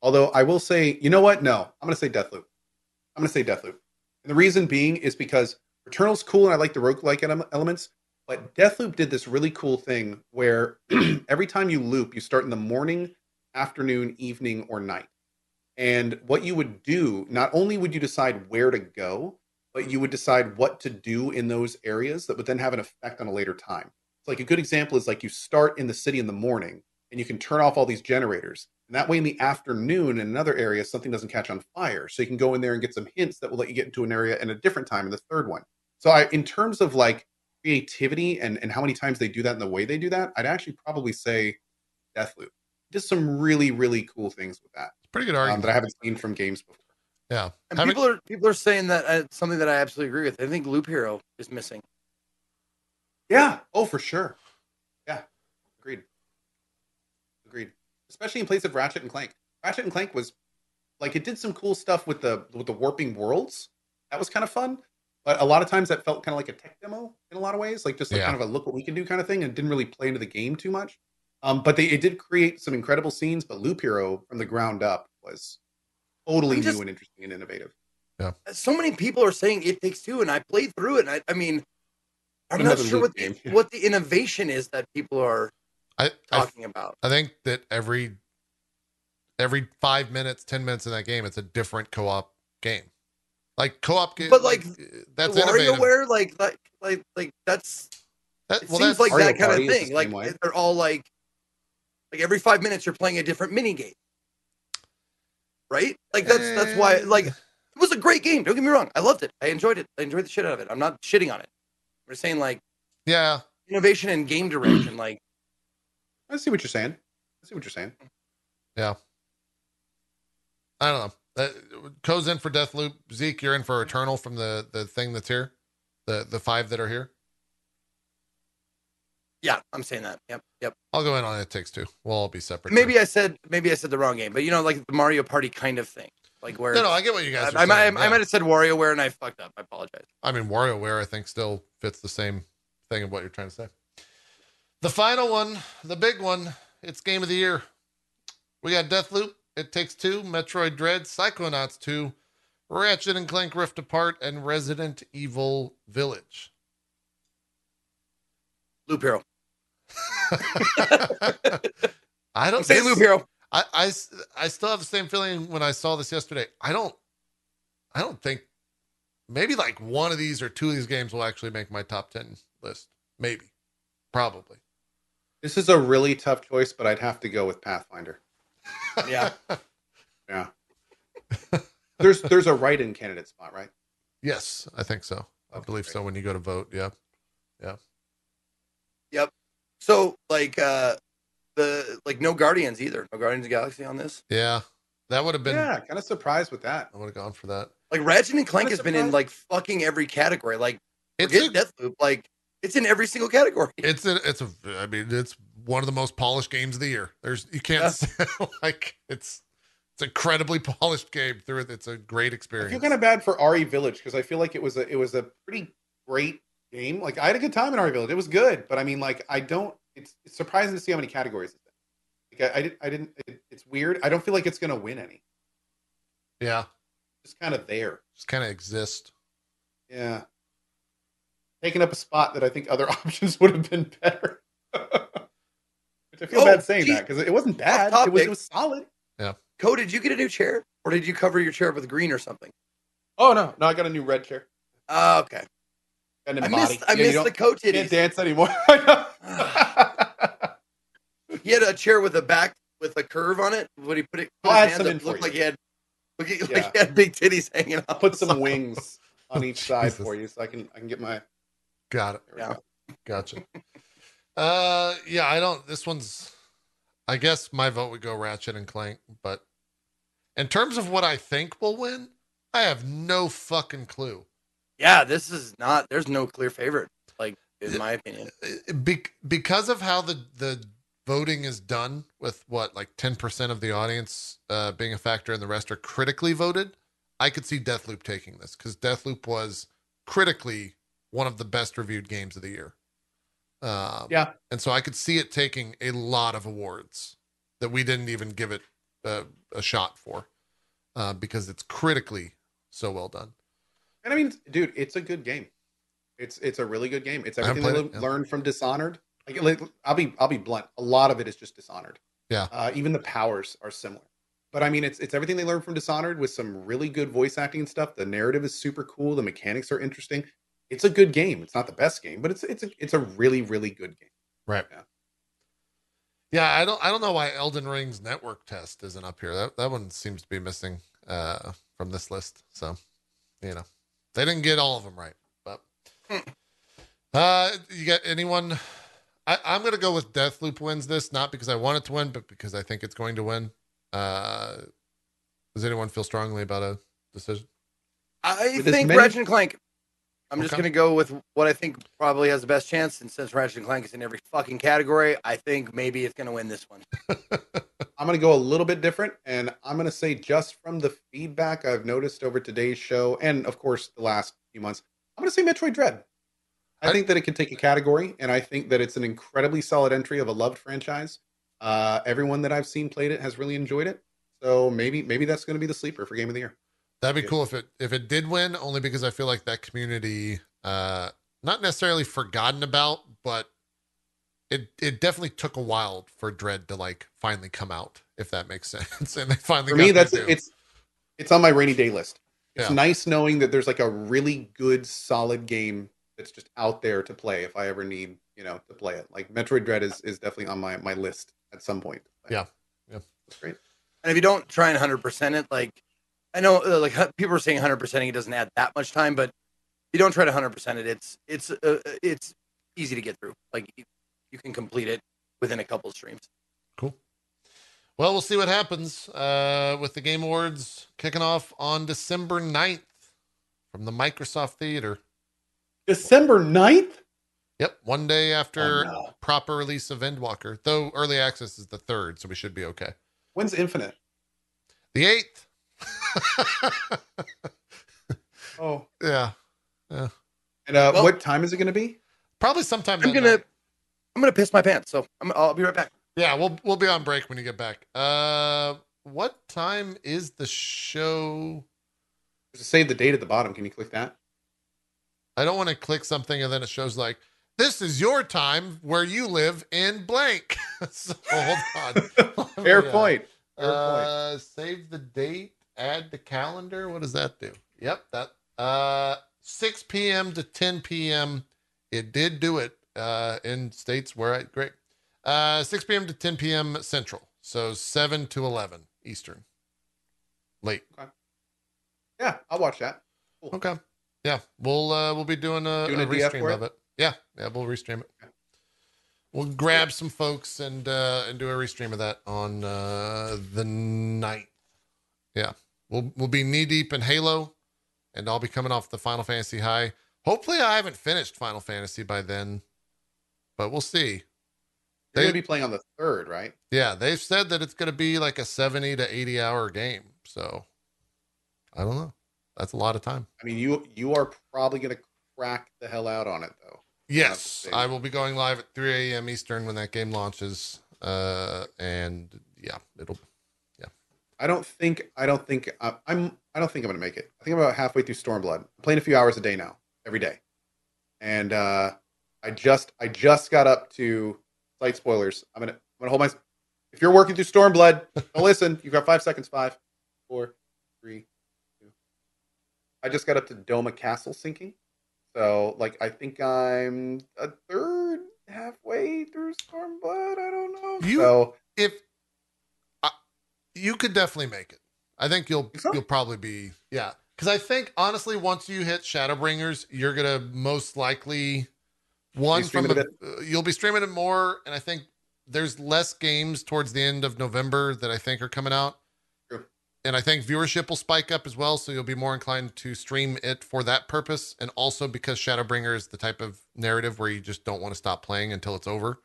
Although I will say, you know what? No, I'm going to say Deathloop. I'm going to say Deathloop. And the reason being is because Returnal's cool and I like the roguelike ele- elements, but Deathloop did this really cool thing where every time you loop, you start in the morning, afternoon, evening, or night. And what you would do, not only would you decide where to go, but you would decide what to do in those areas that would then have an effect on a later time. So, like a good example is like you start in the city in the morning and you can turn off all these generators. And that way, in the afternoon, in another area, something doesn't catch on fire. So you can go in there and get some hints that will let you get into an area in a different time in the third one. So, I, in terms of like creativity and, and how many times they do that and the way they do that, I'd actually probably say Deathloop. Just some really, really cool things with that It's pretty good um, argument. that I haven't seen from games before. yeah. And Having- people are people are saying that uh, something that I absolutely agree with. I think Loop Hero is missing. Yeah. Oh, for sure. Yeah. Agreed. Agreed. Especially in place of Ratchet and Clank. Ratchet and Clank was like it did some cool stuff with the with the warping worlds. That was kind of fun. But a lot of times that felt kind of like a tech demo in a lot of ways, like just like Yeah. kind of a look what we can do kind of thing, and didn't really play into the game too much. Um, but they it did create some incredible scenes. But Loop Hero from the ground up was totally just- new and interesting and innovative. Yeah. So many people are saying it takes two, and I played through it. And I, I mean, I'm Another not sure what the, game. what the innovation is that people are I, I talking about. I think that every every five minutes, ten minutes in that game, it's a different co-op game. Like co-op game, But, like, that's innovative. WarioWare, like, like, like, like that's That, it well, seems that's like Mario that kind Party of thing. Like way. they're all like, like every five minutes you're playing a different mini game, right? Like that's that's why. Eh. Like it was a great game. Don't get me wrong. I loved it. I enjoyed it. I enjoyed the shit out of it. I'm not shitting on it. We're saying like yeah. innovation and game direction. Like I see what you're saying. I see what you're saying. Yeah. I don't know. That Co's in for Deathloop. Zeke, you're in for Returnal from the the thing that's here, the the five that are here. Yeah, I'm saying that. Yep, yep. I'll go in on It Takes Two. We'll all be separate. Maybe I said maybe I said the wrong game, but you know, like the Mario Party kind of thing. Like where no, no, I get what you guys. I, I, might, saying. I yeah. might have said WarioWare and I fucked up. I apologize. I mean, WarioWare, I think, still fits the same thing of what you're trying to say. The final one, the big one, it's game of the year. We got Deathloop, It Takes Two, Metroid Dread, Psychonauts 2, Ratchet and Clank Rift Apart, and Resident Evil Village. Loop Hero. I don't I'm saying this- Loop Hero. I, I s- I still have the same feeling when I saw this yesterday. I don't I don't think maybe like one of these or two of these games will actually make my top 10 list. Maybe. Probably. This is a really tough choice, but I'd have to go with Pathfinder. Yeah. Yeah. there's there's a write-in candidate spot, right? Yes, I think so. I believe great. so when you go to vote. Yeah. So like uh the like no Guardians either. No Guardians of the Galaxy on this. Yeah. That would have been yeah, kind of surprised with that. I would have gone for that. Like Ratchet and Clank Kinda has been in surprised. like fucking every category. Like It's forget a, Deathloop. Like it's in every single category. it's a it's a I mean it's one of the most polished games of the year. There's you can't Yeah. say, like it's it's incredibly polished game through it. It's a great experience. I experience. feel kind of bad for RE Village because I feel like it was a it was a pretty great game. Like I had a good time in RE Village. It was good, but I mean, like I don't. It's, it's surprising to see how many categories it's in. Like I, I didn't. I didn't. It, it's weird. I don't feel like it's gonna win any. yeah. Just kind of there. Just kind of exist. Yeah. Taking up a spot that I think other options would have been better. Which I feel Oh, bad saying geez. that because it wasn't bad. It was, topic. it was solid. Cole, did you get a new chair, or did you cover your chair with green or something? Oh no, no, I got a new red chair Oh, okay. And a I body. I Yeah, missed the coat you can't dance anymore. He had a chair with a back with a curve on it. When he put it, put I'll his add hands some up, in it looked like he had, look, like Yeah. he had big titties hanging out. I'll put some wings on each side Jesus. for you so I can I can get my. Got it. Yeah. go. Gotcha. uh yeah, I don't this one's I guess my vote would go Ratchet and Clank, but in terms of what I think will win, I have no fucking clue. Yeah, this is not. There's no clear favorite. Like in my opinion. Uh, Be- because of how the the voting is done with what like 10% of the audience uh being a factor and the rest are critically voted, I could see Deathloop taking this cuz Deathloop was critically one of the best reviewed games of the year. Um, Yeah. and so I could see it taking a lot of awards that we didn't even give it a, a shot for uh, because it's critically so well done. And I mean, dude, it's a good game. It's it's a really good game. It's everything they it, yeah. learned from Dishonored. Like, like, I'll be I'll be blunt. A lot of it is just Dishonored. Yeah. Uh, even the powers are similar. But I mean, it's it's everything they learned from Dishonored with some really good voice acting and stuff. The narrative is super cool. The mechanics are interesting. It's a good game. It's not the best game, but it's it's a it's a really really good game. Right. Yeah. Yeah, I don't I don't know why Elden Ring's network test isn't up here. That that one seems to be missing uh, from this list. So, you know, they didn't get all of them right. But uh, you got anyone? I, I'm gonna go with Deathloop wins this, not because I want it to win, but because I think it's going to win. Uh, does anyone feel strongly about a decision? I With think many- Ratchet and Clank. I'm just gonna go with what I think probably has the best chance, and since Ratchet and Clank is in every fucking category, I think maybe it's gonna win this one. I'm going to go a little bit different, and I'm going to say just from the feedback I've noticed over today's show, and of course the last few months, I'm going to say Metroid Dread. I I- think that it can take a category, and I think that it's an incredibly solid entry of a loved franchise. Uh, everyone that I've seen played it has really enjoyed it. So maybe maybe that's going to be the sleeper for game of the year. That'd be Yeah. cool if it if it did win, only because I feel like that community, uh, not necessarily forgotten about, but it it definitely took a while for Dread to like finally come out, if that makes sense. and they finally For got me, that's due. it's it's on my rainy day list. It's Yeah. nice knowing that there's like a really good, solid game that's just out there to play if I ever need you know to play it. Like Metroid Dread is is definitely on my my list at some point. Yeah. Yeah. that's great. And if you don't try and hundred percent it, like I know, uh, like people are saying hundred percent it doesn't add that much time, but if you don't try to hundred percent it, it's it's uh, it's easy to get through. Like you, you can complete it within a couple of streams. Cool. Well, we'll see what happens uh, with the Game Awards kicking off on December 9th from the Microsoft Theater. December 9th? Yep, one day after Oh, no. proper release of Endwalker. Though early access is the third, so we should be okay. When's Infinite? The eighth. Oh. yeah, Yeah. And uh, Well- what time is it going to be? probably sometime. I'm gonna night. I'm gonna piss my pants, so I'm, I'll be right back. Yeah, we'll we'll be on break when you get back. Uh, what time is the show? Just save the date at the bottom. Can you click that? I don't want to click something and then it shows like this is your time where you live in blank. so hold on. Fair Yeah. point. Fair point. Uh, save the date, add the calendar. What does that do? Yep, that uh 6 p.m. to 10 p.m. It did do it uh in states where I great. Uh 6 p.m. to 10 p.m. Central. So 7 to 11 Eastern. Late. Okay. Yeah, I'll watch that. Okay. Yeah, we'll uh we'll be doing a, Doing a a restream of it. Yeah, yeah, we'll restream it. We'll grab some folks and uh and do a restream of that on uh the 9th. Yeah. We'll we'll be knee deep in Halo and I'll be coming off the Final Fantasy high. Hopefully I haven't finished Final Fantasy by then. But we'll see. They're going to be playing on the third, right? Yeah, they've said that it's going to be like a 70 to 80 hour game. So I don't know. That's a lot of time. I mean, you you are probably going to crack the hell out on it, though. Yes, I will be going live at 3 a.m. Eastern when that game launches. Uh, and yeah, it'll. Yeah. I don't think I don't think I, I'm I don't think I'm going to make it. I think I'm about halfway through Stormblood. I'm playing a few hours a day now, every day, and uh, I just I just got up to slight spoilers. I'm gonna I'm gonna hold my. If you're working through Stormblood, don't listen. You've got five seconds. Five, four, three, two. I just got up to Doma Castle sinking, so like I think I'm a third halfway through Stormblood. I don't know. You- so If uh, you could definitely make it, I think you'll so? you'll probably be yeah. Because I think honestly, once you hit Shadowbringers, you're gonna most likely one from a, uh, you'll be streaming it more, and I think there's less games towards the end of November that I think are coming out. True. And I think viewership will spike up as well, so you'll be more inclined to stream it for that purpose, and also because Shadowbringer is the type of narrative where you just don't want to stop playing until it's over.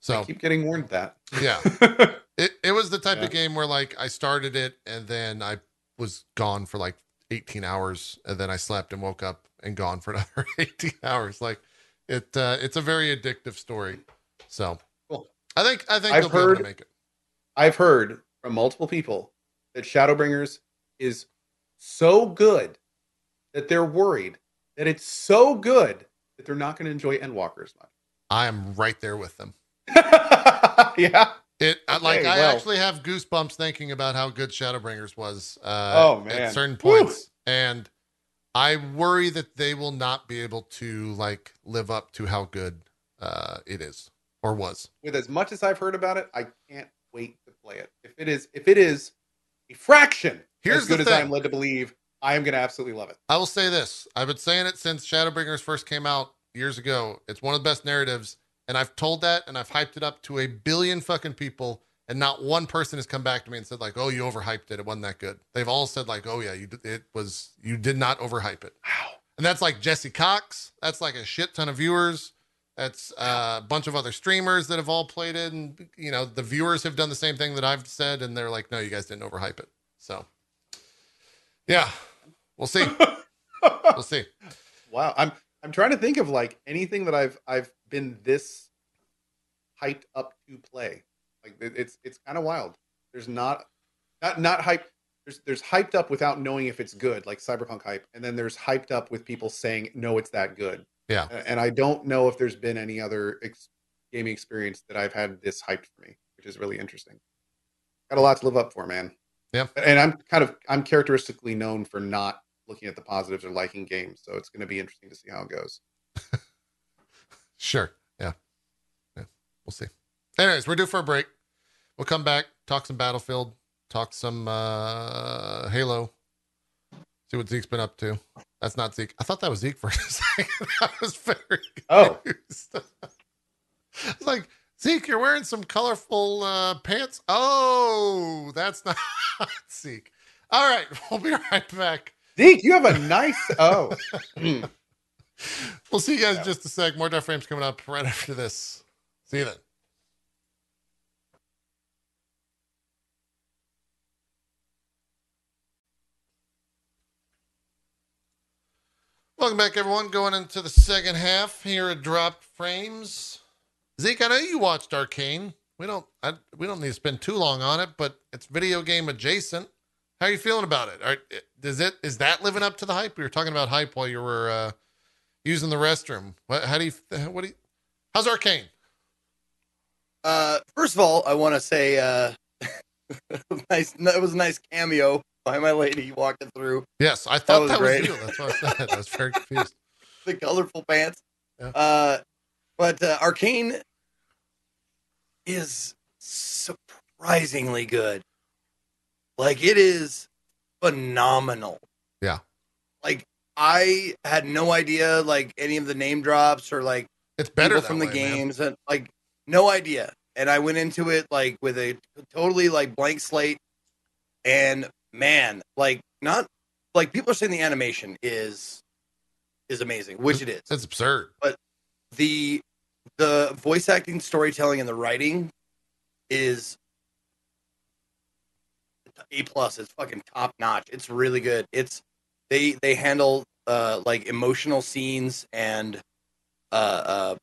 So I keep getting warned that. yeah, it it was the type Yeah. of game where like I started it and then I was gone for like 18 hours and then I slept and woke up and gone for another 18 hours. Like it uh it's a very addictive story. So Cool. I think I think I've you'll be able heard- to make it. I've heard from multiple people that Shadowbringers is so good that they're worried that it's so good that they're not going to enjoy Endwalker as much. I am right there with them. yeah. It I like I well. actually have goosebumps thinking about how good Shadowbringers was uh Oh, man. at certain points and I worry that they will not be able to like live up to how good uh it is or was. With as much as I've heard about it, I can't wait to play it. If it is, if it is a fraction Here's as good as. I'm led to believe, I am going to absolutely love it. I will say this. I've been saying it since Shadowbringers first came out years ago. It's one of the best narratives. And I've told that and I've hyped it up to a billion fucking people. And not one person has come back to me and said, like, oh, you overhyped it. It wasn't that good. They've all said, like, oh, yeah, you it was, you did not overhype it. Wow. And that's like Jesse Cox. That's like a shit ton of viewers. That's uh, a bunch of other streamers that have all played it. And, you know, the viewers have done the same thing that I've said. And they're like, no, you guys didn't overhype it. So, yeah, we'll see. We'll see. wow. I'm I'm trying to think of like anything that I've I've been this hyped up to play. Like it- it's it's kind of wild. There's not not not hype. There's there's hyped up without knowing if it's good, like cyberpunk hype, and then there's hyped up with people saying no, it's that good. Yeah. And I don't know if there's been any other ex- gaming experience that I've had this hyped for me, which is really interesting. Got a lot to live up for, man. Yeah. And I'm kind of I'm characteristically known for not looking at the positives or liking games, so it's going to be interesting to see how it goes. Sure. Yeah. Yeah. We'll see. Anyways, we're due for a break. We'll come back, talk some Battlefield, talk some uh Halo. See what Zeke's been up to. That's not Zeke. I thought that was Zeke for a second. I was very Oh. confused. it's like Zeke, you're wearing some colorful uh, pants. Oh, that's not Zeke. All right, we'll be right back. Zeke, you have a nice oh. We'll see you guys in Yeah. just a sec. More Dropped Frames coming up right after this. See you then. Welcome back, everyone. Going into the second half here at Dropped Frames. Zeke, I know you watched Arcane. We don't. I, we don't need to spend too long on it, but it's video game adjacent. How are you feeling about it? Are, does it is that living up to the hype? We were talking about hype while you were uh, using the restroom. What? How do you? What do you? How's Arcane? Uh, first of all, I want to say, uh, nice. That was a nice cameo by my lady walking through Yes, I thought was that was, you. That's what I said. I was very confused. the colorful pants. Yeah. Uh, but uh, Arcane is surprisingly good. Like it is phenomenal. Yeah. Like I had no idea like any of the name drops or like It's better that from the way, man. games and like no idea. And I went into it like with a totally like blank slate. And man, like not like people are saying the animation is is amazing, which it is. That's absurd. But the the voice acting, storytelling, and the writing is a plus. It's fucking top notch. It's really good. It's they they handle uh like emotional scenes and uh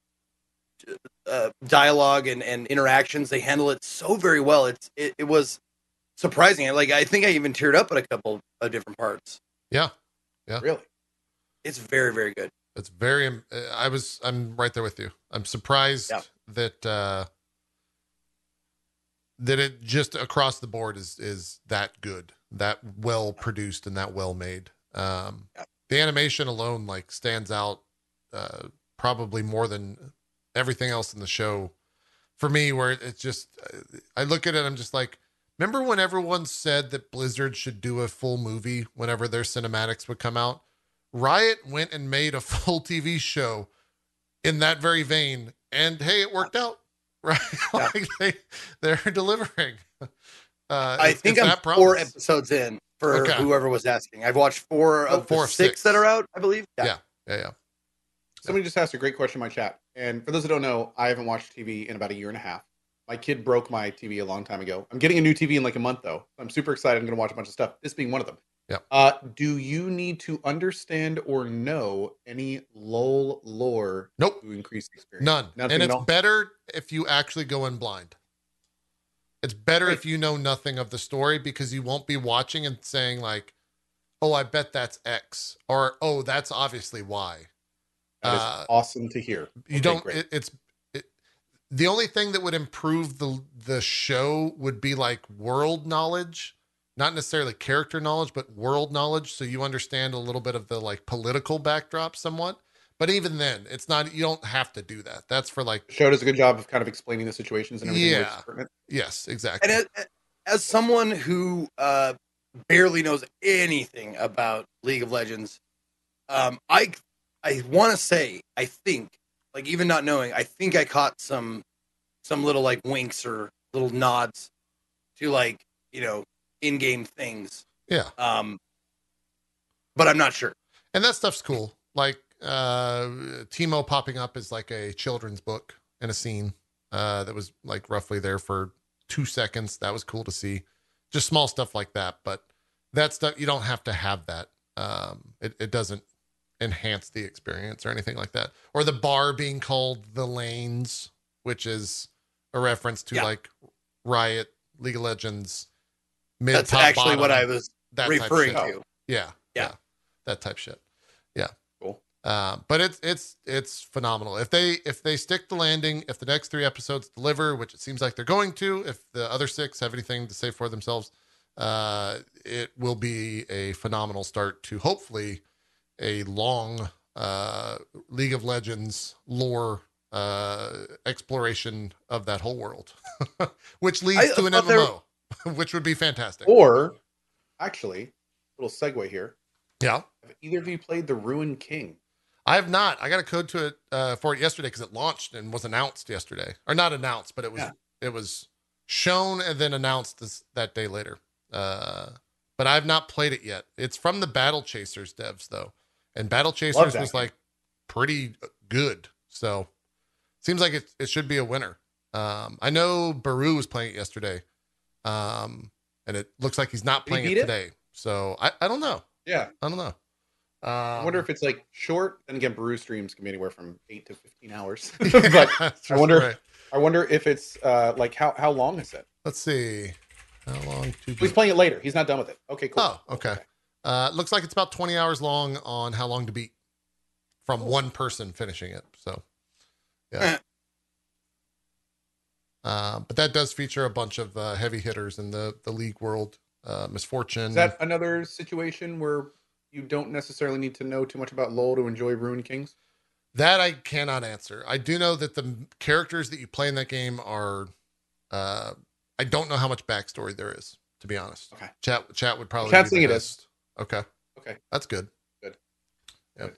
uh, uh dialogue and and interactions. They handle it so very well. It's it, it was surprising. Like I think I even teared up at a couple of different parts. Yeah, yeah, really? It's very very good. it's very. I was. I'm right there with you. I'm surprised Yeah. that uh that it just across the board is is that good, that well produced, and that well made. Um, Yeah. the animation alone like stands out uh, probably more than everything else in the show for me. Where it's just, I look at it, I'm just like, remember when everyone said that Blizzard should do a full movie whenever their cinematics would come out? Riot went and made a full TV show in that very vein, and hey, it worked out. Right, Yeah. like they they're delivering. Uh, I it's- think it's I'm that four episodes in for Okay. whoever was asking. I've watched four Oh, of four the six, six. that are out, I believe. Yeah. Yeah, yeah. Somebody just asked a great question in my chat. And for those that don't know, I haven't watched TV in about a year and a half. My kid broke my TV a long time ago. I'm getting a new TV in like a month though. I'm super excited. I'm going to watch a bunch of stuff. This being one of them. Yeah. Uh, do you need to understand or know any LOL lore Nope. to increase experience? None. Nothing and it's better if you actually go in blind. It's better Great. if you know nothing of the story because you won't be watching and saying like, "Oh, I bet that's X," or "Oh, that's obviously Y." That is uh, awesome to hear. You Okay, don't. It, it's it, the only thing that would improve the the show would be like world knowledge, not necessarily character knowledge, but world knowledge, so you understand a little bit of the like political backdrop somewhat. But even then, it's not. You don't have to do that. That's for like the show does a good job of kind of explaining the situations and everything. Yeah. yes, exactly. And as, as someone who uh, barely knows anything about League of Legends, um, I I want to say I think like even not knowing, I think I caught some some little like winks or little nods to like you know in game things. Yeah. Um, but I'm not sure. and that stuff's cool. Like uh Teemo popping up is like a children's book and a scene uh that was like roughly there for two seconds. That was cool to see. Just small stuff like that, but that stuff you don't have to have that. Um it, it doesn't enhance the experience or anything like that. Or the bar being called the lanes, which is a reference to Yeah. like Riot, League of Legends, mid That's top, actually what I was that referring to. Yeah, Yeah. that type shit. Yeah, Cool. Uh, but it's it's it's phenomenal. If they if they stick the landing, if the next three episodes deliver, which it seems like they're going to, if the other six have anything to say for themselves, uh, it will be a phenomenal start to hopefully a long uh, League of Legends lore uh, exploration of that whole world, which leads I to an thought there- MMO, which would be fantastic. Or, actually, little segue here. yeah. Have either of you played the Ruined King? I have not. I got a code to it uh, for it yesterday because it launched and was announced yesterday, or not announced, but it was Yeah. it was shown and then announced this, that day later. Uh, but I have not played it yet. It's from the Battle Chasers devs though, and Battle Chasers was like pretty good. So seems like it it should be a winner. Um, I know Baru was playing it yesterday, um, and it looks like he's not Did he playing it beat it? today. So I, I don't know. Yeah. I don't know. Um, I wonder if it's like short. And again, Baru streams can be anywhere from eight to fifteen hours. but but I wonder- I wonder if it's uh like how how long is it? Let's see. How long to He's playing it later. He's not done with it. Okay, cool. Oh, okay. Uh, looks like it's about 20 hours long on how long to beat from one person finishing it. So, yeah. uh, but that does feature a bunch of uh, heavy hitters in the, the league world. Uh, Miss Fortune. Is that another situation where you don't necessarily need to know too much about LoL to enjoy Ruined Kings? That I cannot answer. I do know that the characters that you play in that game are. Uh, I don't know how much backstory there is, to be honest. Okay. Chat chat would probably. Chat's be the saying it is. Okay. Okay. That's good. Good. Yep.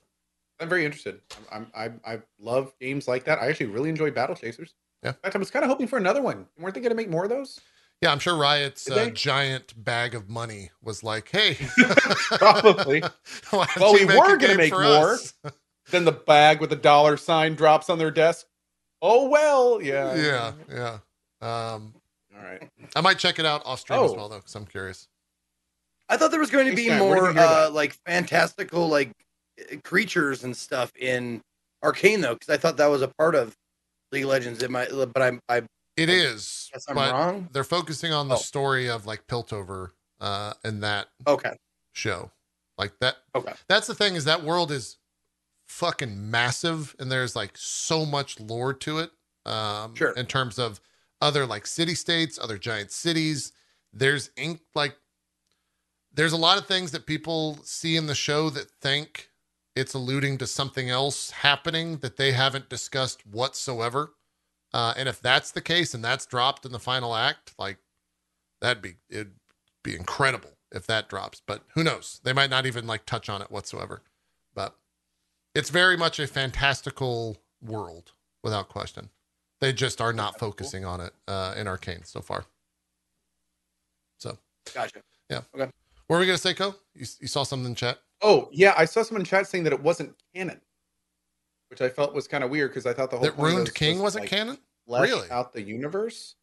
I'm very interested. I'm, I'm I I love games like that. I actually really enjoy Battle Chasers. Yeah. In fact, I was kind of hoping for another one. Weren't they going to make more of those? Yeah, I'm sure Riot's uh, giant bag of money was like, "Hey, Probably. Well, we were gonna make more. us?" then the bag with the dollar sign drops on their desk. Oh well, yeah. yeah, yeah. Um, All right. I might check it out off stream as Oh. well though, because I'm curious. I thought there was going to be more you hear that? uh, like fantastical like uh, creatures and stuff in Arcane though, because I thought that was a part of League of Legends. It might, but I'm I It is, guess I'm but wrong. they're focusing on the Oh. story of like Piltover uh, in that Okay, show. Like that. Okay. That's the thing is that world is fucking massive, and there's like so much lore to it. Um, Sure. In terms of other like city states, other giant cities. There's ink like there's a lot of things that people see in the show that think it's alluding to something else happening that they haven't discussed whatsoever. Uh, and if that's the case and that's dropped in the final act, like that'd be it'd be incredible if that drops. But who knows? They might not even like touch on it whatsoever. But it's very much a fantastical world without question. They just are not focusing on it uh, in Arcane so far. So gotcha. What were we gonna say, Co? You, you saw something in chat? Oh yeah, I saw someone in chat saying that it wasn't canon, which I felt was kind of weird because I thought the whole That point Ruined this King was, wasn't like, canon? Really? out the universe.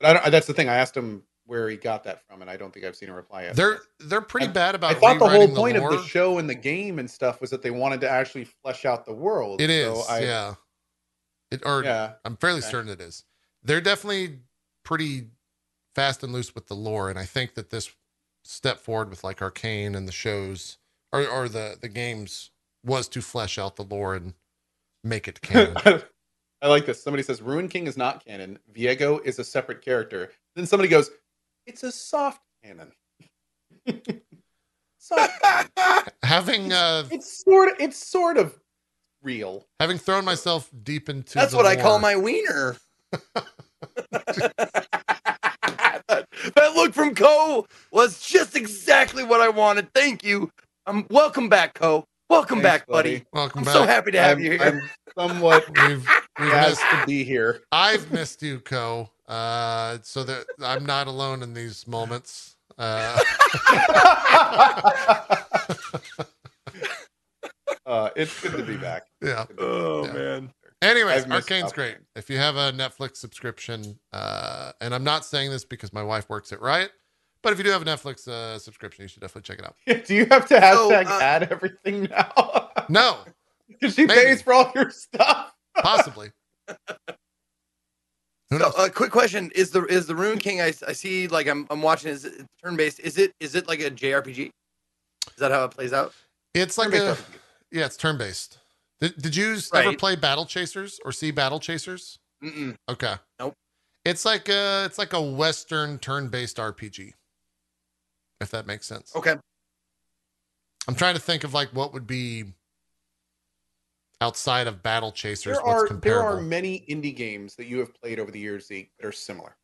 But I don't. That's the thing. I asked him where he got that from, and I don't think I've seen a reply yet. They're they're pretty I- bad about. I thought the whole point lore. of the show and the game and stuff was that they wanted to actually flesh out the world. It is, So I, yeah. It or yeah. I'm fairly Okay. certain it is. They're definitely pretty fast and loose with the lore, and I think that this step forward with like Arcane and the shows or or the the games was to flesh out the lore and make it canon. I like this. Somebody says Ruin King is not canon. Viego is a separate character. Then somebody goes, "It's a soft canon." soft. canon. having uh It's sort of. It's sort of real. having thrown myself deep into That's the what I call my wiener. That, that look from Co was just exactly what I wanted. Thank you. Um, welcome back, Co. Welcome Thanks, back, buddy. welcome I'm back. so happy to have I'm, you here. I'm somewhat We've we've missed to be here. I've missed you, Co. Uh, so that I'm not alone in these moments. Uh, uh, it's good to be back. yeah. oh Yeah. man. Anyways, I've Arcane's out. great. If you have a Netflix subscription, uh, and I'm not saying this because my wife works at Riot, but if you do have a Netflix uh, subscription, you should definitely check it out. Do you have to So, hashtag uh, add everything now? No, Because she Maybe. pays for all your stuff. possibly. Who So, knows? a quick question: Is the is the Rune King? I, I see like I'm I'm watching. Is it turn based? Is it is it like a JRPG? Is that how it plays out? it's like turn-based a RPG. yeah, it's turn based. Did, did you s- ever play Battle Chasers or see Battle Chasers? Mm-mm. Okay. Nope. It's like a it's like a Western turn based RPG. If that makes sense. Okay. I'm trying to think of like what would be outside of Battle Chasers. There what's are there are many indie games that you have played over the years Zeke, that are similar.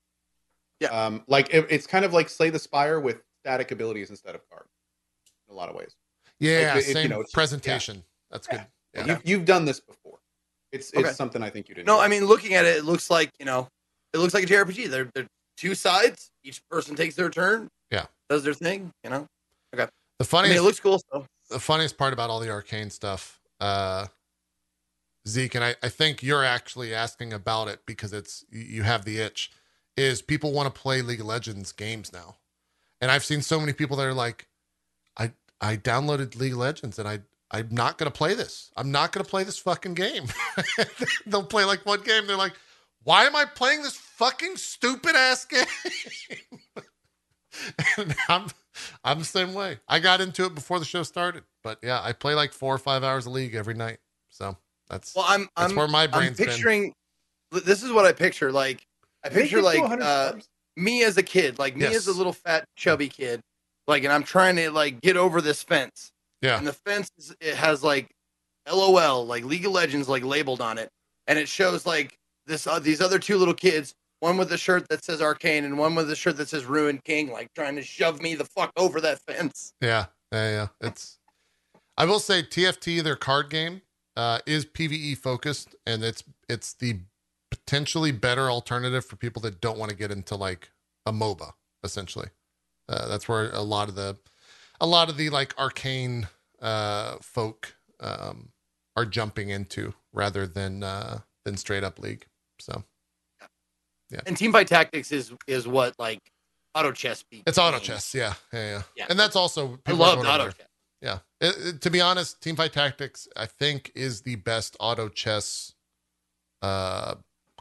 Yeah. Um, like it, it's kind of like Slay the Spire with static abilities instead of cards. In a lot of ways. yeah, like, it- you same know, it's- presentation. That's good. Yeah. You've, you've done this before. It's it's Okay. something I think you'd No, enjoy. I mean looking at it, it looks like you know, it looks like a JRPG. They're they're two sides. Each person takes their turn. Yeah. Does their thing. You know. Okay. The I mean, it looks cool. So the funniest part about all the arcane stuff, uh, Zeke, and I, I think you're actually asking about it because it's you you have the itch, is people want to play League of Legends games now. And I've seen so many people that are like, I I downloaded League of Legends and I I'm not gonna play this. I'm not gonna play this fucking game. They'll play like one game, they're like, why am I playing this fucking stupid ass game? and I'm I'm the same way. I got into it before the show started, but yeah, I play like four or five hours of League every night. So that's well, I'm that's I'm where my I'm brain's been. picturing. This is what I picture. Like I picture like uh, me as a kid, like me Yes. as a little fat chubby kid, like, and I'm trying to like get over this fence. Yeah. And the fence is, it has like LOL, like League of Legends, like labeled on it, and it shows like this uh, these other two little kids, one with a shirt that says Arcane and one with a shirt that says Ruined King, like trying to shove me the fuck over that fence. Yeah, yeah, yeah. It's. I will say TFT, their card game, uh, is PVE focused, and it's it's the potentially better alternative for people that don't want to get into like a MOBA. Essentially, uh, that's where a lot of the, a lot of the like arcane uh, folk um, are jumping into rather than uh, than straight up League. So yeah. And Teamfight Tactics is is what like auto chess beat. it's auto chess, yeah, yeah, yeah. Yeah. And that's also I people love auto chess. Yeah. It- it- to be honest, Teamfight Tactics, I think, is the best auto chess uh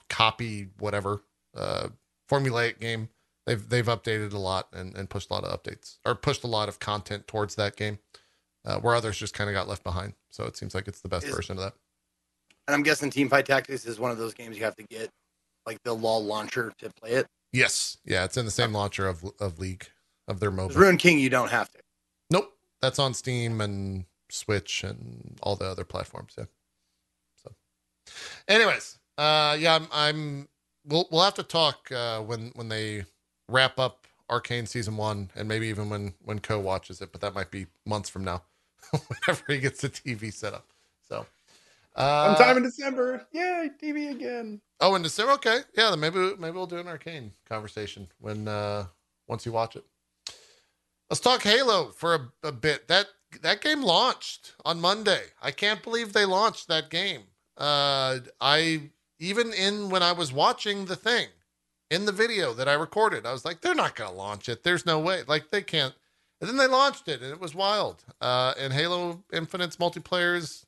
copy, whatever, uh formulaic game. They've they've updated a lot and, and pushed a lot of updates or pushed a lot of content towards that game. Uh, where others just kind of got left behind. So it seems like it's the best Is- version of that. And I'm guessing Teamfight Tactics is one of those games you have to get like the LOL launcher to play it. Yes. Yeah, it's in the same launcher of of League of their mobile. Ruined King, you don't have to. Nope. That's on Steam and Switch and all the other platforms. Yeah. So, anyways, uh, yeah, I'm, I'm, we'll, we'll have to talk, uh, when, when they wrap up Arcane season one and maybe even when, when Co watches it, but that might be months from now, whenever he gets the TV set up. So, uh, Sometime in December. Yay, TV again. Oh, in December. Okay, yeah. Then maybe maybe we'll do an arcane conversation when uh once you watch it. Let's talk Halo for a, a bit. That that game launched on Monday. I can't believe they launched that game. Uh, I even in when I was watching the thing in the video that I recorded, I was like, they're not gonna launch it. There's no way. Like they can't. And then they launched it, and it was wild. Uh, and Halo Infinite's multiplayer is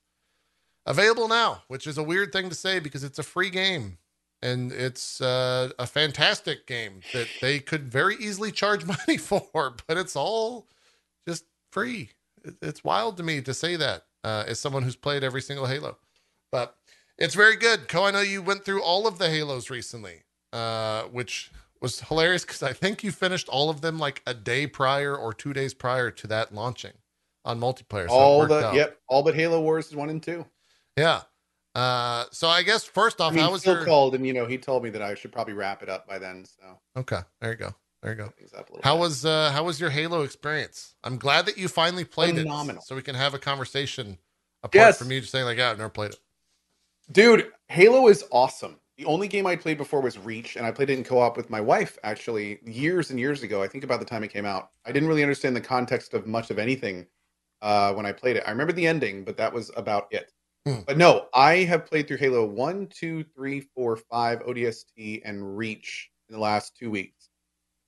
available now, which is a weird thing to say because it's a free game and it's uh, a fantastic game that they could very easily charge money for, but it's all just free. It's wild to me to say that uh, as someone who's played every single Halo, but it's very good. Co, I know you went through all of the Halos recently, uh, which was hilarious because I think you finished all of them like a day prior or two days prior to that launching on multiplayer. So all the out. yep, all but Halo Wars one and two. Yeah. Uh, so I guess first off, I mean, how was Phil your? called and you know he told me that I should probably wrap it up by then. So Okay, there you go. There you go. things up a little. How bit. was uh how was your Halo experience? I'm glad that you finally played Phenomenal. it, so we can have a conversation apart Yes. from you just saying like, yeah, I've never played it. Dude, Halo is awesome. The only game I played before was Reach, and I played it in co-op with my wife actually years and years ago. I think about the time it came out. I didn't really understand the context of much of anything uh, when I played it. I remember the ending, but that was about it. Hmm. But no, I have played through Halo 1, 2, 3, 4, 5, ODST, and Reach in the last two weeks.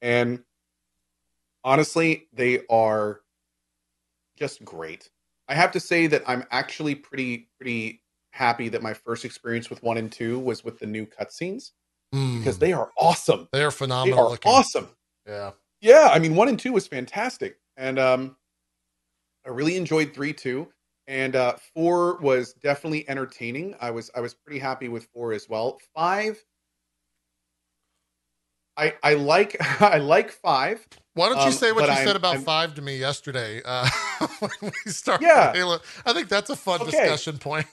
And honestly, they are just great. I have to say that I'm actually pretty pretty happy that my first experience with one and two was with the new cutscenes. because Mm. they are awesome. they are phenomenal. They are looking. awesome. Yeah. Yeah, I mean, one and two was fantastic, and um, I really enjoyed three too, and uh, four was definitely entertaining. I was I was pretty happy with four as well. Five, I I like I like five. Why don't you Um, say what you I'm- said about I'm- five to me yesterday uh, when we started Yeah. Halo? I think that's a fun Okay. discussion point.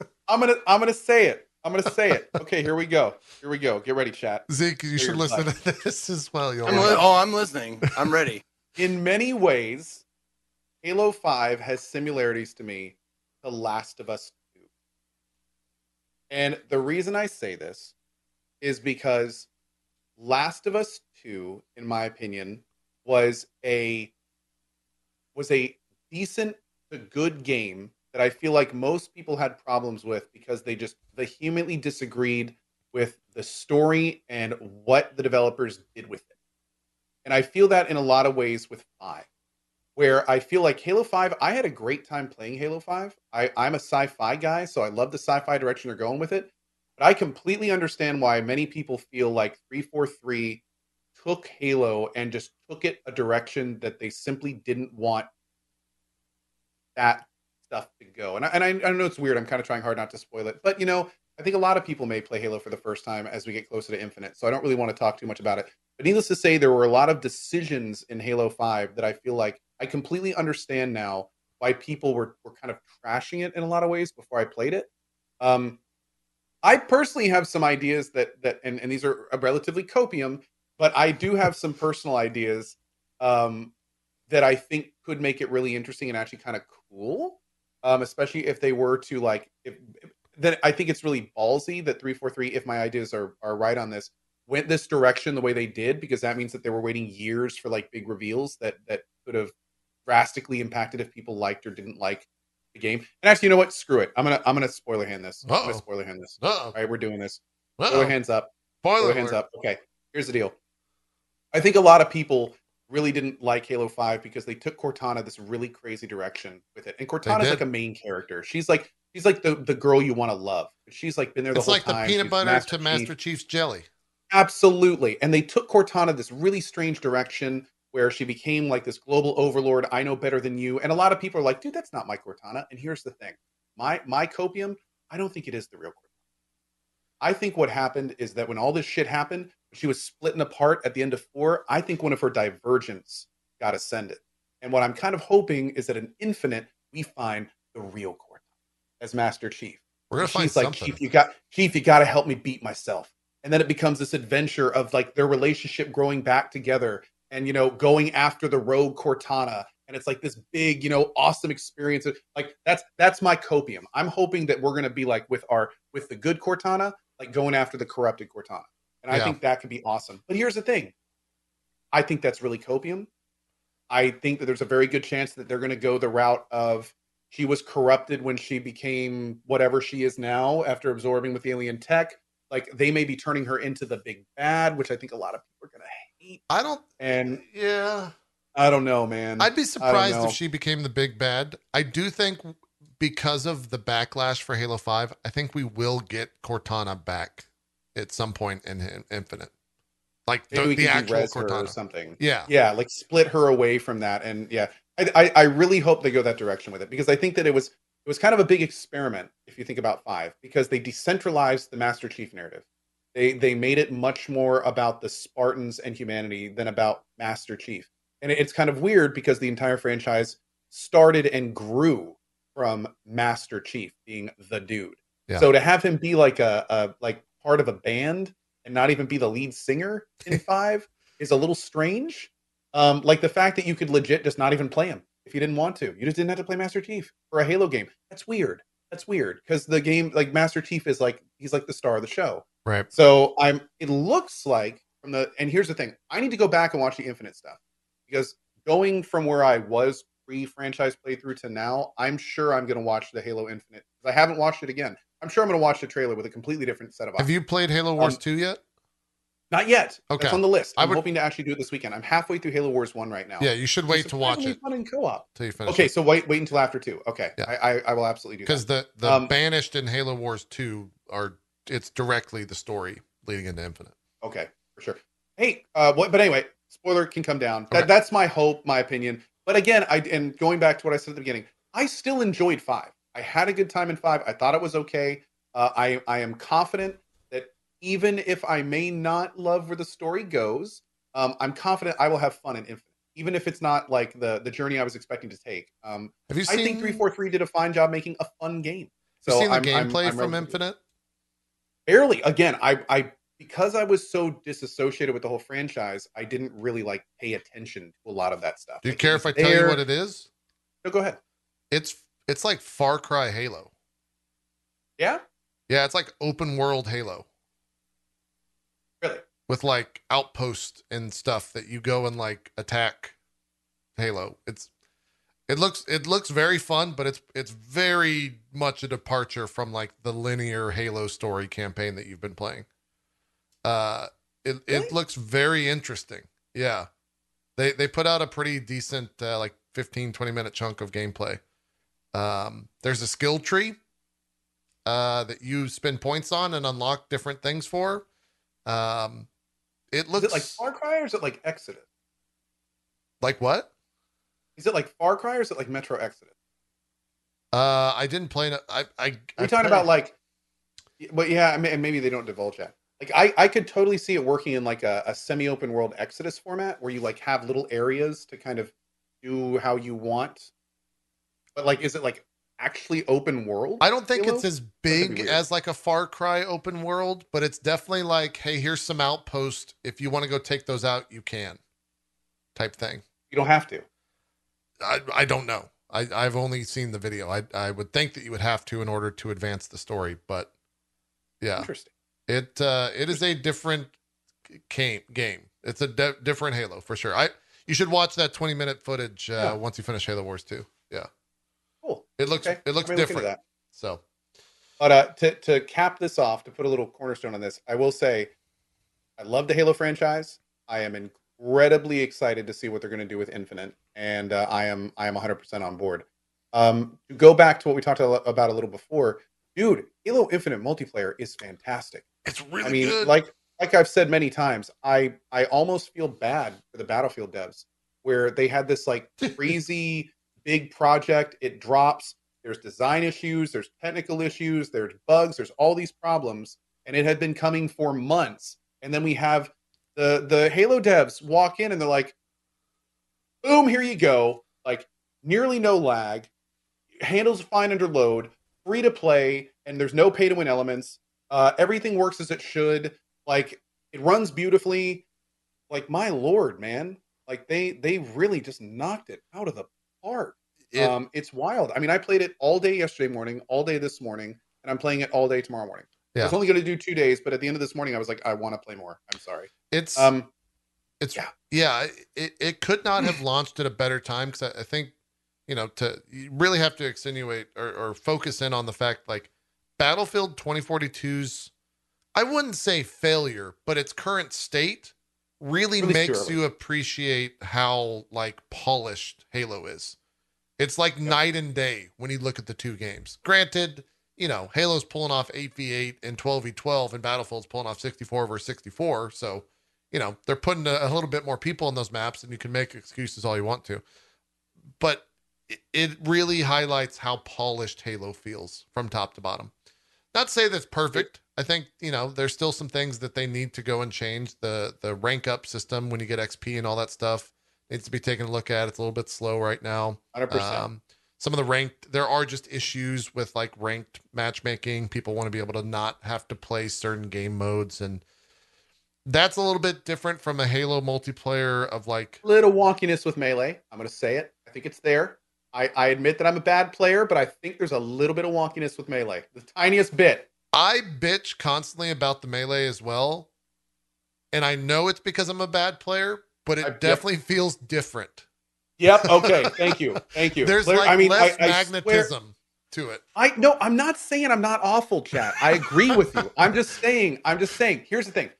I'm gonna I'm gonna say it. I'm gonna say it. Okay, here we go. Here we go. Get ready, chat. Zeke, you Clear should listen butt. to this as well. You'll I'm li- oh, I'm listening. I'm ready. in many ways, Halo 5 has similarities to me to Last of Us 2. And the reason I say this is because Last of Us 2, in my opinion, was a was a decent to good game that I feel like most people had problems with because they just vehemently disagreed with the story and what the developers did with it. And I feel that in a lot of ways with 5, where I feel like Halo 5, I had a great time playing Halo 5. I, I'm a sci fi guy, so I love the sci fi direction they're going with it. But I completely understand why many people feel like 343 took Halo and just took it a direction that they simply didn't want that stuff to go. And I, and I, I know it's weird. I'm kind of trying hard not to spoil it, but you know, I think a lot of people may play Halo for the first time as we get closer to Infinite. So I don't really want to talk too much about it. But needless to say, there were a lot of decisions in Halo 5 that I feel like I completely understand now why people were, were kind of trashing it in a lot of ways before I played it. Um, I personally have some ideas that that and, and these are relatively copium, but I do have some personal ideas um, that I think could make it really interesting and actually kind of cool. Um, especially if they were to like if then I think it's really ballsy that 343, if my ideas are are right on this, went this direction the way they did, because that means that they were waiting years for like big reveals that that could have drastically impacted if people liked or didn't like game. And actually, you know what? Screw it. I'm gonna I'm gonna spoiler hand this. I'm Uh-oh. gonna spoiler hand this. Uh-oh. All right, we're doing this. Spoiler hands up. Spoiler Spoiler hands up. Okay, here's the deal. I think a lot of people really didn't like Halo 5 because they took Cortana this really crazy direction with it. And Cortana's like a main character. She's like she's like the, the girl you want to love. She's like been there the It's like time. the peanut She's butter Master to Chief. Master Chief's jelly. Absolutely. And they took Cortana this really strange direction where she became like this global overlord. I know better than you. And a lot of people are like, dude, that's not my Cortana. And here's the thing. My my copium, I don't think it is the real Cortana. I think what happened is that when all this shit happened, she was splitting apart at the end of four. I think one of her divergents got ascended. And what I'm kind of hoping is that in Infinite, we find the real Cortana as Master Chief. We're gonna She's find like, something. Chief, you got Chief, you got to help me beat myself. And then it becomes this adventure of like their relationship growing back together, and you know, going after the rogue Cortana. And it's like this big, you know, awesome experience. Like that's that's my copium. I'm hoping that we're gonna be like with our with the good Cortana, like going after the corrupted Cortana. And I Yeah. think that could be awesome. But here's the thing. I think that's really copium. I think that there's a very good chance that they're going to go the route of she was corrupted when she became whatever she is now after absorbing with alien tech. Like they may be turning her into the big bad, which I think a lot of people are going to hate. I don't. And Yeah, I don't know, man. I'd be surprised if she became the big bad. I do think because of the backlash for Halo Five, I think we will get Cortana back at some point in, in Infinite, like Maybe the, the actual her or something. Yeah, yeah like split her away from that and yeah I, I i really hope they go that direction with it because i think that it was it was kind of a big experiment if you think about five because they decentralized the master chief narrative they they made it much more about the spartans and humanity than about master chief and it's kind of weird because the entire franchise started and grew from master chief being the dude Yeah. so to have him be like a, a like part of a band and not even be the lead singer in five is a little strange. Um, like the fact that you could legit just not even play him if you didn't want to. You just didn't have to play Master Chief for a Halo game. That's weird. That's weird because the game, like Master Chief, is like he's like the star of the show. right. So I'm. It looks like from the and here's the thing. I need to go back and watch the Infinite stuff because going from where I was pre-franchise playthrough to now, I'm sure I'm going to watch the Halo Infinite. 'cause I haven't watched it again. I'm sure I'm going to watch the trailer with a completely different set of eyes. Have you played Halo Wars Um, Two yet? Not yet. Okay. It's on the list. I'm would- hoping to actually do it this weekend. I'm halfway through Halo Wars One right now. Yeah, you should wait to watch it Fun in co-op. till you finish. Okay, so wait, wait until after two. Okay, Yeah. I, I, I will absolutely do that. because the the Um, banished in Halo Wars Two are it's directly the story leading into Infinite. Okay, for sure. Hey, uh, what? But anyway, spoiler can come down. That, Okay. That's my hope, my opinion. But again, I and going back to what I said at the beginning, I still enjoyed five. I had a good time in five. I thought it was okay. Uh, I I am confident even if I may not love where the story goes, um, I'm confident I will have fun in Infinite, even if it's not like the the journey I was expecting to take. Um, Have you I seen? think three four three did a fine job making a fun game. you seen the I'm- I'm- gameplay I'm from Infinite? barely again i i because i was so disassociated with the whole franchise i didn't really like pay attention to a lot of that stuff Do you Like, care if I was tell you what it is? no go ahead It's it's like Far Cry Halo. yeah Yeah, it's like open world Halo with like outposts and stuff that you go and like attack Halo. It's it looks it looks very fun, but it's it's very much a departure from like the linear Halo story campaign that you've been playing. Uh it Really? it looks very interesting. Yeah. They they put out a pretty decent uh, like 15 20 minute chunk of gameplay. Um there's a skill tree uh that you spend points on and unlock different things for. Um it is looks it like far cry or is it like exodus like what? is it like far cry or is it like metro exodus Uh, I didn't play. it. I I. are I we talking about like but yeah I mean, and maybe they don't divulge that like i i could totally see it working in like a, a semi-open world exodus format where you like have little areas to kind of do how you want but like is it like actually open world I don't think Halo? it's as big as like a Far Cry open world, but it's definitely like, hey, here's some outposts. If you want to go take those out, you can. Type thing. you don't have to I I don't know. I I've only seen the video. I I would think that you would have to in order to advance the story, but yeah, interesting it uh it is a different game game. It's a de- different Halo for sure. I you should watch that 20 minute footage uh, Yeah. once you finish Halo Wars 2. Cool It looks Okay. it looks I may look into different. So But uh, to to cap this off, to put a little cornerstone on this, I will say, I love the Halo franchise. I am incredibly excited to see what they're going to do with Infinite, and uh, I am I am 100 percent on board. Um, to go back to what we talked about a little before, dude, Halo Infinite multiplayer is fantastic. it's really I mean, good. like like I've said many times, I I almost feel bad for the Battlefield devs where they had this like crazy big project. It drops. There's design issues. There's technical issues. There's bugs. There's all these problems, and it had been coming for months. And then we have the the Halo devs walk in and they're like, "Boom, here you go!" Like nearly no lag, handles fine under load, free to play, and there's no pay to win elements. Uh, everything works as it should. Like it runs beautifully. Like my lord, man! Like they they really just knocked it out of the park. It- um, it's wild. I mean, I played it all day yesterday morning, all day this morning, and I'm playing it all day tomorrow morning. I was only going to do two days, but at the end of this morning, I was like, I want to play more. I'm sorry. it's Um, it's yeah. yeah, it, it could not have launched at a better time because I, I think you know to you really have to extenuate or, or focus in on the fact like battlefield 2042's i wouldn't say failure but its current state really makes early. you appreciate how like polished halo is. It's like night and day when you look at the two games. Granted you know halo's pulling off 8v8 and 12v12 and battlefield's pulling off 64 versus 64 so you know they're putting a, a little bit more people on those maps and you can make excuses all you want to. But it, it really highlights how polished halo feels from top to bottom not to say that's perfect i think you know there's still some things that they need to go and change the the rank up system when you get xp and all that stuff needs to be taken a look at it's a little bit slow right now 100%. um, some of the ranked, there are just issues with like ranked matchmaking. People want to be able to not have to play certain game modes, and that's a little bit different from a Halo multiplayer of like, little wonkiness with melee. I'm going to say it. I think it's there. I, I admit that I'm a bad player, but I think there's a little bit of wonkiness with melee. The tiniest bit. I bitch constantly about the melee as well. And I know it's because I'm a bad player, but it I- yep. definitely feels different. Yep. Okay. Thank you. Thank you. There's like I mean, less I, magnetism to it. I no, I'm not saying I'm not awful, chat. I agree with you. I'm just saying, I'm just saying, here's the thing.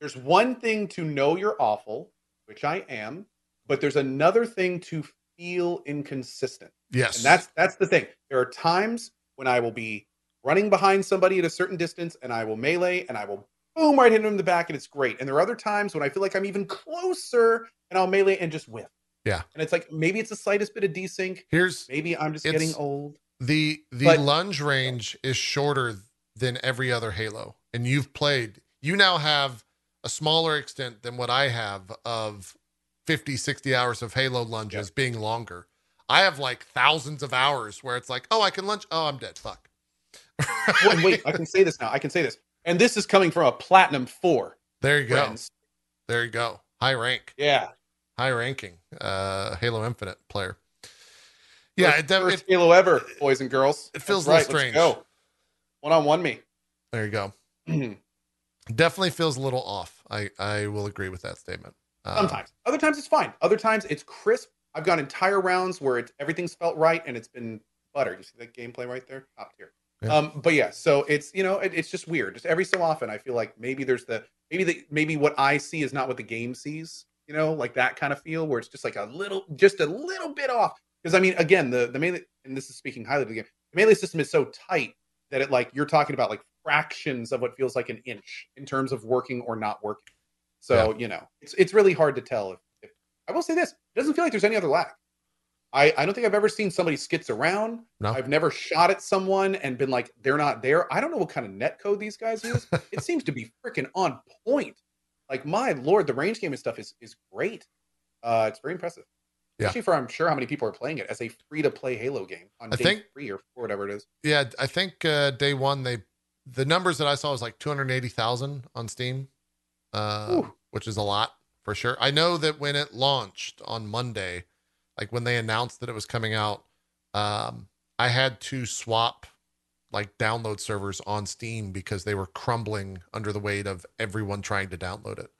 There's one thing to know you're awful, which I am, but there's another thing to feel inconsistent. Yes. And that's that's the thing. There are times when I will be running behind somebody at a certain distance and I will melee and I will boom, right hit him in the back, and it's great. And there are other times when I feel like I'm even closer, and I'll melee and just whiff. Yeah. And it's like maybe it's the slightest bit of desync. Here's Maybe I'm just getting old. the the But- lunge range is shorter than every other Halo, and you've played. You now have a smaller extent than what I have of 50, 60 hours of Halo lunges being longer. I have like thousands of hours where it's like, oh, I can lunge. Oh, I'm dead. Fuck. And wait, I can say this now. I can say this. And this is coming from a platinum four. there you go. There you go. High rank, Yeah. high ranking, uh, Halo Infinite player. Yeah, it, def- First it, Halo ever, boys and girls. It feels That's a little right, strange. Let's go. One on one me. there you go. Definitely feels a little off. I I will agree with that statement. Uh, Sometimes. Other times it's fine. Other times it's crisp. I've gone entire rounds where it's everything's felt right and it's been butter. You see that gameplay right there? Top tier. Yeah. Um, but yeah, so it's you know, it, it's just weird. Just every so often I feel like maybe there's the maybe the maybe what I see is not what the game sees, you know, like that kind of feel where it's just like a little just a little bit off. Because I mean, again, the the melee and this is speaking highly of the game, the melee system is so tight that it like you're talking about like fractions of what feels like an inch in terms of working or not working. So you know, it's it's really hard to tell. If, if I will say this, it doesn't feel like there's any other lag. I I don't think I've ever seen somebody skits around. No. I've never shot at someone and been like they're not there. I don't know what kind of net code these guys use. it seems to be freaking on point. Like my lord, the range game and stuff is is great. Uh, it's very impressive. Yeah. Especially for I'm sure how many people are playing it as a free to play Halo game on I day think- three or four, whatever it is. Yeah, I think uh, day one they the numbers that I saw was like two hundred eighty thousand on Steam, uh, which is a lot for sure. I know that when it launched on Monday, like when they announced that it was coming out, um, I had to swap like download servers on Steam because they were crumbling under the weight of everyone trying to download it.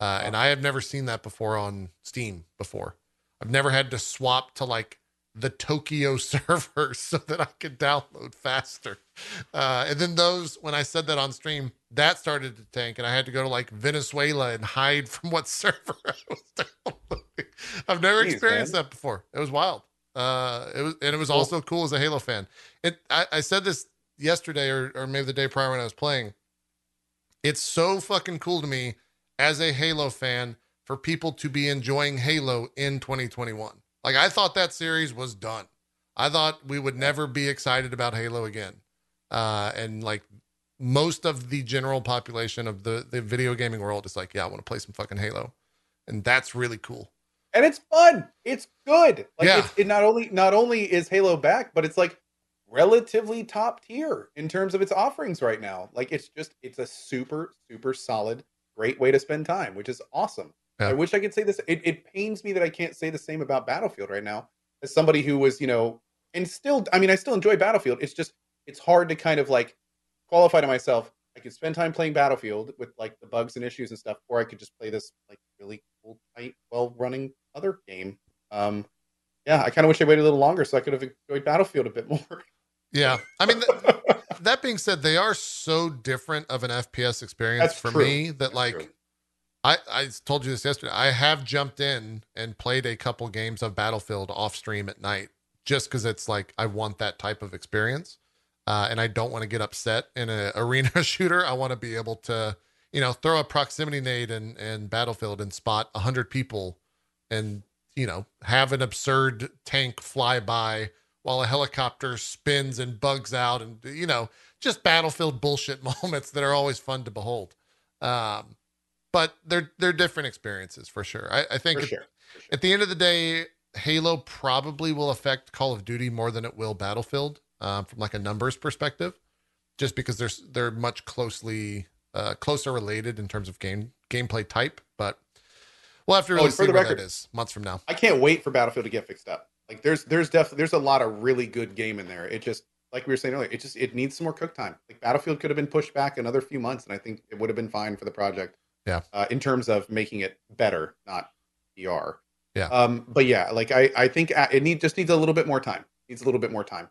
Uh, and I have never seen that before on Steam before. I've never had to swap to like the Tokyo server so that I could download faster. Uh, and then those, when I said that on stream, that started to tank, and I had to go to like Venezuela and hide from what server I was downloading. I've never Jeez, experienced man. that before. It was wild. Uh, it was, and it was Well- also cool as a Halo fan. It, I, I said this yesterday or, or maybe the day prior when I was playing. It's so fucking cool to me as a Halo fan for people to be enjoying Halo in 2021. Like I thought that series was done. I thought we would never be excited about Halo again. Uh, and like most of the general population of the the video gaming world is like, yeah, I want to play some fucking Halo, and that's really cool. and it's fun. It's good. Like Yeah. it's, it not only not only is Halo back, but it's like relatively top tier in terms of its offerings right now. Like it's just it's a super super solid, great way to spend time, which is awesome. Yeah. I wish I could say this. It, it pains me that I can't say the same about Battlefield right now. As somebody who was, you know, and still, I mean, I still enjoy Battlefield. It's just it's hard to kind of like qualify to myself. I could spend time playing Battlefield with like the bugs and issues and stuff, or I could just play this like really cool, tight, well running other game. Um, yeah, I kind of wish I waited a little longer so I could have enjoyed Battlefield a bit more. Yeah, I mean, th- that being said, they are so different of an FPS experience That's for true. me that That's like true. I, I told you this yesterday. I have jumped in and played a couple games of Battlefield off stream at night just because it's like I want that type of experience. Uh, and I don't want to get upset in an arena shooter. I want to be able to, you know, throw a proximity nade and and Battlefield and spot a hundred people, and you know, have an absurd tank fly by while a helicopter spins and bugs out, and you know, just Battlefield bullshit moments that are always fun to behold. Um, but they're they're different experiences for sure. I, I think at, sure. at the end of the day, Halo probably will affect Call of Duty more than it will Battlefield um, from like a numbers perspective, just because they're they're much closely uh, closer related in terms of game gameplay type. But we'll have to Oh, really for see the where record- that is months from now. I can't wait for Battlefield to get fixed up. Like there's there's definitely there's a lot of really good game in there. It just like we were saying earlier, it just it needs some more cook time. Like Battlefield could have been pushed back another few months, and I think it would have been fine for the project. Yeah. Uh, in terms of making it better, not PR. Yeah. Um, but yeah, like I I think uh, it need just needs a little bit more time. Needs a little bit more time.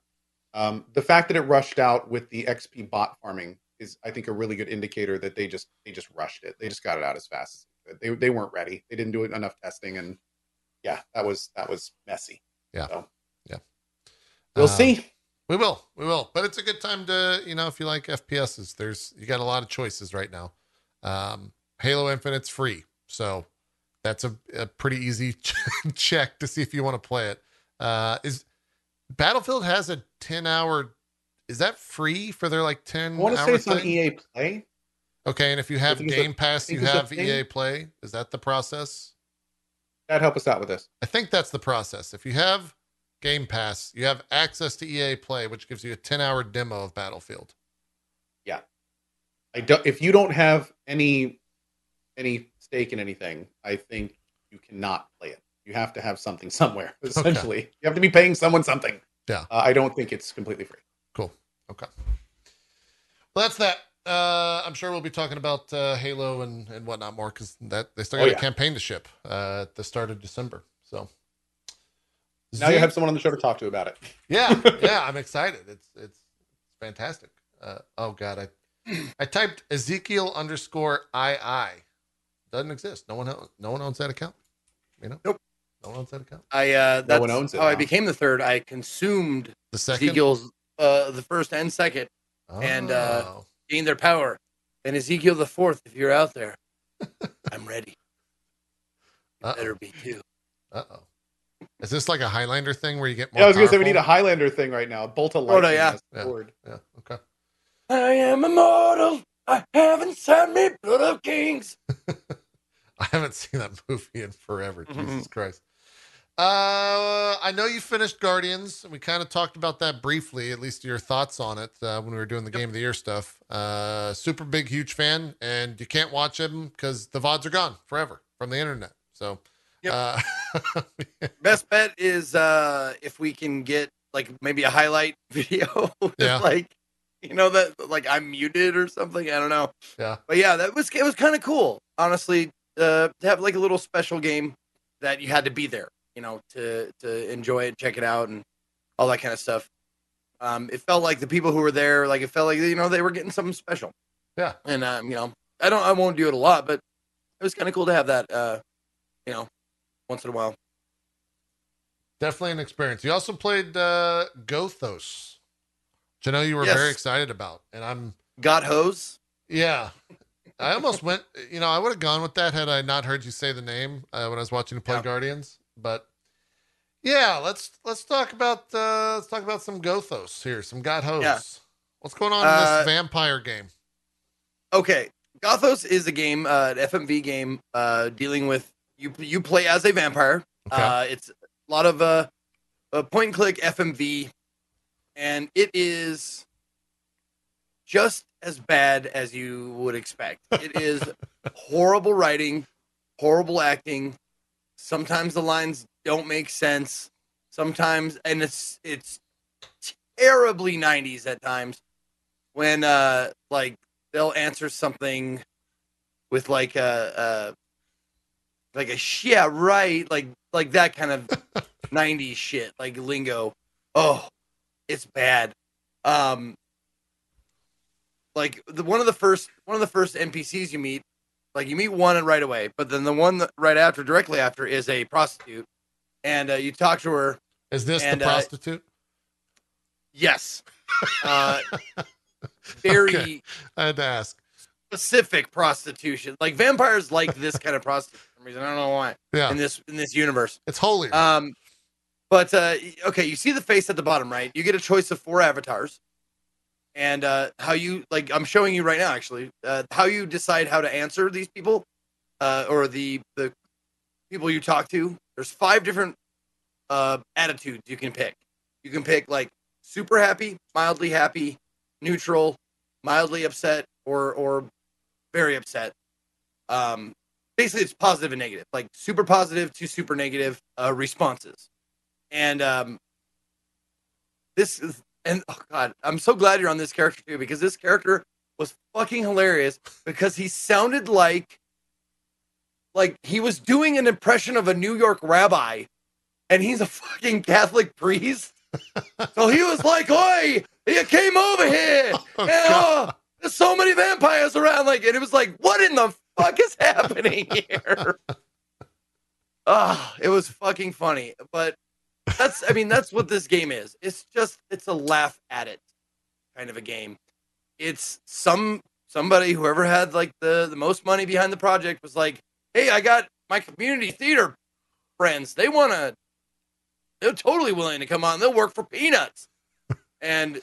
Um, the fact that it rushed out with the XP bot farming is, I think, a really good indicator that they just they just rushed it. They just got it out as fast as they could. they weren't ready. They didn't do enough testing, and yeah, that was that was messy. Yeah. So, Yeah. We'll Um, see. We will, we will. But it's a good time to, you know, if you like FPSs, there's you got a lot of choices right now. Um, Halo Infinite's free, so that's a, a pretty easy check to see if you want to play it. Uh, is Battlefield has a 10 hour is that free for their like 10 I want to hour say it's thing? on EA Play. Okay, and if you have it's a- Game Pass, you have. EA Play. Is that the process? That help us out with this. I think that's the process. If you have Game Pass, you have access to EA Play, which gives you a 10 hour demo of Battlefield. Yeah. I don't. If you don't have any any stake in anything, I think you cannot play it. You have to have something somewhere. Essentially, you have to be paying someone something. Yeah. Uh, I don't think it's completely free. Cool. Okay. Well, that's that. Uh, I'm sure we'll be talking about uh, Halo and, and whatnot more because that they still Oh, got yeah. a campaign to ship uh, at the start of December. So Now you have someone on the show to talk to about it. yeah, yeah, I'm excited. It's it's it's fantastic. Uh, oh god, I I typed Ezekiel underscore II. Doesn't exist. No one else, no one owns that account. You know? Nope. No one owns that account. I uh, that's one owns it how I became the third. I consumed The second. Ezekiel's uh, the first and second, and, uh, Oh. gained their power. And Ezekiel the fourth, if you're out there, I'm ready. You Uh-oh. better be too. Uh oh. Is this like a Highlander thing where you get more? Yeah, I was gonna say we need a Highlander thing right now. A bolt of Oh, lightning. no, yeah. Yeah. Yeah. Okay. I am immortal. I haven't inside me blood of kings. I haven't seen that movie in forever. Mhm. Jesus Christ. Uh, I know you finished Guardians. We kind of talked about that briefly, at least your thoughts on it uh, when we were doing the Game of the Year stuff. Uh, super big, huge fan, and you can't watch him because the VODs are gone forever from the internet. So, Yep. uh, Best bet is uh if we can get like maybe a highlight video. Yeah. Like you know that like I'm muted or something. I don't know. yeah, But yeah, that was it was kind of cool, honestly, uh, to have like a little special game that you had to be there, you know, to to enjoy it, check it out, and all that kind of stuff. Um, it felt like the people who were there, like it felt like you know they were getting something special. Yeah. and um, you know, I don't, I won't do it a lot, but it was kind of cool to have that, uh, you know, once in a while. definitely an experience. You also played uh, Gothos, which I know you were very excited about, and I'm Got hose. Yeah. I almost went, you know, I would have gone with that had I not heard you say the name uh, when I was watching you play Yeah. Guardians. But yeah, let's let's talk about uh let's talk about some Gothos here, some God hosts. Yeah. What's going on in Uh, this vampire game? Okay, Gothos is a game, uh, an FMV game, uh, dealing with you. You play as a vampire. Okay. Uh, it's a lot of uh, uh, point and click FMV, and it is just as bad as you would expect. It is horrible writing, horrible acting. Sometimes the lines don't make sense. Sometimes, and it's it's terribly '90s at times when uh like they'll answer something with like a, a like a yeah right like like that kind of 90s shit like lingo oh it's bad um like the one of the first one of the first npcs you meet like you meet one right away but then the one that right after directly after is a prostitute and uh, you talk to her Is this and, the uh, prostitute? yes uh very Okay. I had to ask. specific prostitution. Like vampires like this kind of prostitution for some reason. I don't know why Yeah. in this in this universe. It's holy. Um, but uh, okay, you see the face at the bottom, right? You get a choice of four avatars, and uh, how you like. I'm showing you right now, actually, uh, how you decide how to answer these people, uh, or the the people you talk to. There's five different uh, attitudes you can pick. You can pick like super happy, mildly happy, neutral, mildly upset, or or very upset. Um, basically, it's positive and negative, like super positive to super negative uh, responses. And um, this is, and oh god, I'm so glad you're on this character too because this character was fucking hilarious because he sounded like like he was doing an impression of a New York rabbi, and he's a fucking Catholic priest. so he was like, "Oi, you came over here, Oh, and, oh, there's so many vampires around." Like, and it was like, "What in the fuck is happening here?" Ah, it was fucking funny, but that's I mean that's what this game is. It's just it's a laugh at it kind of a game. It's some somebody, whoever had like the the most money behind the project, was like, "Hey, I got my community theater friends. They want to. They're totally willing to come on. They'll work for peanuts." and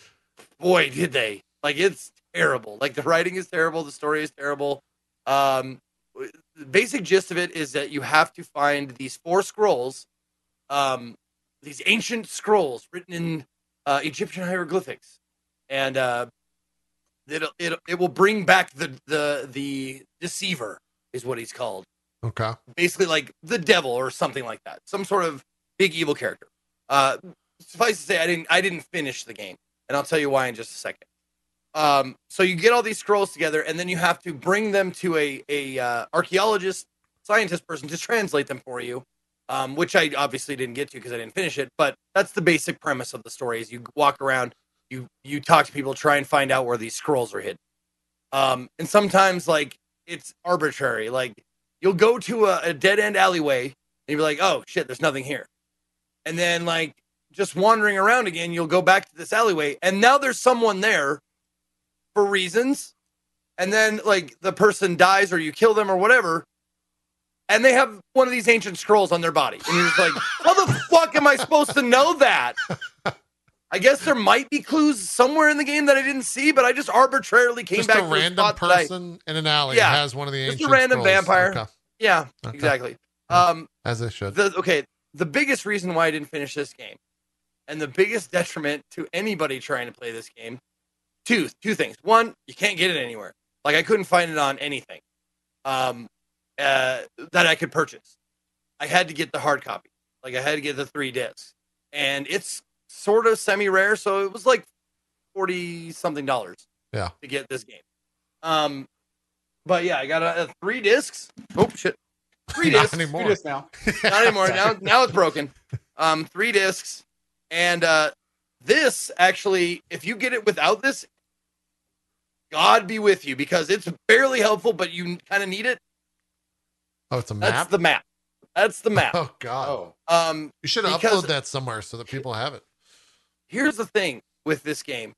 boy, did they! Like it's terrible. Like the writing is terrible. The story is terrible. Um, the basic gist of it is that you have to find these four scrolls, um, these ancient scrolls written in uh, Egyptian hieroglyphics, and uh, it it it will bring back the the the deceiver is what he's called. Okay. Basically, like the devil or something like that, some sort of big evil character. Uh, suffice to say, I didn't I didn't finish the game, and I'll tell you why in just a second. Um, so you get all these scrolls together, and then you have to bring them to a a uh, archaeologist, scientist person to translate them for you. Um, which I obviously didn't get to because I didn't finish it. But that's the basic premise of the story: is you walk around, you you talk to people, try and find out where these scrolls are hidden. Um, and sometimes like it's arbitrary. Like you'll go to a, a dead end alleyway and you'll be like, "Oh shit, there's nothing here," and then like just wandering around again, you'll go back to this alleyway, and now there's someone there for reasons, and then like the person dies or you kill them or whatever, and they have one of these ancient scrolls on their body, and you're just like, how the fuck am I supposed to know that? I guess there might be clues somewhere in the game that I didn't see, but I just arbitrarily came Just back a random that I- person in an alley Yeah. has one of the Just a random scrolls. vampire. Okay. yeah, Okay. exactly. Um, As they should. the okay the biggest reason why i didn't finish this game and the biggest detriment to anybody trying to play this game two two things one you can't get it anywhere like i couldn't find it on anything um uh that i could purchase i had to get the hard copy like i had to get the three discs and it's sort of semi rare so it was like 40 something dollars Yeah. to get this game um but yeah i got a, a three discs oh shit three discs. Not discs anymore. Do this now. not anymore. Now, now it's broken. Um, three discs, and uh, this actually, if you get it without this, God be with you because it's barely helpful, but you kind of need it. Oh, it's a map. That's the map. That's the map. Oh God. Oh, Um, You should upload that somewhere so that people have it. here's the thing with this game.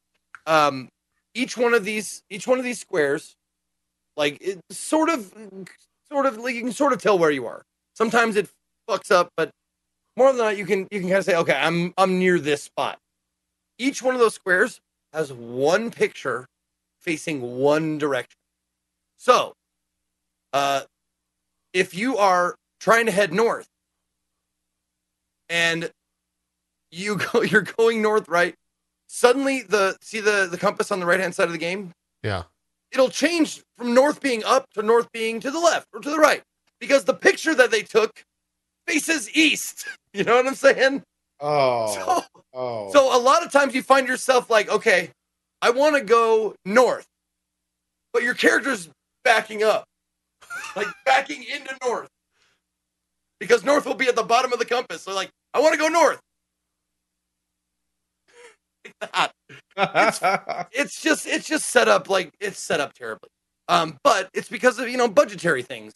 Um, each one of these, each one of these squares, like it sort of, sort of, like you can sort of tell where you are. Sometimes it fucks up, but more than that, you can you can kind of say, okay, I'm I'm near this spot. Each one of those squares has one picture facing one direction. So, uh, if you are trying to head north, and you go, you're going north, right? Suddenly, the see the the compass on the right hand side of the game Yeah. it'll change from north being up to north being to the left or to the right because the picture that they took faces east. You know what I'm saying? oh, So, oh. so a lot of times you find yourself like, okay, I want to go north, but your character's backing up, like backing into north because north will be at the bottom of the compass. So, like, I want to go north. That. it's just it's just set up like it's set up terribly. Um, but it's because of you know budgetary things.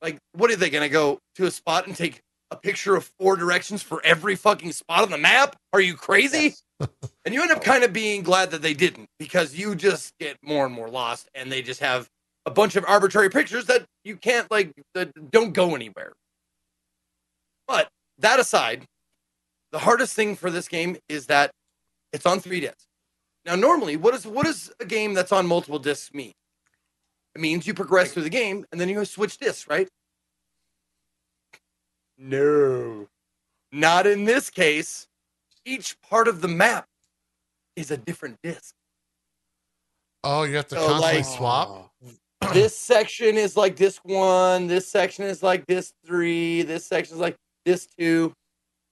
Like, what are they gonna go to a spot and take a picture of four directions for every fucking spot on the map? Are you crazy? Yes. And you end up kind of being glad that they didn't because you just get more and more lost, and they just have a bunch of arbitrary pictures that you can't like that don't go anywhere. But that aside, the hardest thing for this game is that it's on three discs. Now, normally, what is what does a game that's on multiple discs mean? It means you progress through the game and then you switch discs, right? No, not in this case. Each part of the map is a different disc. Oh, you have to So, constantly like- swap. This section is like disc one. This section is like disc three. This section is like disc two.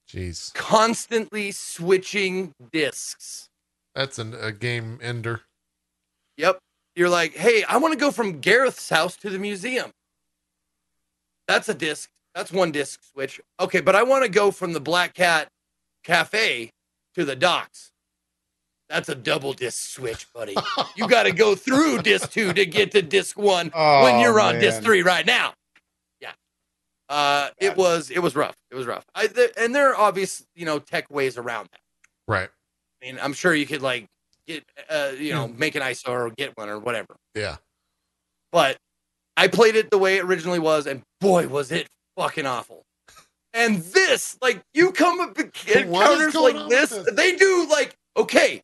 Jeez, Constantly switching discs. that's an, a game ender. Yep. You're like, hey, I want to go from Gareth's house to the museum. That's a disc. That's one disc switch. Okay, but I want to go from the Black Cat Cafe to the docks. That's a double disc switch, buddy. You got to go through disc two to get to disc one when Oh, you're on disc three right now. Yeah. Uh, it was it was rough. It was rough. I, th- and there are obvious you know tech ways around that. right. I mean, I'm sure you could like get uh, you Hmm. know make an ISO or get one or whatever. Yeah. but I played it the way it originally was, and boy, was it fucking awful. And this, like, you come up encounters like this, this? they do like, okay,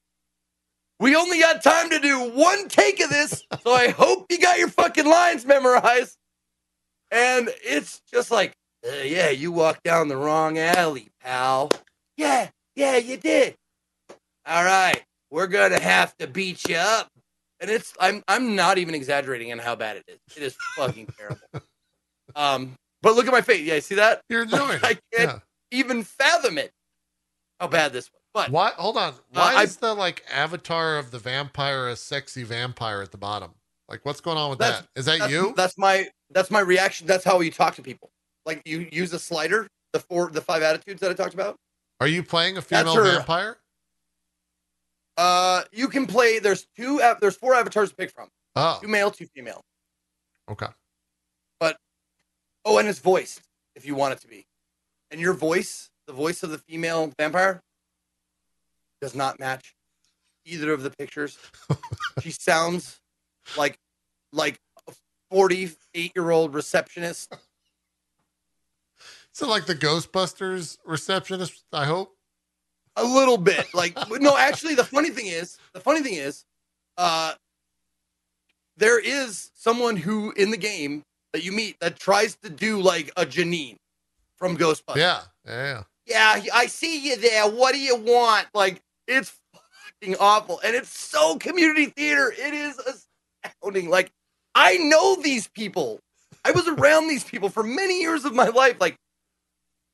we only got time to do one take of this, so I hope you got your fucking lines memorized. And it's just like, uh, yeah, you walked down the wrong alley, pal. Yeah, yeah, you did. All right, we're gonna have to beat you up. And it's I'm I'm not even exaggerating on how bad it is. It is fucking terrible. Um, but look at my face. Yeah, see that? You're enjoying I can't Yeah. even fathom it. How bad this was. But Why? Hold on. Why Uh, I- is the like avatar of the vampire a sexy vampire at the bottom? Like, what's going on with That's- that that's, you? That's my that's my reaction. That's how you talk to people. Like you use a slider, the four the five attitudes that I talked about. Are you playing a female her. vampire? Uh, you can play. There's two. There's four avatars to pick from. Oh, Two male, two female. okay. But oh, and it's voiced if you want it to be. And your voice, the voice of the female vampire, does not match either of the pictures. she sounds like like a 48 year old receptionist. So, like the Ghostbusters receptionist, I hope. A little bit. Like no, actually the funny thing is, the funny thing is, uh there is someone who in the game that you meet that tries to do like a Janine from Ghostbusters. Yeah, yeah. yeah, I see you there. What do you want? Like, it's fucking awful. And it's so community theater. It is astounding. Like, I know these people. I was around these people for many years of my life. Like,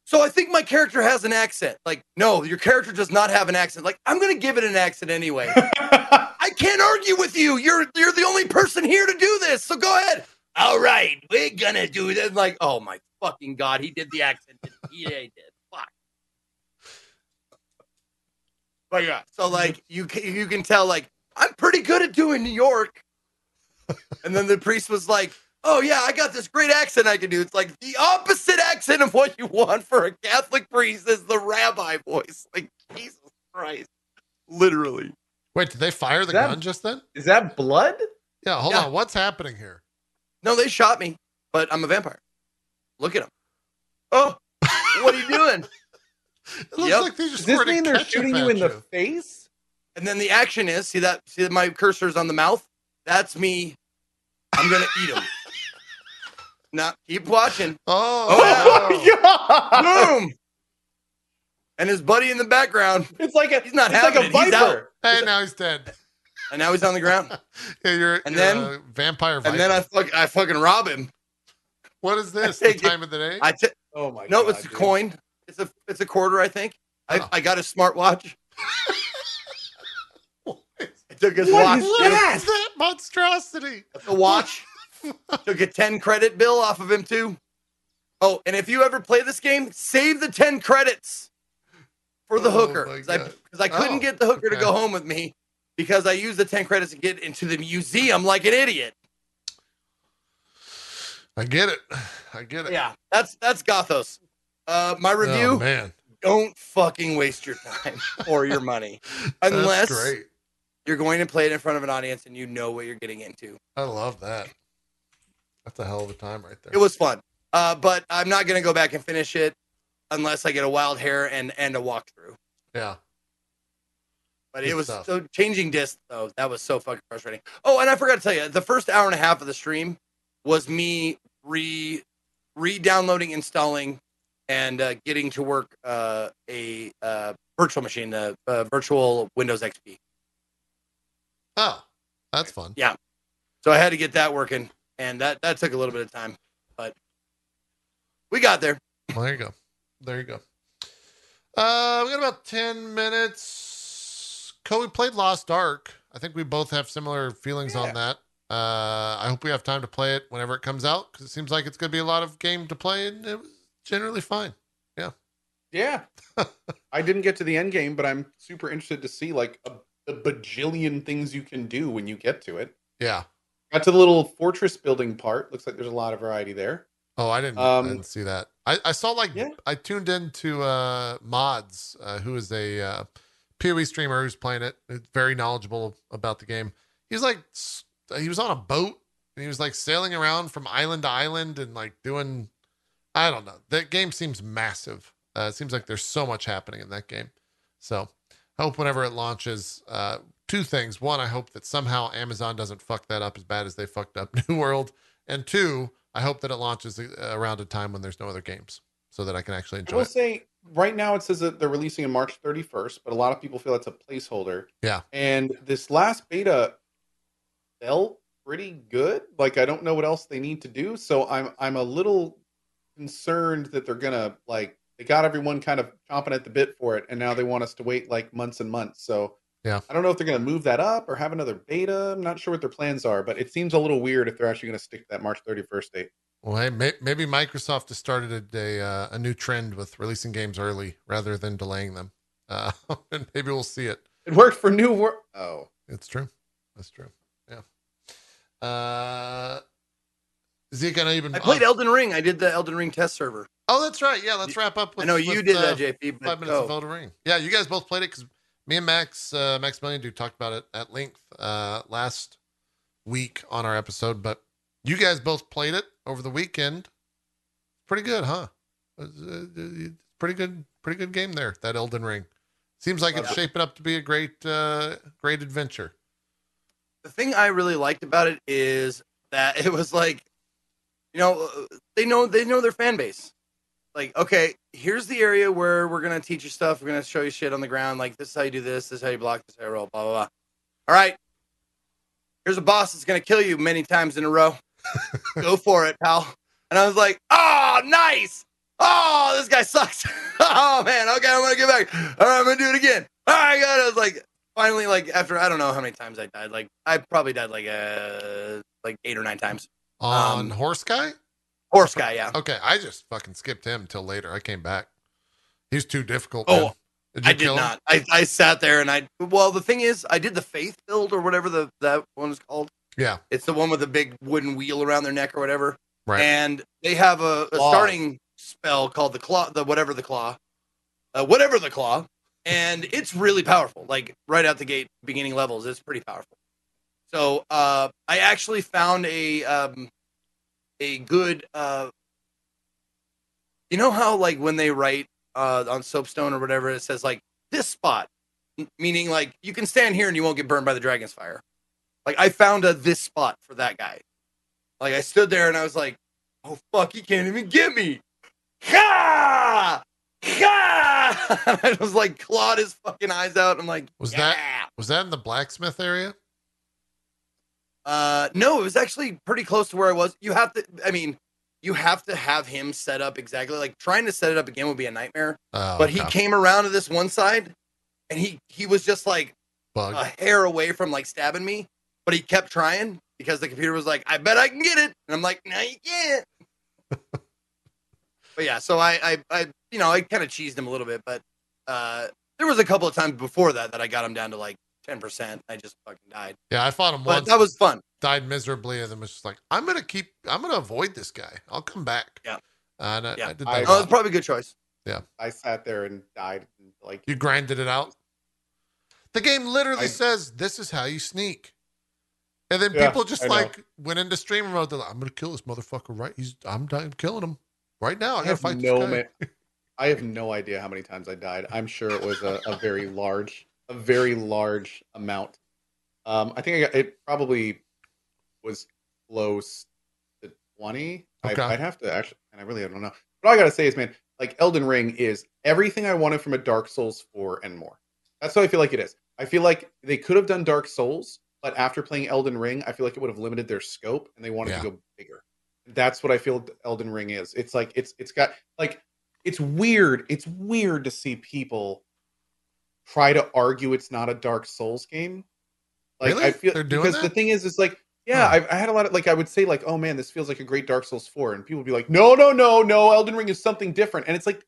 so I think my character has an accent. Like, no, your character does not have an accent. Like, I'm gonna give it an accent anyway. I can't argue with you. You're you're the only person here to do this. So go ahead. All right, we're gonna do this. Like, oh my fucking god, he did the accent. He did. Fuck. But yeah, so like you can, you can tell like I'm pretty good at doing New York. and then the priest was like, "Oh yeah, I got this great accent I can do." It's like the opposite accent of what you want for a Catholic priest is the rabbi voice. Like Jesus Christ, literally. Wait, did they fire the That- gun just then? Is that blood? Yeah, hold Yeah. on. What's happening here? No, they shot me, but I'm a vampire. Look at him. Oh, what are you doing? It looks Yep. like they just Does this mean they're shooting you at in the face? And then the action is see that see that my cursor's on the mouth. That's me. I'm gonna eat him. now keep watching. Oh, Oh, oh wow. God! Boom. And his buddy in the background, It's like a He's not it's like having a it. He's out. viper. hey, now he's dead. and now he's on the ground. Yeah, you're, And you're then- a vampire. Viper. And then I fuck, I fucking rob him. what is this? The take it- time of the day? I t- Oh my god. no, god. it's a dude. coin. It's a it's a quarter, I think. I, Oh. I got a smartwatch. I took his What watch. is that? is that monstrosity? The watch. took a 10 credit bill off of him too. Oh, and if you ever play this game, save the 10 credits for the Oh hooker. Because I, I couldn't Oh, get the hooker to go home with me because I used the 10 credits to get into the museum like an idiot. I get it. I get it. Yeah, that's that's Gothos. Uh, my Oh, review: man, Don't fucking waste your time or your money unless you're going to play it in front of an audience and you know what you're getting into. I love that. That's a hell of a time right there. It was fun, uh, but I'm not going to go back and finish it unless I get a wild hair and and a walkthrough. Yeah. But Good it was stuff. so changing disc though. That was so fucking frustrating. Oh, and I forgot to tell you, the first hour and a half of the stream was me re re-downloading, installing, and uh, getting to work uh, a uh, virtual machine, the uh, virtual Windows XP. Oh, that's fun. Yeah. So I had to get that working, and that that took a little bit of time, but we got there. Well, there you go. There you go. Uh, we got about 10 minutes. Cole, we played Lost Ark. I think we both have similar feelings Yeah. on that. Uh, I hope we have time to play it whenever it comes out because it seems like it's going to be a lot of game to play, and it was generally fine. Yeah. Yeah. I didn't get to the end game, but I'm super interested to see like a, a bajillion things you can do when you get to it. Yeah. Got to the little fortress building part. Looks like there's a lot of variety there. Oh, I didn't, I Um, didn't see that. I, I saw like Yeah. I tuned into uh, Mods, uh, who is a uh, PoE streamer who's playing it. Very knowledgeable about the game. He's like he was on a boat and he was like sailing around from island to island and like doing. I don't know. That game seems massive. Uh, it seems like there's so much happening in that game. So, I hope whenever it launches, uh, two things. One, I hope that somehow Amazon doesn't fuck that up as bad as they fucked up New World, and two, I hope that it launches uh, around a time when there's no other games, so that I can actually enjoy it. I will it. say right now it says that they're releasing on March 31st, but a lot of people feel that's a placeholder. Yeah. And this last beta felt pretty good. Like I don't know what else they need to do, so I'm I'm a little concerned that they're gonna like they got everyone kind of chomping at the bit for it, and now they want us to wait like months and months. So Yeah. I don't know if they're gonna move that up or have another beta. I'm not sure what their plans are, but it seems a little weird if they're actually gonna stick to that March 31st date. Well, hey, may, maybe Microsoft has started a uh, a new trend with releasing games early rather than delaying them, uh, and maybe we'll see it. It worked for New World. Oh, It's true. That's true. Yeah. Uh, Zeke, I know you've been. I played Elden Ring. I did the Elden Ring test server. Oh, that's right. Yeah, let's wrap up. With, I know you with, did uh, that, JP. Five minutes of Elden Ring. Yeah, you guys both played it because me and Max, uh, Maximilian, do talked about it at length uh, last week on our episode. But you guys both played it over the weekend. Pretty good, huh? It's, uh, pretty good, pretty good game there. That Elden Ring seems like it's it. shaping up to be a great, uh, great adventure. the thing I really liked about it is that it was like, you know, they know they know their fan base. Like, okay, here's the area where we're gonna teach you stuff. We're gonna show you shit on the ground. Like, this is how you do this. This is how you block. This is how you roll. Blah blah blah. All right, here's a boss that's gonna kill you many times in a row. Go for it, pal. And I was like, oh, nice. Oh, this guy sucks. oh man, okay, I'm gonna get back. All right, I'm gonna do it again. All right, God. I was like, finally, like after I don't know how many times I died. Like I probably died like uh like eight or nine times. On Um, Horse Guy? Horse guy, yeah. Okay, I just fucking skipped him until later. I came back. He's too difficult. Oh, man. Did I did not. I, I sat there and I well the thing is I did the faith build or whatever the that one is called. Yeah, It's the one with the big wooden wheel around their neck or whatever. right. And they have a, a starting spell called the claw, the whatever the claw, uh, whatever the claw, and it's really powerful. Like right out the gate, beginning levels, it's pretty powerful. So uh, I actually found a um, a good. Uh, you know how like when they write uh, on soapstone or whatever, it says like this spot, meaning like you can stand here and you won't get burned by the dragon's fire. Like I found a this spot for that guy. Like I stood there and I was like, "Oh fuck, he can't even get me!" Ha! Ha! I was like clawed his fucking eyes out. I'm like, Was "Yeah." that- Was that in the blacksmith area? Uh, no, it was actually pretty close to where I was. You have to, I mean, you have to have him set up exactly. Like trying to set it up again would be a nightmare. Oh, but he okay. came around to this one side, and he he was just like bug. a hair away from like stabbing me, but he kept trying because the computer was like, "I bet I can get it," and I'm like, "No, you can't." but yeah, so I I, I you know I kind of cheesed him a little bit, but uh, there was a couple of times before that that I got him down to like ten percent. I just fucking died, yeah, I fought him but once. that was fun. died miserably, and then was just like, I'm gonna keep. I'm gonna avoid this guy. I'll come back. Yeah. And I, Yeah. I did I- Oh, a it's probably a good choice. Yeah. I sat there and died. Like you grinded it out. The game literally I- says this is how you sneak. And then Yeah, people just I know. like went into streamer mode. They're like, I'm gonna kill this motherfucker right. He's I'm dying, killing him right now. I I gotta have fight no this guy. ma- I have no idea how many times I died. I'm sure it was a, a very large, a very large amount. Um, I think I got it. Probably was close to twenty. Okay. I, I'd have to actually, and I really I don't know. But all I gotta say is, man, like Elden Ring is everything I wanted from a Dark Souls four and more. That's what I feel like it is. I feel like they could have done Dark Souls, but after playing Elden Ring, I feel like it would have limited their scope, and they wanted Yeah. to go bigger. That's what I feel Elden Ring is. It's like it's it's got like it's weird. It's weird to see people try to argue it's not a Dark Souls game. Like Really? I feel They're doing because that? the thing is, is like yeah, Huh. I've, I had a lot of like I would say like oh man, this feels like a great Dark Souls four, and people would be like no, no, no, no, Elden Ring is something different, and it's like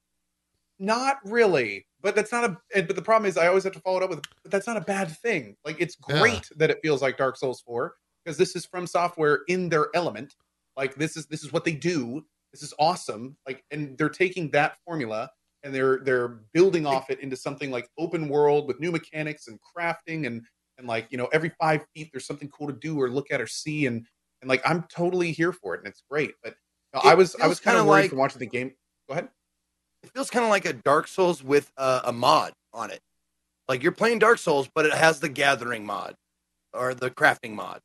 not really. But that's not a. But the problem is, I always have to follow it up with. But that's not a bad thing. Like it's Yeah. great that it feels like Dark Souls four because this is from software in their element. Like this is this is what they do. This is awesome. Like and they're taking that formula and they're they're building off it into something like open world with new mechanics and crafting and and like you know every five feet there's something cool to do or look at or see and and like I'm totally here for it, and it's great. But you know, It I was I was kind of worried like- from watching the game. Go ahead. It feels kind of like a Dark Souls with a, a mod on it. Like you're playing Dark Souls, but it has the Gathering mod or the crafting mod.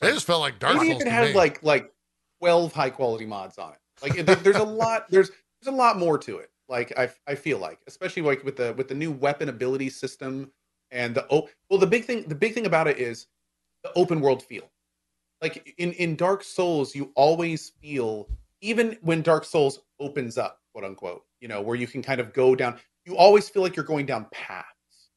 It just felt like Dark Maybe Souls if it to had like like twelve high quality mods on it. Like there's a lot there's there's a lot more to it. Like I I feel like especially like with the with the new weapon ability system and the oh well the big thing the big thing about it is the open world feel. Like in in Dark Souls you always feel even when Dark Souls opens up quote unquote you know where you can kind of go down you always feel like you're going down paths.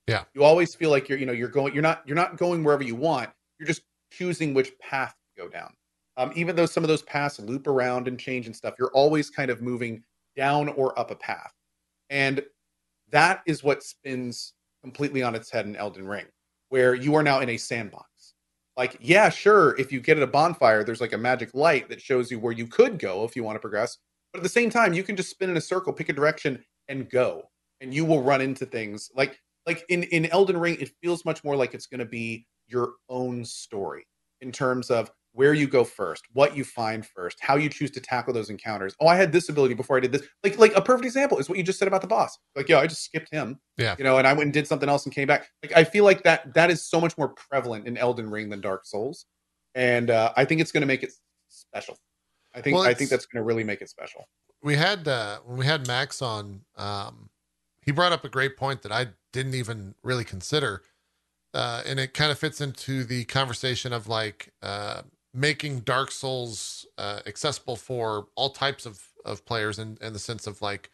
Yeah. You always feel like you're you know you're going you're not you're not going wherever you want. You're just choosing which path to go down. Um, even though some of those paths loop around and change and stuff, you're always kind of moving down or up a path. And that is what spins completely on its head in Elden Ring, where you are now in a sandbox. Like, yeah, sure, if you get at a bonfire, there's like a magic light that shows you where you could go if you want to progress. But at the same time, you can just spin in a circle, pick a direction, and go. And you will run into things like like in, in Elden Ring, it feels much more like it's gonna be your own story in terms of where you go first, what you find first, how you choose to tackle those encounters. Oh, I had this ability before I did this. Like like a perfect example is what you just said about the boss. Like, yeah, I just skipped him. Yeah. You know, and I went and did something else and came back. Like I feel like that that is so much more prevalent in Elden Ring than Dark Souls. And uh, I think it's gonna make it special. I think Well, I think that's gonna really make it special. we had uh when we had Max on, um, he brought up a great point that I didn't even really consider. Uh, and it kind of fits into the conversation of like uh, making Dark Souls uh, accessible for all types of, of players in, in the sense of like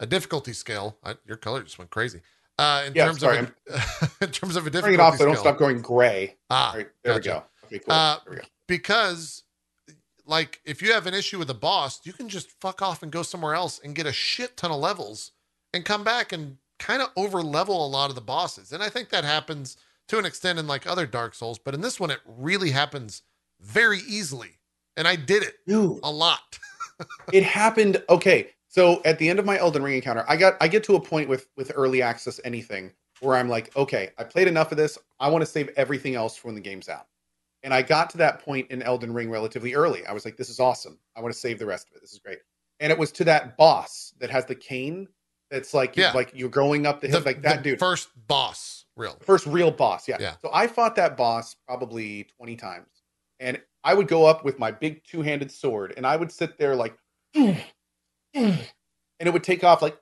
a difficulty scale. I, your color just went crazy. Uh, in Yeah, terms sorry, of a, in terms of a difficulty it off so don't stop going gray. Ah, right, there gotcha. we go. Okay, cool. Uh, there we go. because like if you have an issue with a boss you can just fuck off and go somewhere else and get a shit ton of levels and come back and kind of over level a lot of the bosses and i think that happens to an extent in like other dark souls but in this one it really happens very easily. And i did it Dude, a lot. It happened okay so at the end of my elden ring encounter i got i get to a point with with early access anything where i'm like okay i played enough of this. I want to save everything else for when the game's out. And i got to that point in elden ring relatively early. I was like this is awesome. I want to save the rest of it. This is great. And it was to that boss that has the cane that's like Yeah. like you're going up the hill the, like that the dude. first boss real first real boss yeah. Yeah. so i fought that boss probably 20 times and i would go up with my big two-handed sword and i would sit there like and it would take off like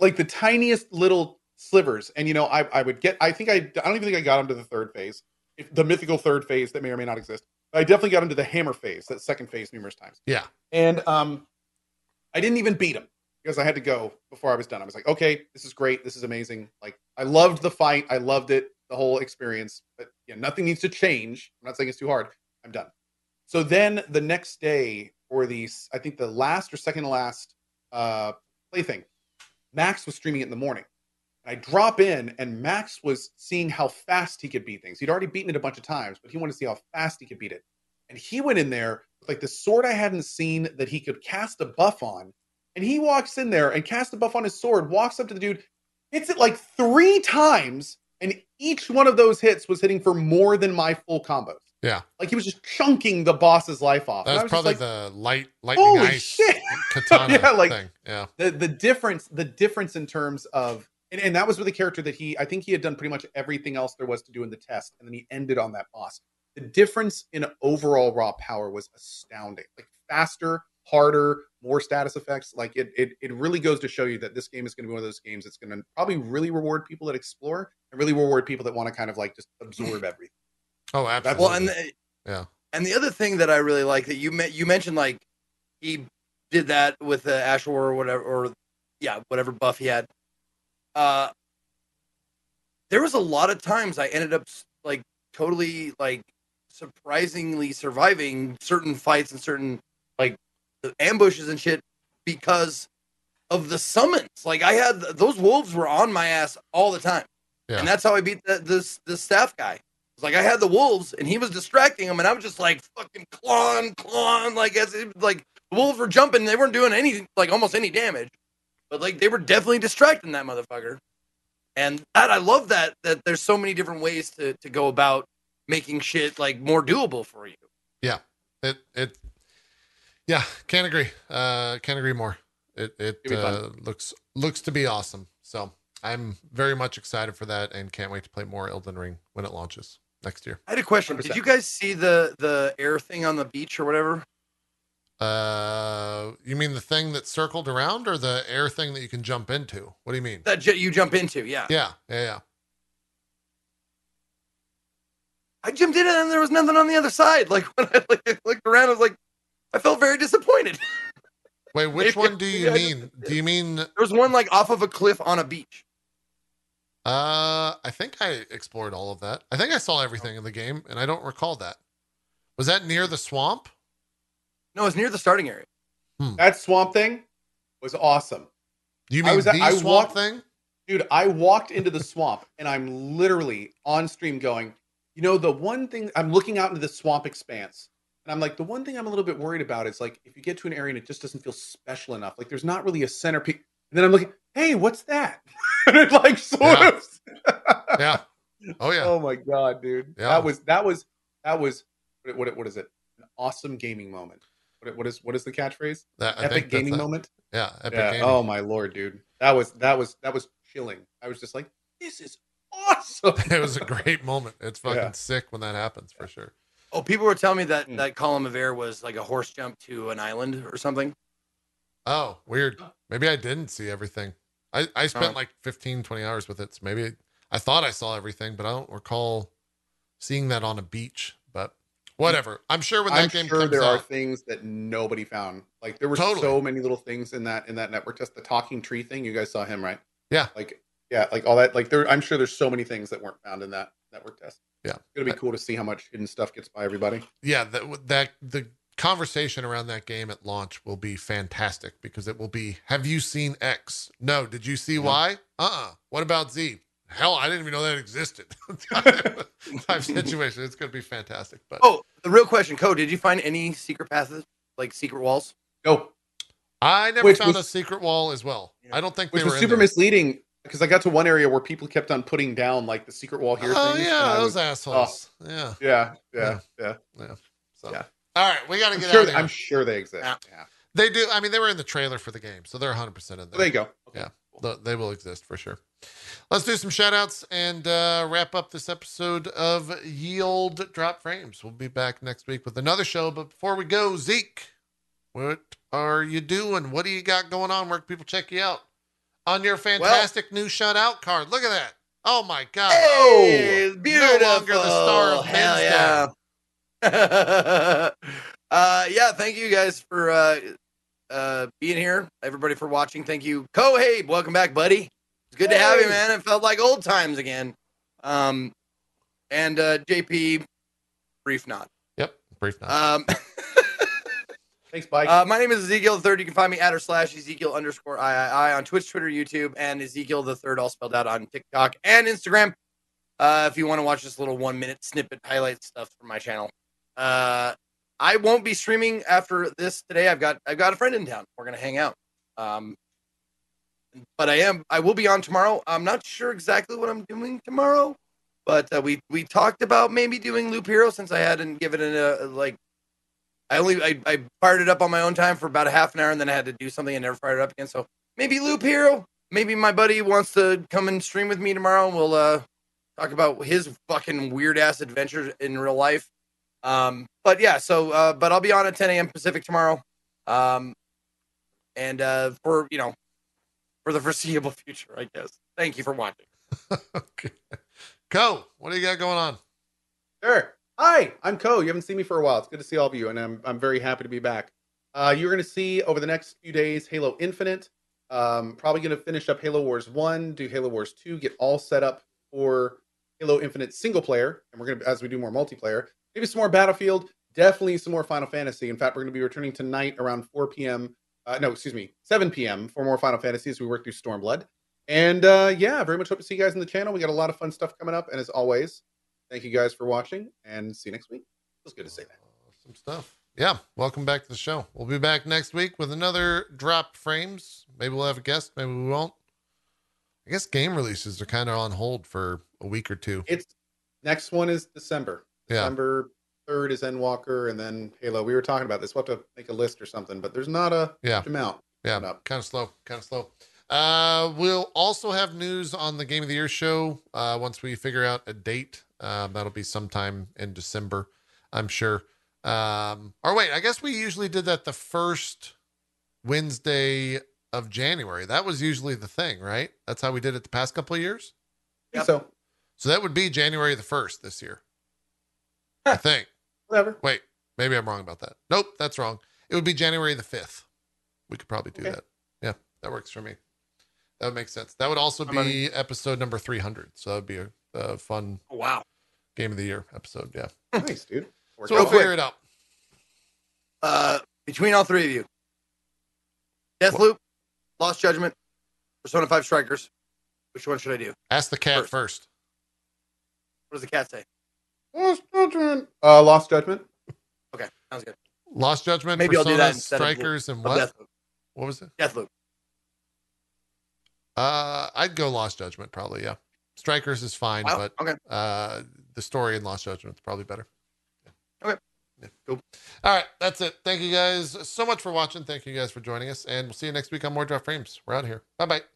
like the tiniest little slivers and you know i, I would get i think i i don't even think i got him to the third phase if, the mythical third phase that may or may not exist but i definitely got him to the hammer phase that second phase numerous times yeah and um, I didn't even beat him because I had to go before I was done. I was like, okay, this is great. This is amazing. Like, I loved the fight. I loved it, the whole experience. But yeah, nothing needs to change. I'm not saying it's too hard. I'm done. So then the next day, or the I think the last or second to last uh, plaything, Max was streaming it in the morning. I drop in, and Max was seeing how fast he could beat things. He'd already beaten it a bunch of times, but he wanted to see how fast he could beat it. And he went in there with like the sword I hadn't seen that he could cast a buff on. And he walks in there and casts a buff on his sword, walks up to the dude, hits it like three times, and each one of those hits was hitting for more than my full combos. Yeah. Like he was just chunking the boss's life off. That was probably like, the light lightning Holy ice shit! katana Yeah, like- thing yeah the the difference the difference in terms of and, and that was with a character that he I think he had done pretty much everything else there was to do in the test, and then he ended on that boss. The difference in overall raw power was astounding. Like faster, harder, more status effects. Like it it it really goes to show you that this game is going to be one of those games that's going to probably really reward people that explore and really reward people that want to kind of like just absorb everything. oh absolutely Well, and the, Yeah. and the other thing that I really like that you me- you mentioned like he did that with the Ash of War or whatever or yeah whatever buff he had. Uh, there was a lot of times I ended up like totally like surprisingly surviving certain fights and certain like the ambushes and shit because of the summons. Like I had those wolves were on my ass all the time, Yeah. and that's how I beat the, this this staff guy. It's like I had the wolves and he was distracting him, and I was just like fucking clawing, clawing, like as if, like the wolves were jumping, they weren't doing any like almost any damage, but like they were definitely distracting that motherfucker. And that I love that that there's so many different ways to to go about making shit like more doable for you. Yeah, it it yeah, can't agree. Uh can't agree more. It it It'll be fun. uh, looks looks to be awesome. So I'm very much excited for that and can't wait to play more Elden Ring when it launches next year. I had a question. Did 100%. you guys see the the air thing on the beach or whatever? Uh you mean the thing that circled around or the air thing that you can jump into? What do you mean? That jet you jump into? Yeah. Yeah, yeah, yeah. I jumped in and there was nothing on the other side. Like when I like, looked around, I was like, I felt very disappointed. Wait, which Maybe- one do you mean? Do you mean There was one like off of a cliff on a beach. Uh, I think I explored all of that. I think I saw everything in the game, and I don't recall that. Was that near the swamp? No, it's near the starting area. That swamp thing was awesome. You I mean was- the I swamp walked- thing? Dude, I walked into the swamp and I'm literally on stream going, you know, the one thing I'm looking out into the swamp expanse. And I'm like, the one thing I'm a little bit worried about is like if you get to an area and it just doesn't feel special enough, like there's not really a centerpiece. And then I'm looking, hey, what's that? and it like sort Yeah. of Yeah. Oh yeah. Oh my god, dude. Yeah. That was that was that was what what, what is it? An awesome gaming moment. What, what is what is the catchphrase? That, Epic gaming it. moment. Yeah. Epic Yeah. gaming. Oh my lord, dude. That was that was that was chilling. I was just like, this is awesome. it was a great moment. It's fucking Yeah. sick when that happens for sure. Oh, people were telling me that Hmm. that column of air was like a horse jump to an island or something. Oh, weird. Maybe I didn't see everything. I, I spent like 15, 20 hours with it. So maybe I thought I saw everything, but I don't recall seeing that on a beach. But whatever. I'm sure when that I'm game sure comes there are things that nobody found. Like there were Totally. so many little things in that in that network test. The talking tree thing, you guys saw him, right? Yeah. Like yeah, like all that. Like there, I'm sure there's so many things that weren't found in that network test. Yeah. It's gonna be cool to see how much hidden stuff gets by everybody. yeah that that the conversation around that game at launch will be fantastic because it will be have you seen x? No. Did you see y? Uh-uh. What about z? Hell i didn't even know that existed. Type situation. It's going to be fantastic but Oh, the real question, Code, did you find any secret passes, like secret walls? No, i never which found was- a secret wall as well. Yeah. i don't think which they was were super there. misleading because I got to one area where people kept on putting down like the secret wall here. oh things, yeah those was- oh. assholes. Yeah yeah, yeah, yeah. so. Yeah. All right we got to get sure, out of here I'm sure they exist. Yeah. Yeah. they do i mean they were in the trailer for the game so they're 100% in there Well, there you go. Okay. Yeah. Th- they will exist for sure. Let's do some shout outs and uh, wrap up this episode of Yield Dropped Frames. We'll be back next week with another show. But before we go, Zeke, what are you doing? What do you got going on? Where can people check you out? On your fantastic new shutout card. Look at that. Oh my God. Hey, it's No beautiful. longer the star of Hell yeah. uh, yeah, thank you guys for uh, uh, being here. Everybody for watching. Thank you, Cohabe. Welcome back, buddy. It's good to have you, man. It felt like old times again. Um, and uh, JP, brief nod. Yep. Brief now. Um, Thanks, Mike. Uh, my name is Ezekiel the Third. You can find me at or slash Ezekiel underscore III on Twitch, Twitter, YouTube, and Ezekiel the Third, all spelled out on TikTok and Instagram. Uh, if you want to watch this little one minute snippet highlight stuff from my channel, uh, I won't be streaming after this today. I've got I've got a friend in town. We're gonna hang out. Um, but I am I will be on tomorrow. I'm not sure exactly what I'm doing tomorrow, but uh, we we talked about maybe doing Loop Hero since I hadn't given it a like I only I, I fired it up on my own time for about a half an hour and then I had to do something and never fired it up again. So maybe Loop Hero. Maybe my buddy wants to come and stream with me tomorrow and we'll uh talk about his fucking weird ass adventures in real life. Um but yeah, so uh but I'll be on at 10 a.m. Pacific tomorrow. Um and uh for you know for the foreseeable future, I guess. Thank you for watching. okay. Co, what do you got going on? Sure. Hi, I'm Co. You haven't seen me for a while. It's good to see all of you, and I'm I'm very happy to be back. Uh, you're going to see over the next few days Halo Infinite. Um, probably going to finish up Halo Wars One, do Halo Wars Two, get all set up for Halo Infinite single player, and we're going to as we do more multiplayer, maybe some more Battlefield, definitely some more Final Fantasy. In fact, we're going to be returning tonight around 4 p.m. Uh, no, excuse me, 7 p.m. for more Final Fantasy as we work through Stormblood. And uh, yeah, very much hope to see you guys in the channel. We got a lot of fun stuff coming up, and as always, Thank you guys for watching and see you next week. It was good to say that. Some stuff. Yeah. Welcome back to the show. We'll be back next week with another drop frames. Maybe we'll have a guest. Maybe we won't. I guess game releases are kind of on hold for a week or two. It's next one is December. Yeah. December third is Endwalker, and then Halo. We were talking about this. We'll have to make a list or something, but there's not a Yeah. huge amount. Yeah, kind of slow, kind of slow. Uh, we'll also have news on the Game of the Year show uh, once we figure out a date. Um, that'll be sometime in December, I'm sure. Um, or wait, I guess we usually did that the first Wednesday of January. That was usually the thing, right? That's how we did it the past couple of years. Think So So that would be January the first this year. I think. whatever. Wait, maybe I'm wrong about that. Nope, that's wrong. It would be January the 5th. We could probably do Okay. that. Yeah, that works for me. That would make sense. That would also I'm be episode number 300. So that would be a, a fun wow. game of the year episode. Yeah. nice, dude. Worked So we'll figure it out. Uh, between all three of you, Deathloop, Lost Judgment, Persona 5 Strikers. Which one should I do? Ask the cat First. first. What does the cat say? Lost Judgment. Uh, Lost Judgment. Okay, sounds good. Lost Judgment, Maybe I'll do that instead of Strikers, and what? Deathloop. What was it? Deathloop. Uh, I'd go Lost Judgment probably. Yeah. Strikers is fine, Wow, but okay. uh, the story in Lost Judgment is probably better. Okay. Yeah. Cool. All right. That's it. Thank you guys so much for watching. Thank you guys for joining us. And we'll see you next week on More Dropped Frames. We're out of here. Bye bye.